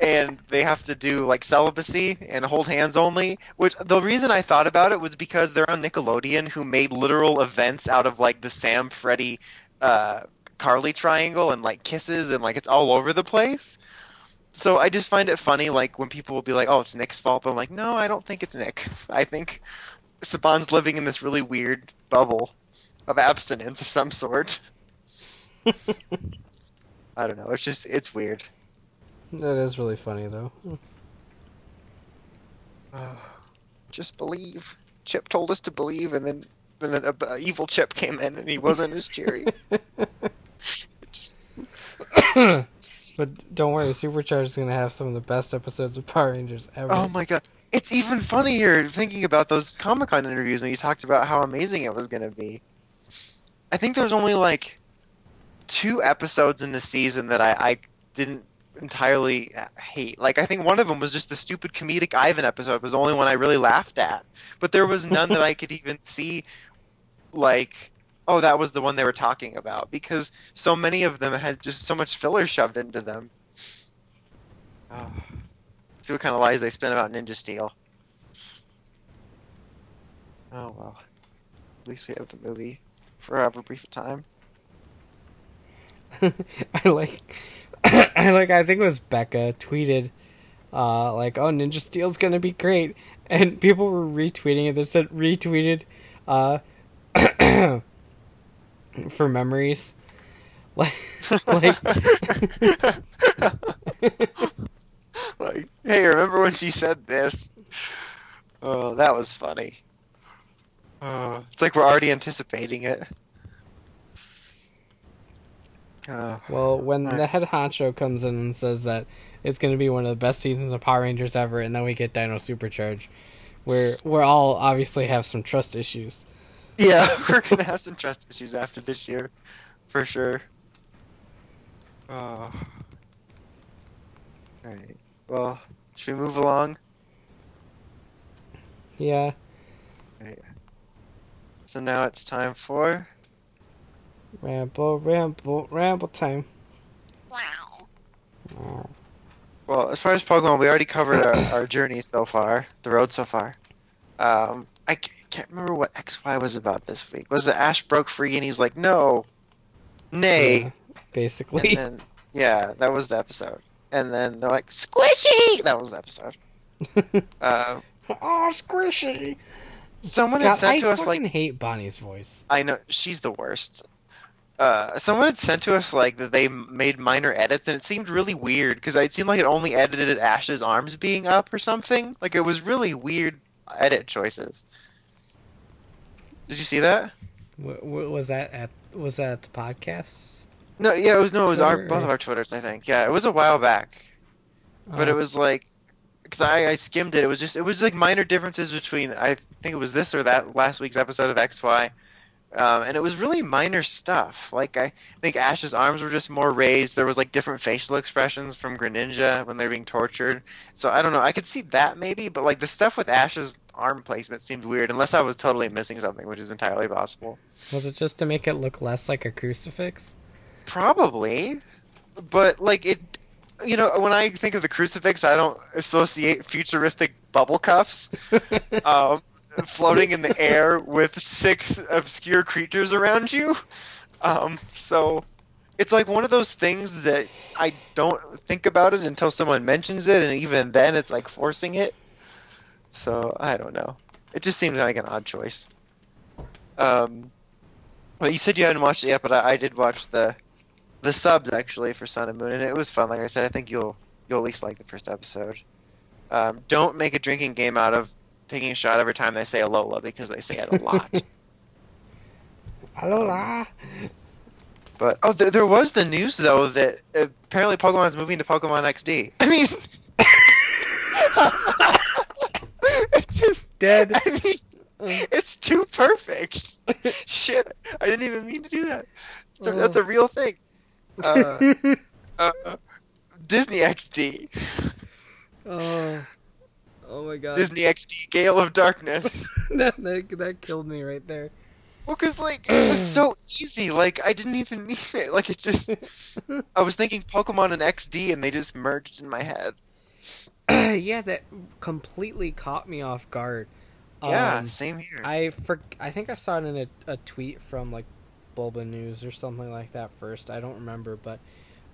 and they have to do like celibacy and hold hands only. Which the reason I thought about it was because they're on Nickelodeon, who made literal events out of like the Sam, Freddie, uh, Carly triangle and like kisses and like it's all over the place. So I just find it funny, like when people will be like, "Oh, it's Nick's fault," but I'm like, "No, I don't think it's Nick. I think Saban's living in this really weird bubble of abstinence of some sort." I don't know. It's just it's weird. that is really funny though. Just believe. Chip told us to believe, and then then a, a evil Chip came in, and he wasn't as cheery. But don't worry, Supercharged is gonna have some of the best episodes of Power Rangers ever. Oh my god. It's even funnier thinking about those Comic Con interviews when you talked about how amazing it was going to be. I think there's only like two episodes in the season that I, I didn't entirely hate. Like, I think one of them was just the stupid comedic Ivan episode, it was the only one I really laughed at. But there was none that I could even see, like, oh, that was the one they were talking about, because so many of them had just so much filler shoved into them. Oh. See what kind of lies they spin about Ninja Steel. Oh well. At least we have the movie for however brief a time. I like, I like. I think it was Becca tweeted, uh, like, "Oh, Ninja Steel's gonna be great," and people were retweeting it. They said retweeted, uh, for memories, like, like, like, hey, remember when she said this? Oh, that was funny. Oh, it's like we're already anticipating it. Oh, well, when the head honcho comes in and says that it's gonna be one of the best seasons of Power Rangers ever, and then we get Dino Supercharge, where we're all obviously have some trust issues. yeah, we're gonna have some trust issues after this year, for sure. Uh, oh. Alright. Well, should we move along? Yeah. So now it's time for Ramble, ramble, ramble time. Wow. Well, as far as Pokemon, we already covered our, our journey so far, the road so far. Um, I can't remember what XY was about this week. Was the Ash broke free and he's like, no, nay. Yeah, basically. And then, yeah, that was the episode. And then they're like, squishy! That was the episode. Uh, oh, squishy. Someone had sent I to us, like hate Bonnie's voice. I know, she's the worst. Uh, someone had sent to us, like, that they made minor edits, and it seemed really weird, because it seemed like it only edited Ash's arms being up or something. Like, it was really weird edit choices. Did you see that? Was that at was that at the podcast? No, yeah, it was no, it was our both of our Twitters, I think. Yeah, it was a while back, but it Oh. was like, because I, I skimmed it. It was just it was like minor differences between I think it was this or that last week's episode of X Y, um, and it was really minor stuff. Like I think Ash's arms were just more raised. There was like different facial expressions from Greninja when they're being tortured. So I don't know. I could see that maybe, but like the stuff with Ash's arm placement seemed weird, unless I was totally missing something, which is entirely possible. Was it just to make it look less like a crucifix? Probably, but like it, you know, when I think of the crucifix, I don't associate futuristic bubble cuffs, um, floating in the air with six obscure creatures around you. Um, so it's like one of those things that I don't think about it until someone mentions it, and even then, it's like forcing it. So I don't know. It just seems like an odd choice. Um, well, you said you hadn't watched it yet, but I, I did watch the the subs actually for Sun and Moon, and it was fun. Like I said, I think you'll you'll at least like the first episode. Um, don't make a drinking game out of taking a shot every time they say Alola because they say it a lot. Alola. but oh, th- there was the news though that apparently Pokemon's moving to Pokemon XD. I mean, it's just Dead. I mean, it's too perfect. Shit, I didn't even mean to do that. So that's a real thing. Uh, uh, Disney XD. oh. Oh my god. Disney XD Gale of Darkness. that, that that killed me right there. Well, cause like it was so easy. Like I didn't even mean it. Like it just. I was thinking Pokemon and XD, and they just merged in my head. yeah, that completely caught me off guard. Yeah, Um, same here. I for I think I saw it in a, a tweet from like Bulbanews or something like that first. I don't remember, but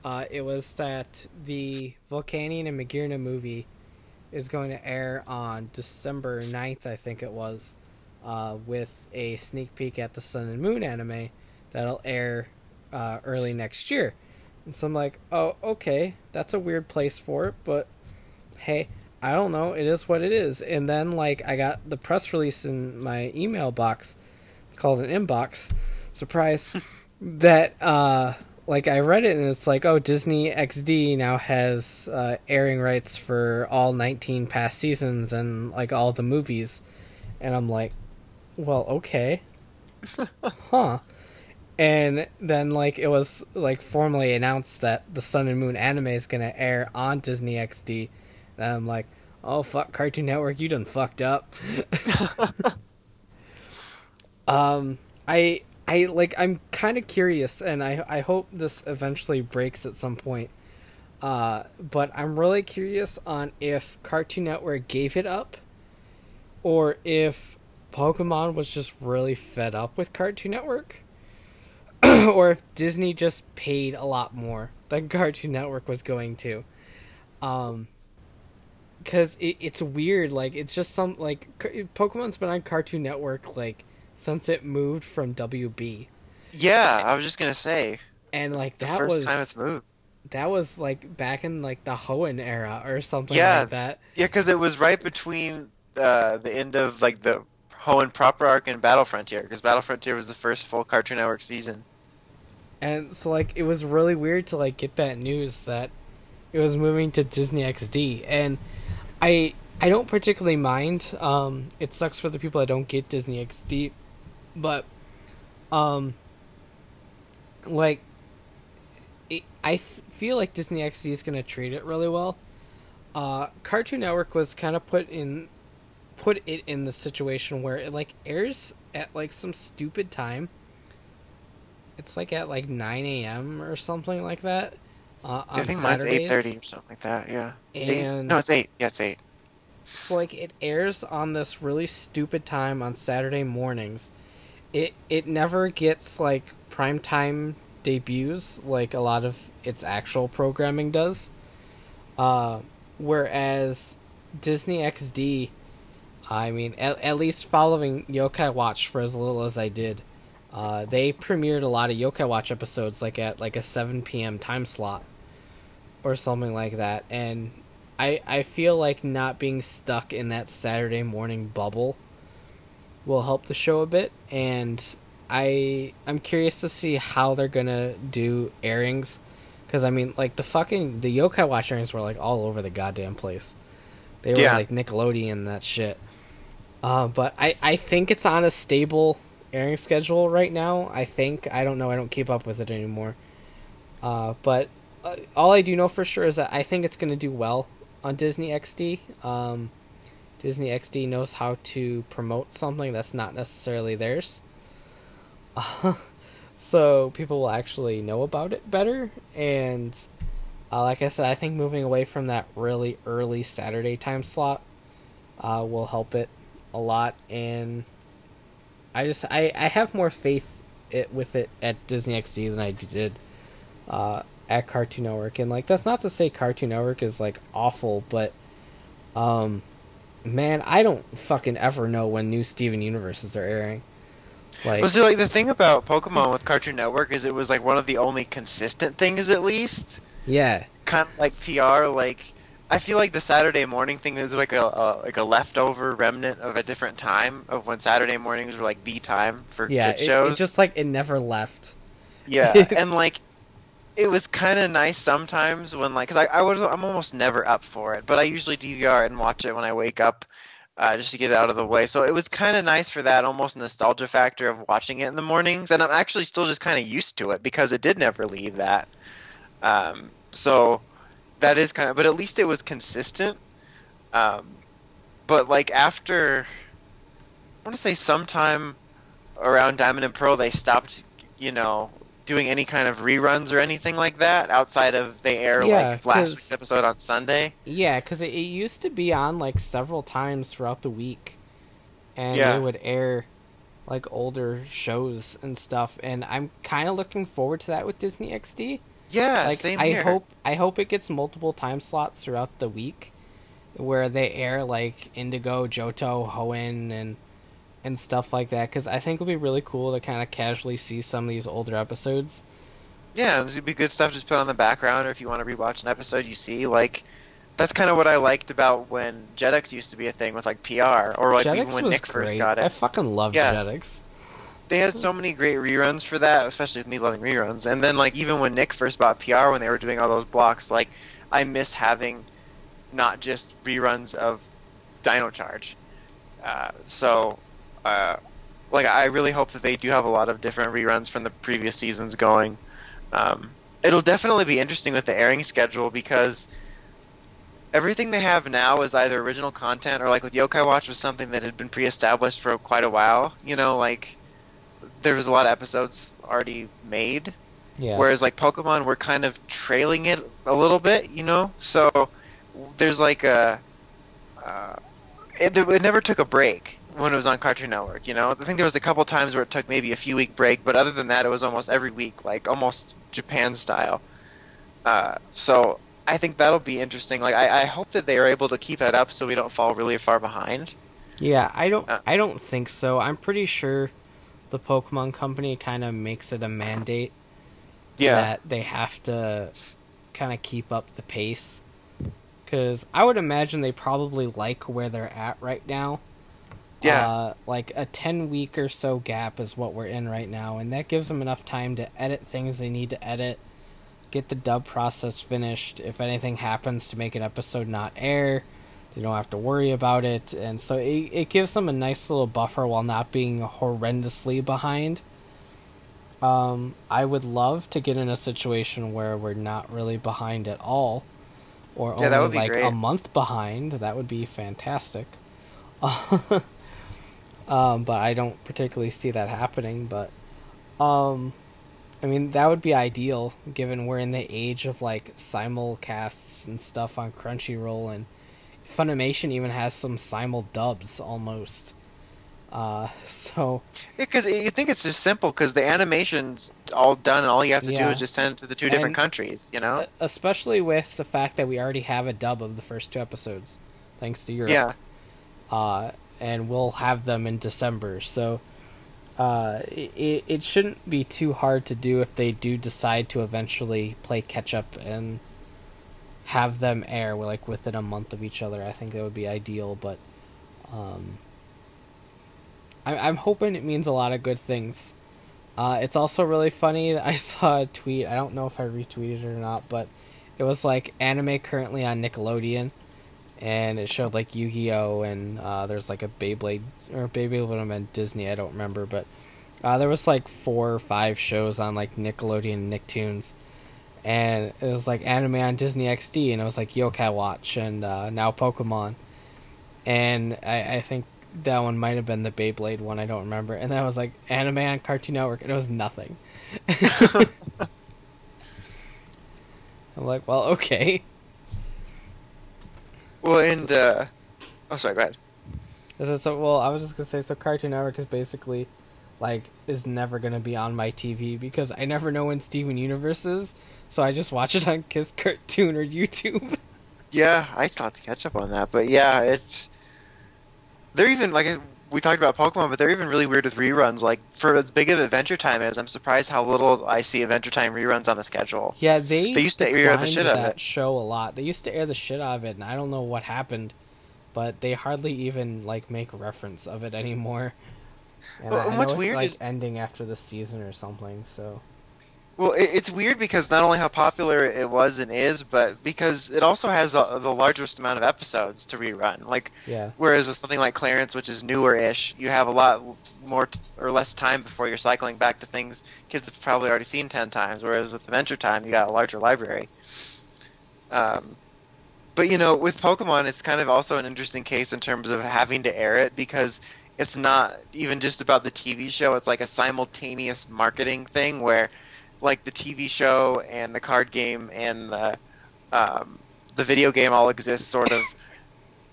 uh, it was that the Volcanion and Magearna movie is going to air on December 9th, I think it was, uh, with a sneak peek at the Sun and Moon anime that'll air uh, early next year. And so I'm like, oh, okay, that's a weird place for it, but hey, I don't know. It is what it is. And then like I got the press release in my email box. It's called an inbox. Surprise. that uh like I read it and it's like, oh, Disney XD now has uh, airing rights for all 19 past seasons and like all the movies. And I'm like, well, okay. huh. And then like it was like formally announced that the Sun and Moon anime is to air on Disney XD. And I'm like, oh fuck, Cartoon Network, you done fucked up. um, I I like I'm kind of curious, and I I hope this eventually breaks at some point. Uh, but I'm really curious on if Cartoon Network gave it up, or if Pokemon was just really fed up with Cartoon Network, or if Disney just paid a lot more than Cartoon Network was going to. Um, because it, it's weird. Like it's just some like Pokemon's been on Cartoon Network like since it moved from WB, yeah, I was just gonna say and like that first was time it's moved. that was like back in like the Hoenn era or something Yeah. like that. Yeah, because it was right between uh, the end of like the Hoenn proper arc and Battle Frontier, because Battle Frontier was the first full Cartoon Network season. And so like it was really weird to like get that news that it was moving to Disney XD and I I don't particularly mind. Um it sucks for the people that don't get Disney XD, but um like it, I th- feel like Disney XD is going to treat it really well. Uh Cartoon Network was kind of put in put it in the situation where it like airs at like some stupid time it's like at like 9 a.m. or something like that. Uh, I think mine's eight thirty or something like that. Yeah. Eight? And No, it's eight. Yeah, it's eight. So like it airs on this really stupid time on Saturday mornings. It it never gets like prime time debuts like a lot of its actual programming does. Uh, whereas Disney XD, I mean, at, at least following Yokai Watch for as little as I did, uh, they premiered a lot of Yokai Watch episodes like at like a 7 p.m. time slot or something like that, and I I feel like not being stuck in that Saturday morning bubble will help the show a bit and I I'm curious to see how they're to do airings cuz I mean like the fucking the Yokai Watch airings were like all over the goddamn place. They were Yeah. like Nickelodeon and that shit. Uh but I I think it's on a stable airing schedule right now. I think I don't know. I don't keep up with it anymore. Uh but uh, all I do know for sure is that I think it's to do well on Disney XD. Um, Disney XD knows how to promote something that's not necessarily theirs. so people will actually know about it better. And uh, like I said, I think moving away from that really early Saturday time slot uh, will help it a lot. And I just I, I have more faith it with it at Disney XD than I did uh, at Cartoon Network, and like that's not to say Cartoon Network is like awful, but um, man, I don't fucking ever know when new Steven Universes are airing. Like, Well, so like the thing about Pokemon with Cartoon Network is it was like one of the only consistent things, at least. yeah, Kind of like PR. Like I feel like the Saturday morning thing is like a, a like a leftover remnant of a different time of when Saturday mornings were like the time for yeah, kid it, it just like it never left. Yeah, and like it was kind of nice sometimes when like because I I was I'm almost never up for it, but I usually DVR and watch it when I wake up. Uh, just to get it out of the way, so it was kind of nice for that almost nostalgia factor of watching it in the mornings, and I'm actually still just kind of used to it because it did never leave that. Um, so that is kind of, but at least it was consistent. Um, but like after, I want to say sometime around Diamond and Pearl, they stopped, you know, doing any kind of reruns or anything like that outside of they air Yeah, like last week's episode on Sunday. Yeah, because it, it used to be on like several times throughout the week, and Yeah. they would air like older shows and stuff. And I'm kind of looking forward to that with Disney XD. Yeah, like same I here. hope I hope it gets multiple time slots throughout the week, where they air like Indigo, Johto, Hoenn, and and stuff like that. Because I think it'll be really cool to kind of casually see some of these older episodes. Yeah, would be good stuff to just put on the background, or if you want to rewatch an episode you see, like that's kind of what I liked about when Jetix used to be a thing with like PR, or like even when Nick great. first got it. I fucking loved Yeah. Jetix. They had so many great reruns for that, especially with me loving reruns. And then like even when Nick first bought PR, when they were doing all those blocks, like I miss having not just reruns of Dino Charge. Uh, so, uh, like I really hope that they do have a lot of different reruns from the previous seasons going. Um, it'll definitely be interesting with the airing schedule because everything they have now is either original content or like with Yokai Watch was something that had been pre-established for quite a while. You know, like there was a lot of episodes already made, Yeah. whereas like Pokemon, we're kind of trailing it a little bit. You know, so there's like a uh, it, it never took a break when it was on Cartoon Network. You know, I think there was a couple times where it took maybe a few week break, but other than that, it was almost every week, like almost Japan style. Uh, so I think that'll be interesting. Like I, I hope that they are able to keep that up so we don't fall really far behind. Yeah, I don't Uh, I don't think so. I'm pretty sure the Pokemon company kind of makes it a mandate that they have to kind of keep up the pace cuz I would imagine they probably like where they're at right now. Yeah. Uh, like a 10 week or so gap is what we're in right now and that gives them enough time to edit things they need to edit, get the dub process finished if anything happens to make an episode not air they don't have to worry about it and so it, it gives them a nice little buffer while not being horrendously behind um, i would love to get in a situation where we're not really behind at all or Yeah, that only would be like great. a month behind that would be fantastic um, but i don't particularly see that happening but um, I mean, that would be ideal given we're in the age of like simulcasts and stuff on Crunchyroll, and Funimation even has some simul dubs almost. Uh, so Because you think it's just simple because the animation's all done, and all you have to do is just send it to the two different countries. You know? especially with the fact that we already have a dub of the first two episodes, thanks to Europe. Yeah. uh, and we'll have them in December. So uh, it, it shouldn't be too hard to do if they do decide to eventually play catch up and have them air like within a month of each other. I think that would be ideal, but um, I, I'm hoping it means a lot of good things. Uh, it's also really funny. that I saw a tweet. I don't know if I retweeted it or not, but it was like anime currently on Nickelodeon and it showed like Yu-Gi-Oh and uh, there's like a Beyblade or Beyblade would have been Disney. I don't remember, but uh, there was like four or five shows on like Nickelodeon and Nicktoons, and it was like anime on Disney XD, and it was like Yokai Watch and uh, now Pokemon, and I, I think that one might have been the Beyblade one. I don't remember, and that was like anime on Cartoon Network, and it was nothing. I'm like, well, okay. Well, and uh, oh, sorry. Go ahead. Is it so? Well, I was just gonna say, so Cartoon Network is basically like is never gonna be on my TV because I never know when Steven Universe is, so I just watch it on Kiss Cartoon or YouTube. Yeah, I still have to catch up on that, but yeah, it's they're even like we talked about Pokemon, but they're even really weird with reruns. Like for as big of Adventure Time is, I'm surprised how little I see Adventure Time reruns on the schedule. yeah, they They used to air the shit out of that show a lot. They used to air the shit out of it, and I don't know what happened, but they hardly even like make reference of it anymore. And Well, I, and I what's weird like is- ending after the season or something. So Well, it, it's weird because not only how popular it was and is, but because it also has the, the largest amount of episodes to rerun. Like yeah, Whereas with something like Clarence, which is newer-ish, you have a lot more t- or less time before you're cycling back to things kids have probably already seen ten times. Whereas with Adventure Time, you got a larger library. Um, but you know, with Pokemon, it's kind of also an interesting case in terms of having to air it because it's not even just about the TV show. It's like a simultaneous marketing thing where, like, the TV show and the card game and the um, the video game all exist sort of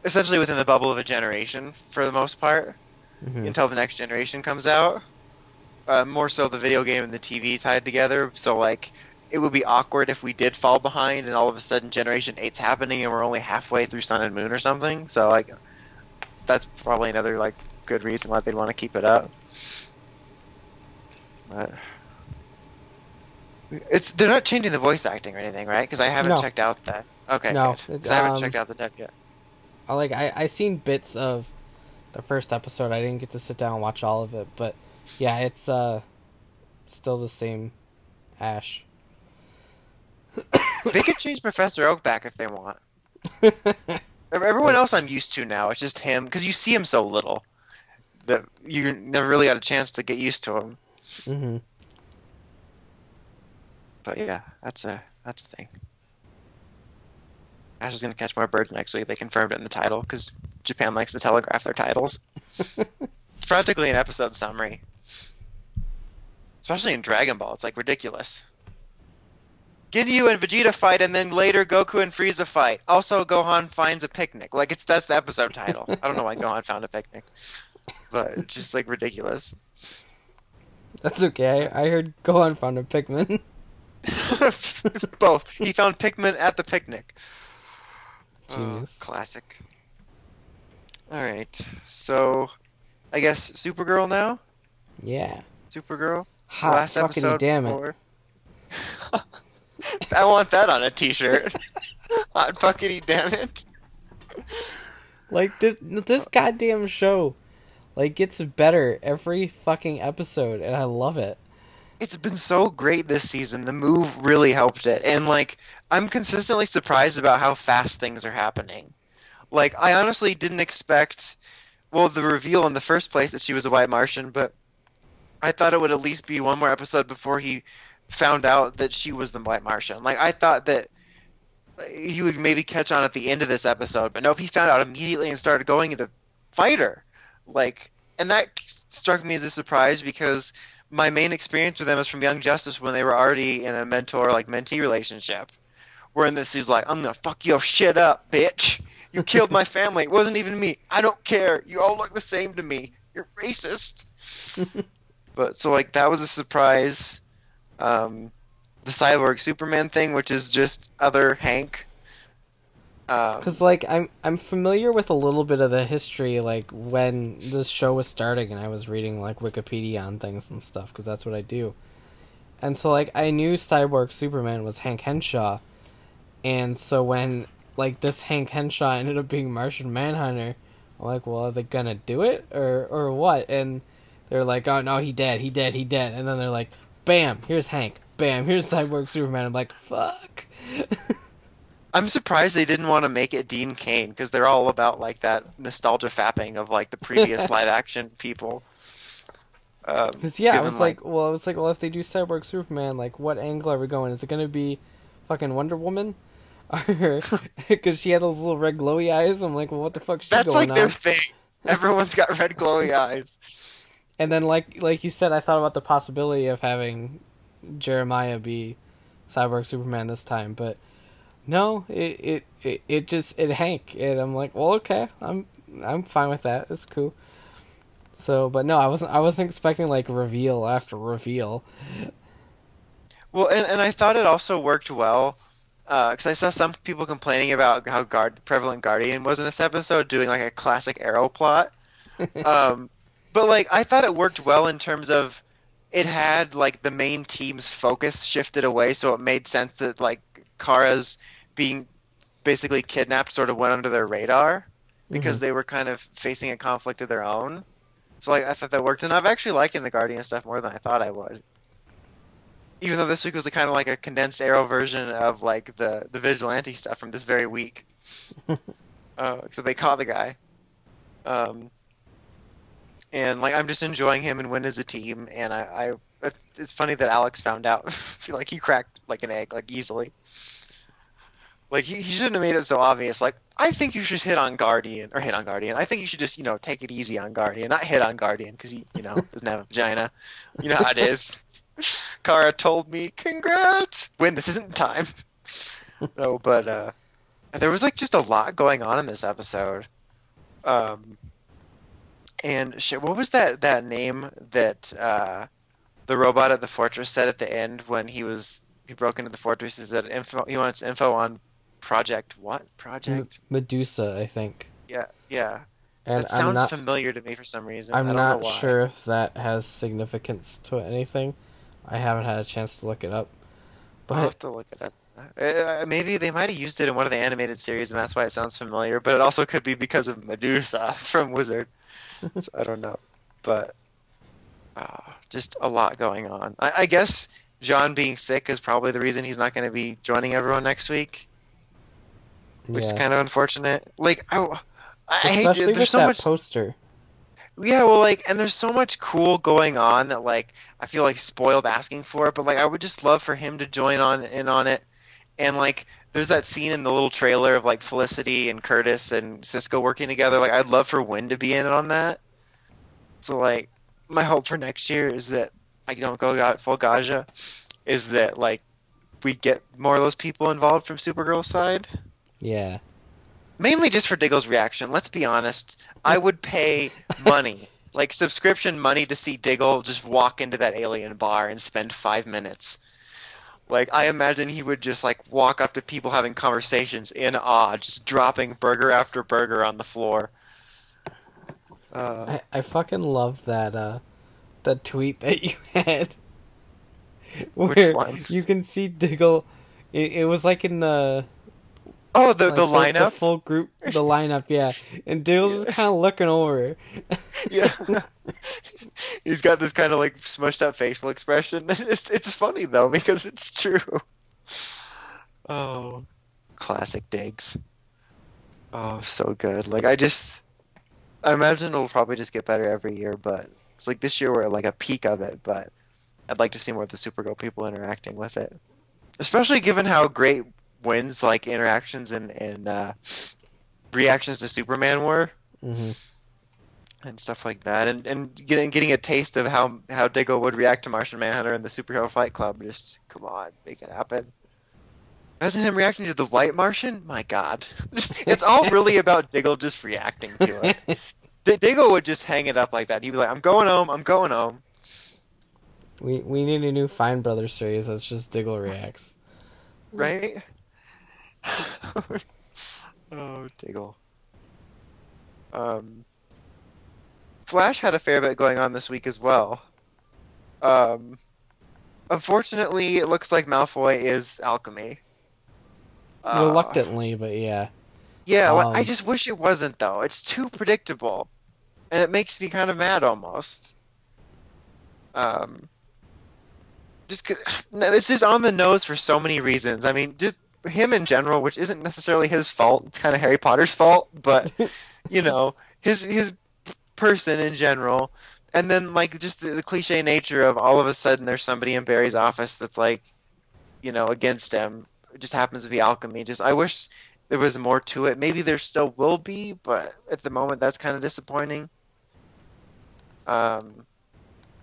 essentially within the bubble of a generation for the most part Mhm. until the next generation comes out. Uh, more so the video game and the TV tied together. So like it would be awkward if we did fall behind and all of a sudden Generation 8's happening and we're only halfway through Sun and Moon or something. So like that's probably another like good reason why they'd want to keep it up. But it's they're not changing the voice acting or anything, right? Because I haven't No. checked out that. Okay, No, good. 'Cause it's, I haven't um, checked out the dub yet. I like I I seen bits of the first episode. I didn't get to sit down and watch all of it, but yeah, it's uh still the same Ash. they could change Professor Oak back if they want. Everyone else I'm used to now. It's just him because you see him so little that you never really had a chance to get used to him. hmm But yeah, that's a that's a thing. Ash is gonna catch more birds next week. They confirmed it in the title because Japan likes to telegraph their titles. it's practically an episode summary, especially in Dragon Ball. It's like ridiculous. Ginyu and Vegeta fight, and then later Goku and Frieza fight. Also, Gohan finds a picnic. Like it's that's the episode title. I don't know why Gohan found a picnic, but it's just like ridiculous. That's okay. I heard Gohan found a Pikmin. Both. He found Pikmin at the picnic. Genius. Oh, classic. All right. So, I guess Supergirl now. Yeah. Supergirl. Hot Last fucking episode. damn it. I want that on a T-shirt. Hot fucking damn it. Like this this goddamn show like gets better every fucking episode and I love it. It's been so great this season. The move really helped it, and like I'm consistently surprised about how fast things are happening. Like I honestly didn't expect, well, the reveal in the first place that she was a white Martian, but I thought it would at least be one more episode before he found out that she was the white Martian. Like I thought that he would maybe catch on at the end of this episode, but nope, he found out immediately and started going into fight her. Like, and that struck me as a surprise because my main experience with them is from Young Justice when they were already in a mentor like mentee relationship. Where in this he's like, I'm gonna fuck your shit up, bitch. You killed my family. It wasn't even me. I don't care. You all look the same to me. You're racist. but so like that was a surprise. Um, the cyborg Superman thing, which is just other Hank. Um, Because like I'm I'm familiar with a little bit of the history, like when this show was starting, and I was reading like Wikipedia on things and stuff, because that's what I do. And so like I knew Cyborg Superman was Hank Henshaw, and so when like this Hank Henshaw ended up being Martian Manhunter, I'm like, well, are they gonna do it or or what? And they're like, oh no, he dead, he dead, he dead, and then they're like, bam, here's Hank, bam, here's Cyborg Superman. I'm like, fuck. I'm surprised they didn't want to make it Dean Cain because they're all about like that nostalgia fapping of like the previous live action people. Um, Because yeah, I was like, well, I was like, well, if they do Cyborg Superman, like, what angle are we going? Is it gonna be fucking Wonder Woman? Because she had those little red glowy eyes. I'm like, well, what the fuck's she that's going like their thing. Everyone's got red glowy eyes. And then, like, like you said, I thought about the possibility of having Jeremiah be Cyborg Superman this time, but no, it it it, it just it Hank, and I'm like, well, okay, I'm I'm fine with that. It's cool. So, but no, I wasn't I wasn't expecting like reveal after reveal. Well, and, and I thought it also worked well because I saw some people complaining about how guard prevalent Guardian was in this episode, doing like a classic Arrow plot. um, but like I thought it worked well in terms of it had like the main team's focus shifted away, so it made sense that like Kara's being basically kidnapped sort of went under their radar because Mhm. they were kind of facing a conflict of their own. So like I thought that worked, and I've actually liking the Guardian stuff more than I thought I would even though this week was a, kind of like a condensed arrow version of like the the vigilante stuff from this very week. uh, so they caught the guy, um, and like I'm just enjoying him and Winn as a team. And I, I it's funny that Alex found out. feel like he cracked like an egg like easily. Like he, he shouldn't have made it so obvious. Like I think you should hit on Guardian or hit on Guardian. I think you should just you know take it easy on Guardian, not hit on Guardian because he you know doesn't have a vagina. You know how it is. Kara told me, "Congrats, When This isn't time." no, but uh, there was like just a lot going on in this episode. Um, and shit, what was that that name that uh, the robot at the fortress said at the end when he was he broke into the fortress? Is that info? He wants info on project what project? Medusa, I think. Yeah, yeah. And that sounds not familiar to me for some reason. I I'm don't not know why. sure if that has significance to anything. I haven't had a chance to look it up. But... I'll have to look it up. Uh, maybe they might have used it in one of the animated series, and that's why it sounds familiar. But it also could be because of Medusa from Wizard. so I don't know, but uh, just a lot going on. I, I guess John being sick is probably the reason he's not going to be joining everyone next week, which is kind of unfortunate. Like I, I hate it. There's so that much. poster. Yeah, well, like, and there's so much cool going on that, like, I feel like spoiled asking for it, but like, I would just love for him to join on in on it, and like, there's that scene in the little trailer of like Felicity and Curtis and Cisco working together. Like, I'd love for Winn to be in on that. So like, my hope for next year is that I don't go got full Gaja, is that like we get more of those people involved from Supergirl's side. Yeah. Mainly just for Diggle's reaction. Let's be honest. I would pay money, like subscription money, to see Diggle just walk into that alien bar and spend five minutes. Like I imagine he would just like walk up to people having conversations in awe, just dropping burger after burger on the floor. Uh, I, I fucking love that uh that tweet that you had. Where one? you can see Diggle it, it was like in the oh, the like, the lineup. the full group the lineup, yeah. And Diggle's just kinda looking over. yeah. He's got this kind of like smushed up facial expression. It's it's funny though because it's true. Oh, classic digs. Oh, so good. Like I just, I imagine it'll probably just get better every year. But it's like this year we're at like a peak of it. But I'd like to see more of the Supergirl people interacting with it, especially given how great Winn's like interactions and and uh, reactions to Superman were. hmm and stuff like that, and and getting getting a taste of how how Diggle would react to Martian Manhunter and the Superhero Fight Club. Just come on, make it happen. Imagine him reacting to the White Martian. My God, it's all really about Diggle just reacting to it. D- Diggle would just hang it up like that. He'd be like, "I'm going home. I'm going home." We we need a new Fine Brothers series that's just Diggle reacts. right? oh, Diggle. Um, Flash had a fair bit going on this week as well. Um, unfortunately, it looks like Malfoy is alchemy. Uh, Reluctantly, but yeah. Yeah, like, I Um, just wish it wasn't though. It's too predictable, and it makes me kind of mad almost. Um, just 'cause- no, it's just on the nose for so many reasons. I mean, just him in general, which isn't necessarily his fault. It's kind of Harry Potter's fault, but you know, his his person in general, and then like just the, the cliche nature of all of a sudden there's somebody in Barry's office that's like, you know, against him. It just happens to be alchemy. Just I wish there was more to it. Maybe there still will be, but at the moment that's kind of disappointing. Um,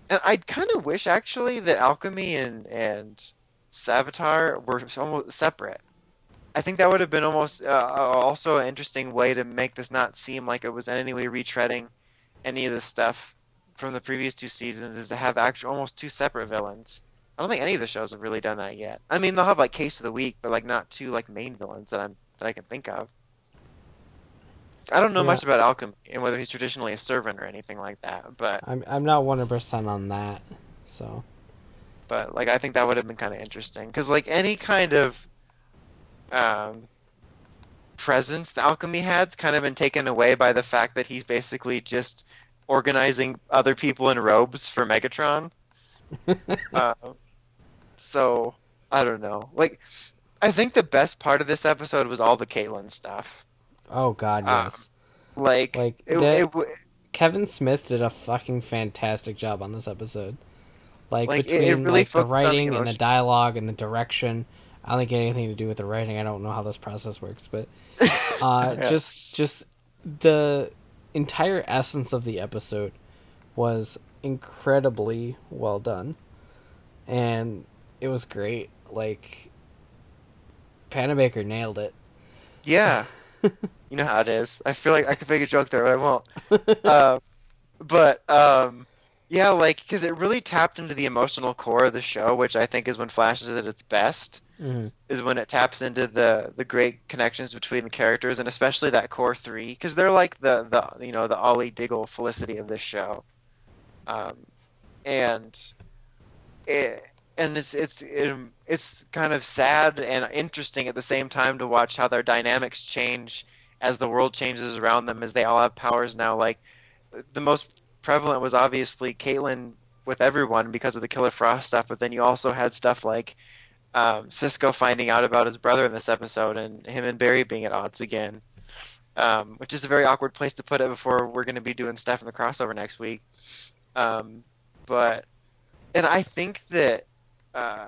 and I kind of wish actually that alchemy and and Savitar were almost separate. I think that would have been almost uh, also an interesting way to make this not seem like it was in any way retreading any of the stuff from the previous two seasons. Is to have actual almost two separate villains. I don't think any of the shows have really done that yet. I mean, they'll have like case of the week, but like not two like main villains that I'm that I can think of. I don't know Yeah. much about alchemy and whether he's traditionally a servant or anything like that, but I'm I'm not one hundred percent on that. So but like I think that would have been kind of interesting because like any kind of um, presence the alchemy had's kind of been taken away by the fact that he's basically just organizing other people in robes for Megatron. uh, so I don't know. Like I think the best part of this episode was all the Caitlyn stuff. Oh god, Um, yes. Like, Like, it, that- it Kevin Smith did a fucking fantastic job on this episode. Like, Like, between really like the on the writing and the dialogue and the direction. I don't think it had anything to do with the writing. I don't know how this process works, but uh, Yeah. just just the entire essence of the episode was incredibly well done, and it was great. Like, Panabaker nailed it. Yeah. you know how it is. I feel like I could make a joke there, but I won't. um, but um, yeah, like because it really tapped into the emotional core of the show, which I think is when Flash is at its best. Mhm. Is when it taps into the the great connections between the characters, and especially that core three, because they're like the the you know the Ollie Diggle Felicity of this show. Um, and it and it's it's it, it's kind of sad and interesting at the same time to watch how their dynamics change as the world changes around them as they all have powers now like the most prevalent was obviously Caitlyn with everyone because of the Killer Frost stuff but then you also had stuff like um, Cisco finding out about his brother in this episode and him and Barry being at odds again um, which is a very awkward place to put it before we're going to be doing stuff in the crossover next week um, but and I think that uh,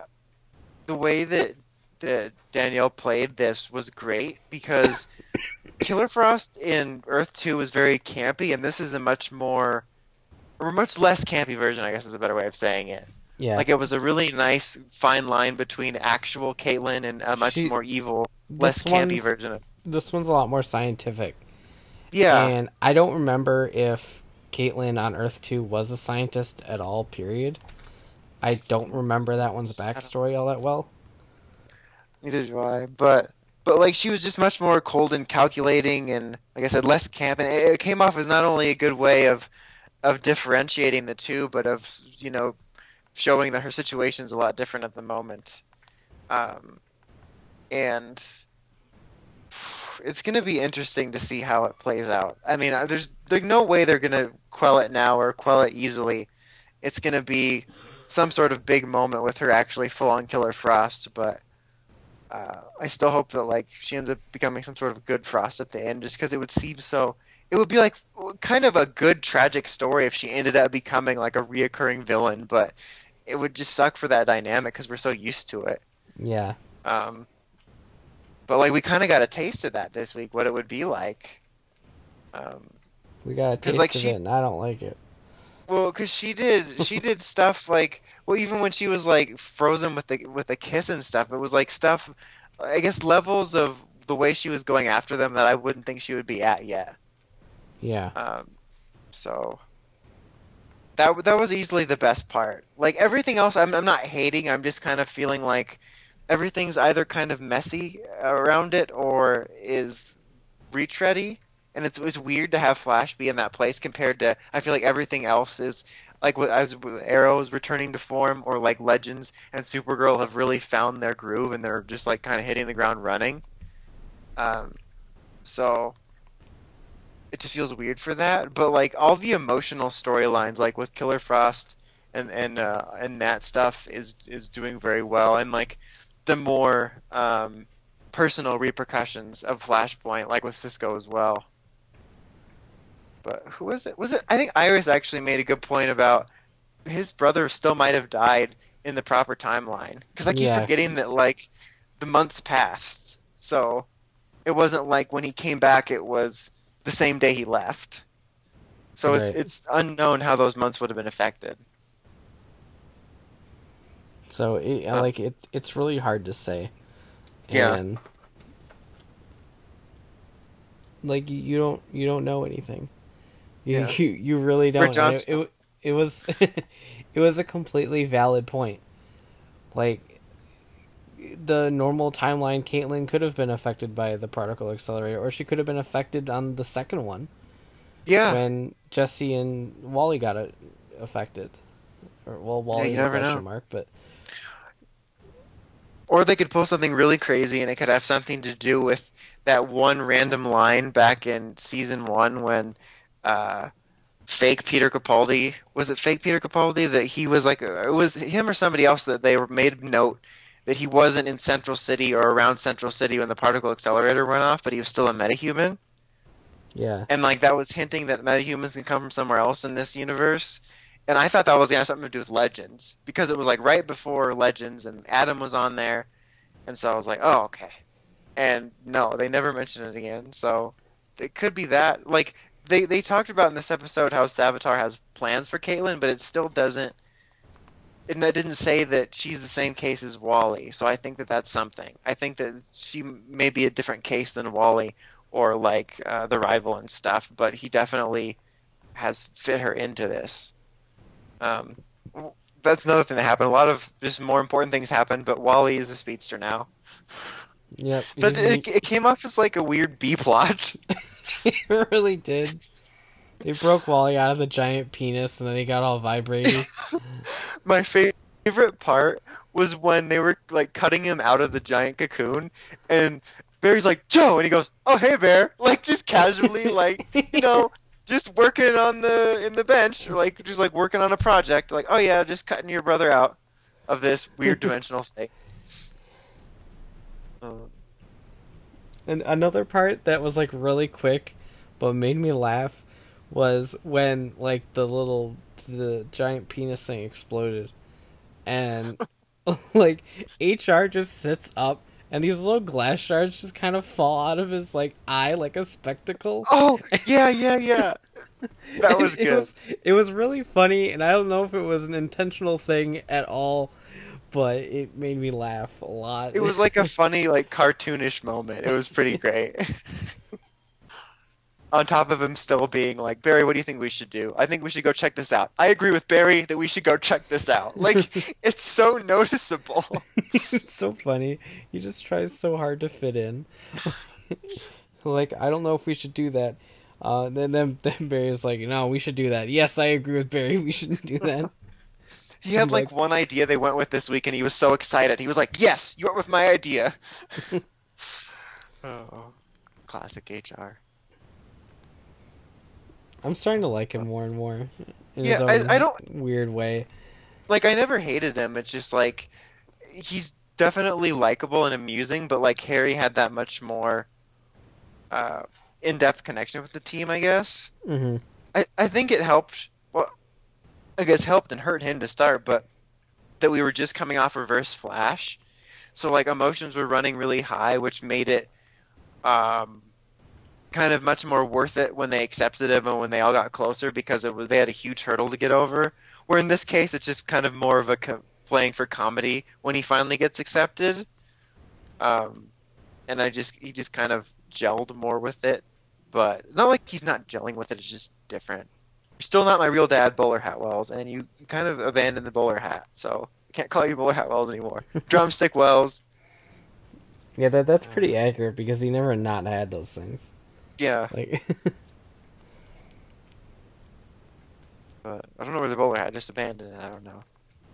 the way that that Danielle played this was great because Killer Frost in Earth Two was very campy, and this is a much more, or much less campy version. I guess is a better way of saying it. Yeah, Like it was a really nice fine line between actual Caitlyn and a much She- more evil, less campy version of. This one's a lot more scientific. Yeah, And I don't remember if Caitlyn on Earth 2 was a scientist at all, period. I don't remember that one's backstory all that well. Neither do I. But but like she was just much more cold and calculating, and like I said, less camp. And it, it came off as not only a good way of of differentiating the two, but of you know showing that her situation's a lot different at the moment. Um, and it's gonna be interesting to see how it plays out. I mean, there's there's no way they're gonna quell it now or quell it easily. It's gonna be some sort of big moment with her actually full on Killer Frost, but uh, I still hope that like she ends up becoming some sort of good Frost at the end, just because it would seem so. It would be like kind of a good tragic story if she ended up becoming like a reoccurring villain, but it would just suck for that dynamic because we're so used to it. Yeah. Um, but like we kind of got a taste of that this week, what it would be like. Um, We got a taste like, of she- it, and I don't like it. Well, because she did she did stuff like well even when she was like frozen with the with the kiss and stuff, it was like stuff I guess levels of the way she was going after them that I wouldn't think she would be at yet. Yeah. Um, so that that was easily the best part. Like everything else, I'm I'm not hating. I'm just kind of feeling like everything's either kind of messy around it or is retready, and it's it's weird to have Flash be in that place compared to I feel like everything else is like as Arrow is returning to form or like Legends and Supergirl have really found their groove and they're just like kind of hitting the ground running. Um, so it just feels weird for that. But like all the emotional storylines, like with Killer Frost and and uh, and that stuff is is doing very well, and like the more um, personal repercussions of Flashpoint, like with Cisco as well. But who was it? Was it? I think Iris actually made a good point about his brother still might have died in the proper timeline because I keep Yeah. forgetting that like the months passed, so it wasn't like when he came back it was the same day he left. So Right. it's it's unknown how those months would have been affected. So it, Uh, like it, it's really hard to say. Yeah. And like you don't you don't know anything. You Yeah. you, you really don't. It, it it was it was a completely valid point. Like the normal timeline, Caitlyn could have been affected by the particle accelerator, or she could have been affected on the second one Yeah. when Jesse and Wally got it affected. Or well, Wally's you a never question know. mark, but Or they could pull something really crazy and it could have something to do with that one random line back in season one when uh, fake Peter Capaldi was it fake Peter Capaldi that he was like it was him or somebody else that they made note that he wasn't in Central City or around Central City when the particle accelerator went off, but he was still a metahuman. yeah. and like that was hinting that metahumans can come from somewhere else in this universe. And I thought that was gonna have something to do with Legends because it was like right before Legends, and Adam was on there, and so I was like, oh okay. And no, they never mentioned it again. So it could be that. Like they they talked about in this episode how Savitar has plans for Caitlyn, but it still doesn't. It it didn't say that she's the same case as Wally, so I think that that's something. I think that she may be a different case than Wally, or like uh, the rival and stuff, but he definitely has fit her into this. Um, that's another thing that happened. A lot of just more important things happened, but Wally is a speedster now. Yep. But it, it came off as like a weird B plot. it really did. They broke Wally out of the giant penis, and then he got all vibrating. My favorite part was when they were like cutting him out of the giant cocoon, and Barry's like Joe, and he goes, "Oh hey Bear," like just casually, like you know, just working on the in the bench, like just like working on a project, like oh yeah, just cutting your brother out of this weird dimensional thing. Uh, And another part that was like really quick, but made me laugh, was when like the little the giant penis thing exploded, and like HR just sits up, and these little glass shards just kind of fall out of his like eye like a spectacle. oh yeah, yeah, yeah. That was it good. was, it was really funny, and I don't know if it was an intentional thing at all, but it made me laugh a lot. It was like a funny, like cartoonish moment. It was pretty great. On top of him still being like, Barry, what do you think we should do? I think we should go check this out. I agree with Barry that we should go check this out. Like, it's so noticeable. it's so funny. He just tries so hard to fit in. like, I don't know if we should do that. Uh, then, then, then Barry's like, no, we should do that. Yes, I agree with Barry. We shouldn't do that. He had like like- one idea they went with this week, and he was so excited. He was like, "Yes, you went with my idea." oh, classic HR. I'm starting to like him more and more. In Yeah, his own I- I don't- weird way. like I never hated him. It's just like he's definitely likable and amusing, but like Harry had that much more uh, in-depth connection with the team. I guess hmm I I think it helped. Well, I guess helped and hurt him to start, but that we were just coming off Reverse Flash, so like emotions were running really high, which made it um kind of much more worth it when they accepted him and when they all got closer because it was they had a huge hurdle to get over. Where in this case, it's just kind of more of a co- playing for comedy when he finally gets accepted. Um, and I just he just kind of gelled more with it, but not like he's not gelling with it. It's just different. You're still not my real dad, Bowler Hat Wells, and you, you kind of abandoned the bowler hat, so I can't call you Bowler Hat Wells anymore. Drumstick Wells, Yeah, that that's pretty accurate because he never not had those things. Yeah, Like, but I don't know where the bowler hat just abandoned it. I don't know.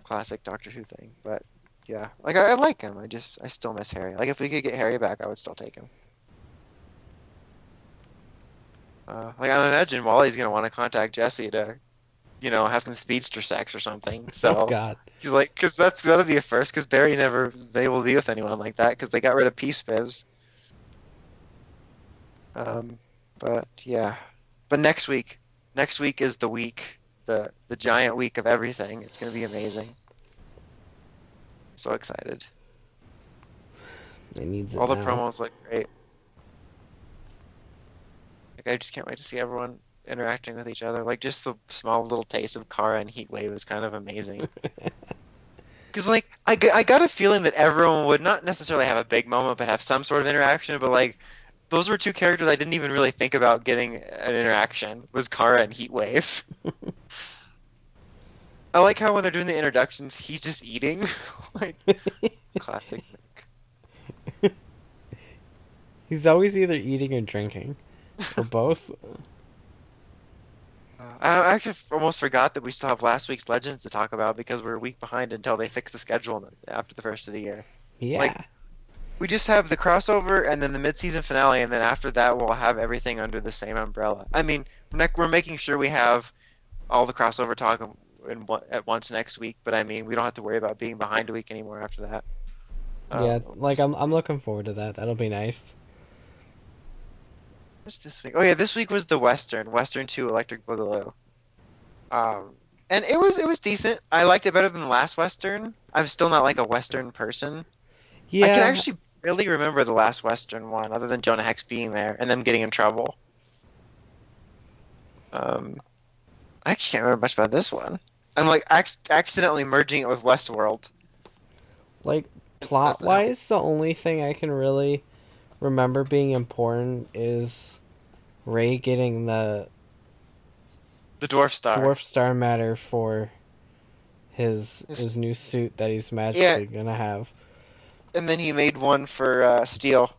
Classic Doctor Who thing, but yeah, like I, I like him. I just I still miss Harry. Like if we could get Harry back, I would still take him. Uh, like I imagine Wally's gonna want to contact Jesse to, you know, have some speedster sex or something. So oh god. he's like, because that's that'll be a first. Because Barry never able to be with anyone like that because they got rid of Peace Fizz. Um, but yeah, but next week, next week is the week, the the giant week of everything. It's gonna be amazing. So excited! It needs All the now. promos look great. Like I just can't wait to see everyone interacting with each other. Like just the small little taste of Kara and Heatwave is kind of amazing. Because like I, I got a feeling that everyone would not necessarily have a big moment, but have some sort of interaction. But like those were two characters I didn't even really think about getting an interaction. Was Kara and Heatwave. I like how when they're doing the introductions, he's just eating. like classic. He's always either eating or drinking, or both. I actually almost forgot that we still have last week's Legends to talk about because we're a week behind until they fix the schedule after the first of the year. Yeah. Like- We just have the crossover and then the mid-season finale, and then after that we'll have everything under the same umbrella. I mean, we're making sure we have all the crossover talk in at once next week, but I mean, we don't have to worry about being behind a week anymore after that. yeah, Um, like I'm I'm looking forward to that. That'll be nice. What's this week? Oh yeah, this week was the Western, Western Two, Electric Boogaloo. Um, and it was it was decent. I liked it better than the last Western. I'm still not like a Western person. Yeah. I can actually really remember the last Western one, other than Jonah Hex being there and them getting in trouble. Um, I can't remember much about this one. I'm like ac- accidentally merging it with Westworld. like plot wise, the only thing I can really remember being important is Ray getting the The Dwarf Star. dwarf star matter for his His- his new suit that he's magically gonna have. And then he made one for uh, Steel,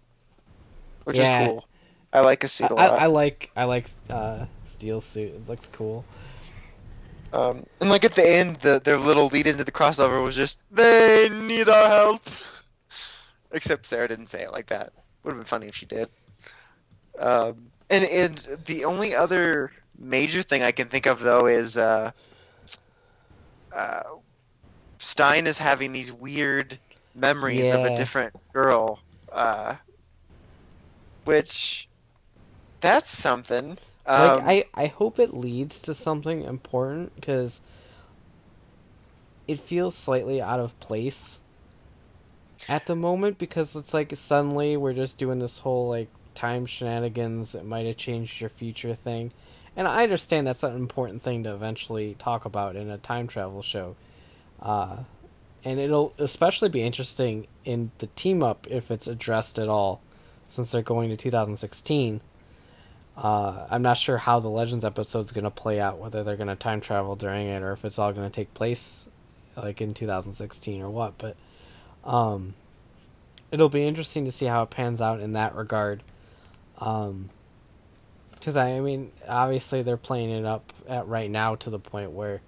which Yeah. is cool. I like a suit a I, lot. I like I like uh, Steel's suit. It looks cool. Um, and like at the end, the their little lead into the crossover was just they need our help. Except Sarah didn't say it like that. Would have been funny if she did. Um, and and the only other major thing I can think of though is uh, uh, Stein is having these weird memories of a different girl, uh, which that's something. Um, like I, I hope it leads to something important because it feels slightly out of place at the moment because it's like suddenly we're just doing this whole like time shenanigans it might have changed your future thing. And i understand that's an important thing to eventually talk about in a time travel show. Uh, and it'll especially be interesting in the team up if it's addressed at all since they're going to 2016 uh, I'm not sure how the Legends episode's going to play out, whether they're going to time travel during it or if it's all going to take place like in 2016 or what. But um, it'll be interesting to see how it pans out in that regard. Um, because I, I mean, obviously they're playing it up at right now to the point where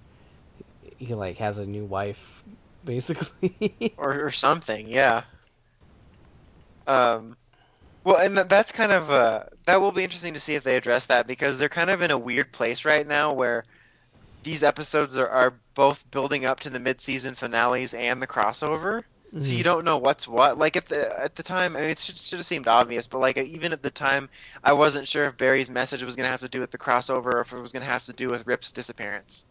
he like has a new wife, basically. or, or something, yeah. Um, well, and that's kind of uh, that will be interesting to see if they address that because they're kind of in a weird place right now where these episodes are, are both building up to the mid-season finales and the crossover, so you don't know what's what. Like at the at the time, I mean, it should, should have seemed obvious, but like even at the time, I wasn't sure if Barry's message was going to have to do with the crossover or if it was going to have to do with Rip's disappearance.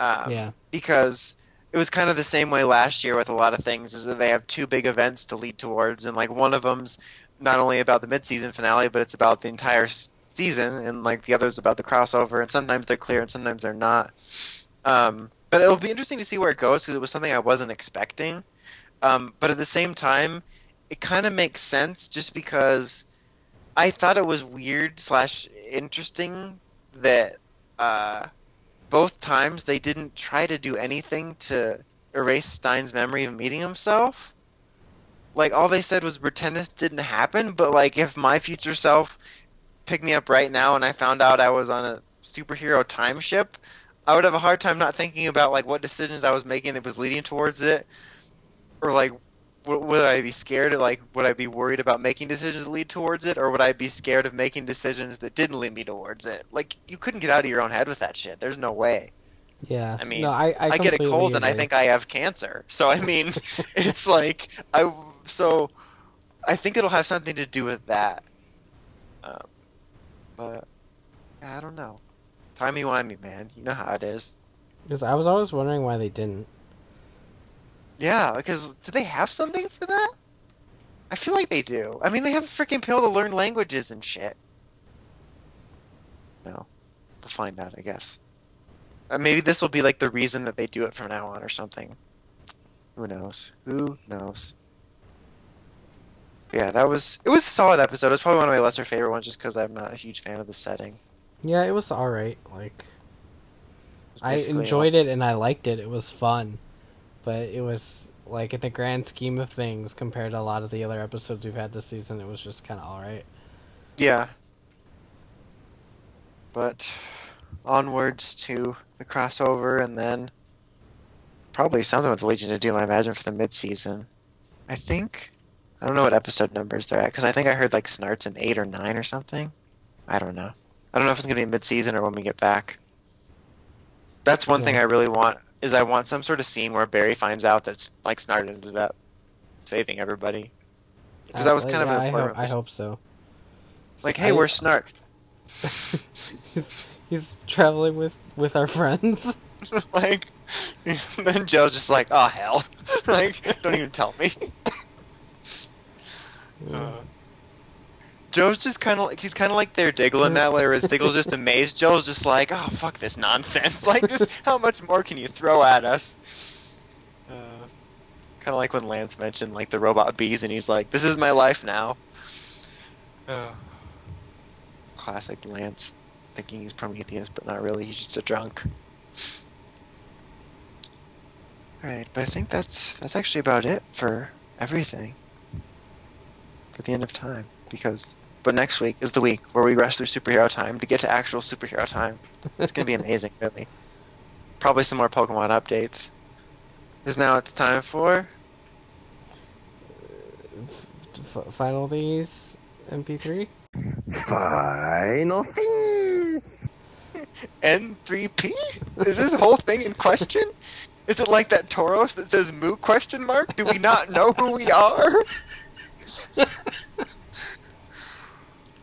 Um, yeah. because it was kind of the same way last year with a lot of things is that they have two big events to lead towards and like one of them's not only about the mid-season finale, but it's about the entire season, and like the others about the crossover. And sometimes they're clear, and sometimes they're not. Um, but it'll be interesting to see where it goes because it was something I wasn't expecting. Um, but at the same time, it kind of makes sense just because I thought it was weird slash interesting that uh, both times they didn't try to do anything to erase Stein's memory of meeting himself. Like all they said was pretend this didn't happen, but like if my future self picked me up right now and I found out I was on a superhero time ship, I would have a hard time not thinking about like what decisions I was making that was leading towards it, or like w- would I be scared? Of, like would I be worried about making decisions that lead towards it, or would I be scared of making decisions that didn't lead me towards it? Like you couldn't get out of your own head with that shit. There's no way. Yeah. I mean, no, I I, I, get a cold and I think I have cancer. So I mean, it's like I so I think it'll have something to do with that. Um, but I don't know. Timey wimey, man. You know how it is. Because I was always wondering why they didn't. Yeah, because do they have something for that? I feel like they do. I mean, they have a freaking pill to learn languages and shit. No, we'll find out, I guess. Uh, maybe this will be like the reason that they do it from now on or something. Who knows? Who knows? Yeah, that was it was a solid episode. It was probably one of my lesser favorite ones just because I'm not a huge fan of the setting. Yeah, it was all right. Like was I enjoyed all- it and I liked it. It was fun, but it was like in the grand scheme of things compared to a lot of the other episodes we've had this season, it was just kind of all right. Yeah. But onwards to the crossover and then probably something with the Legion of Doom, I imagine, for the mid-season. I think I don't know what episode numbers they're at because I think I heard like Snart's in eight or nine or something. I don't know. I don't know if it's gonna be mid-season or when we get back. That's one thing I really want is I want some sort of scene where Barry finds out that like Snart ended up saving everybody. Because that was Uh, kind of yeah, an I hope, I hope so. like, hey, I- where's Snart? he's he's traveling with with our friends. like, then Joe's just like, oh hell, like, don't even tell me. Uh, Joe's just kind of like he's kind of like their Diggle in that way, whereas Diggle's just amazed. Joe's just like, oh fuck this nonsense. Like, just how much more can you throw at us? Uh, kind of like when Lance mentioned like the robot bees, and he's like, this is my life now. Uh, classic Lance, thinking he's Prometheus, but not really. He's just a drunk. Alright, but I think that's that's actually about it for everything. For the end of time. Because but next week is the week where we rush through superhero time to get to actual superhero time. It's gonna be amazing, really. Probably some more Pokemon updates. Because now it's time for uh, F- Final These MP3. Final things. N3P? Is this whole thing in question? Is it like that Tauros that says Moo question mark? Do we not know who we are?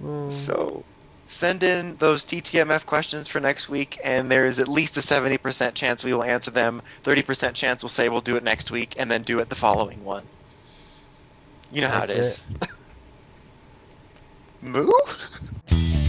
Mm, So send in those TTMF questions for next week, and there is at least a 70% chance we will answer them. 30% chance we'll say we'll do it next week, and then do it the following one. You know how it is. Moo?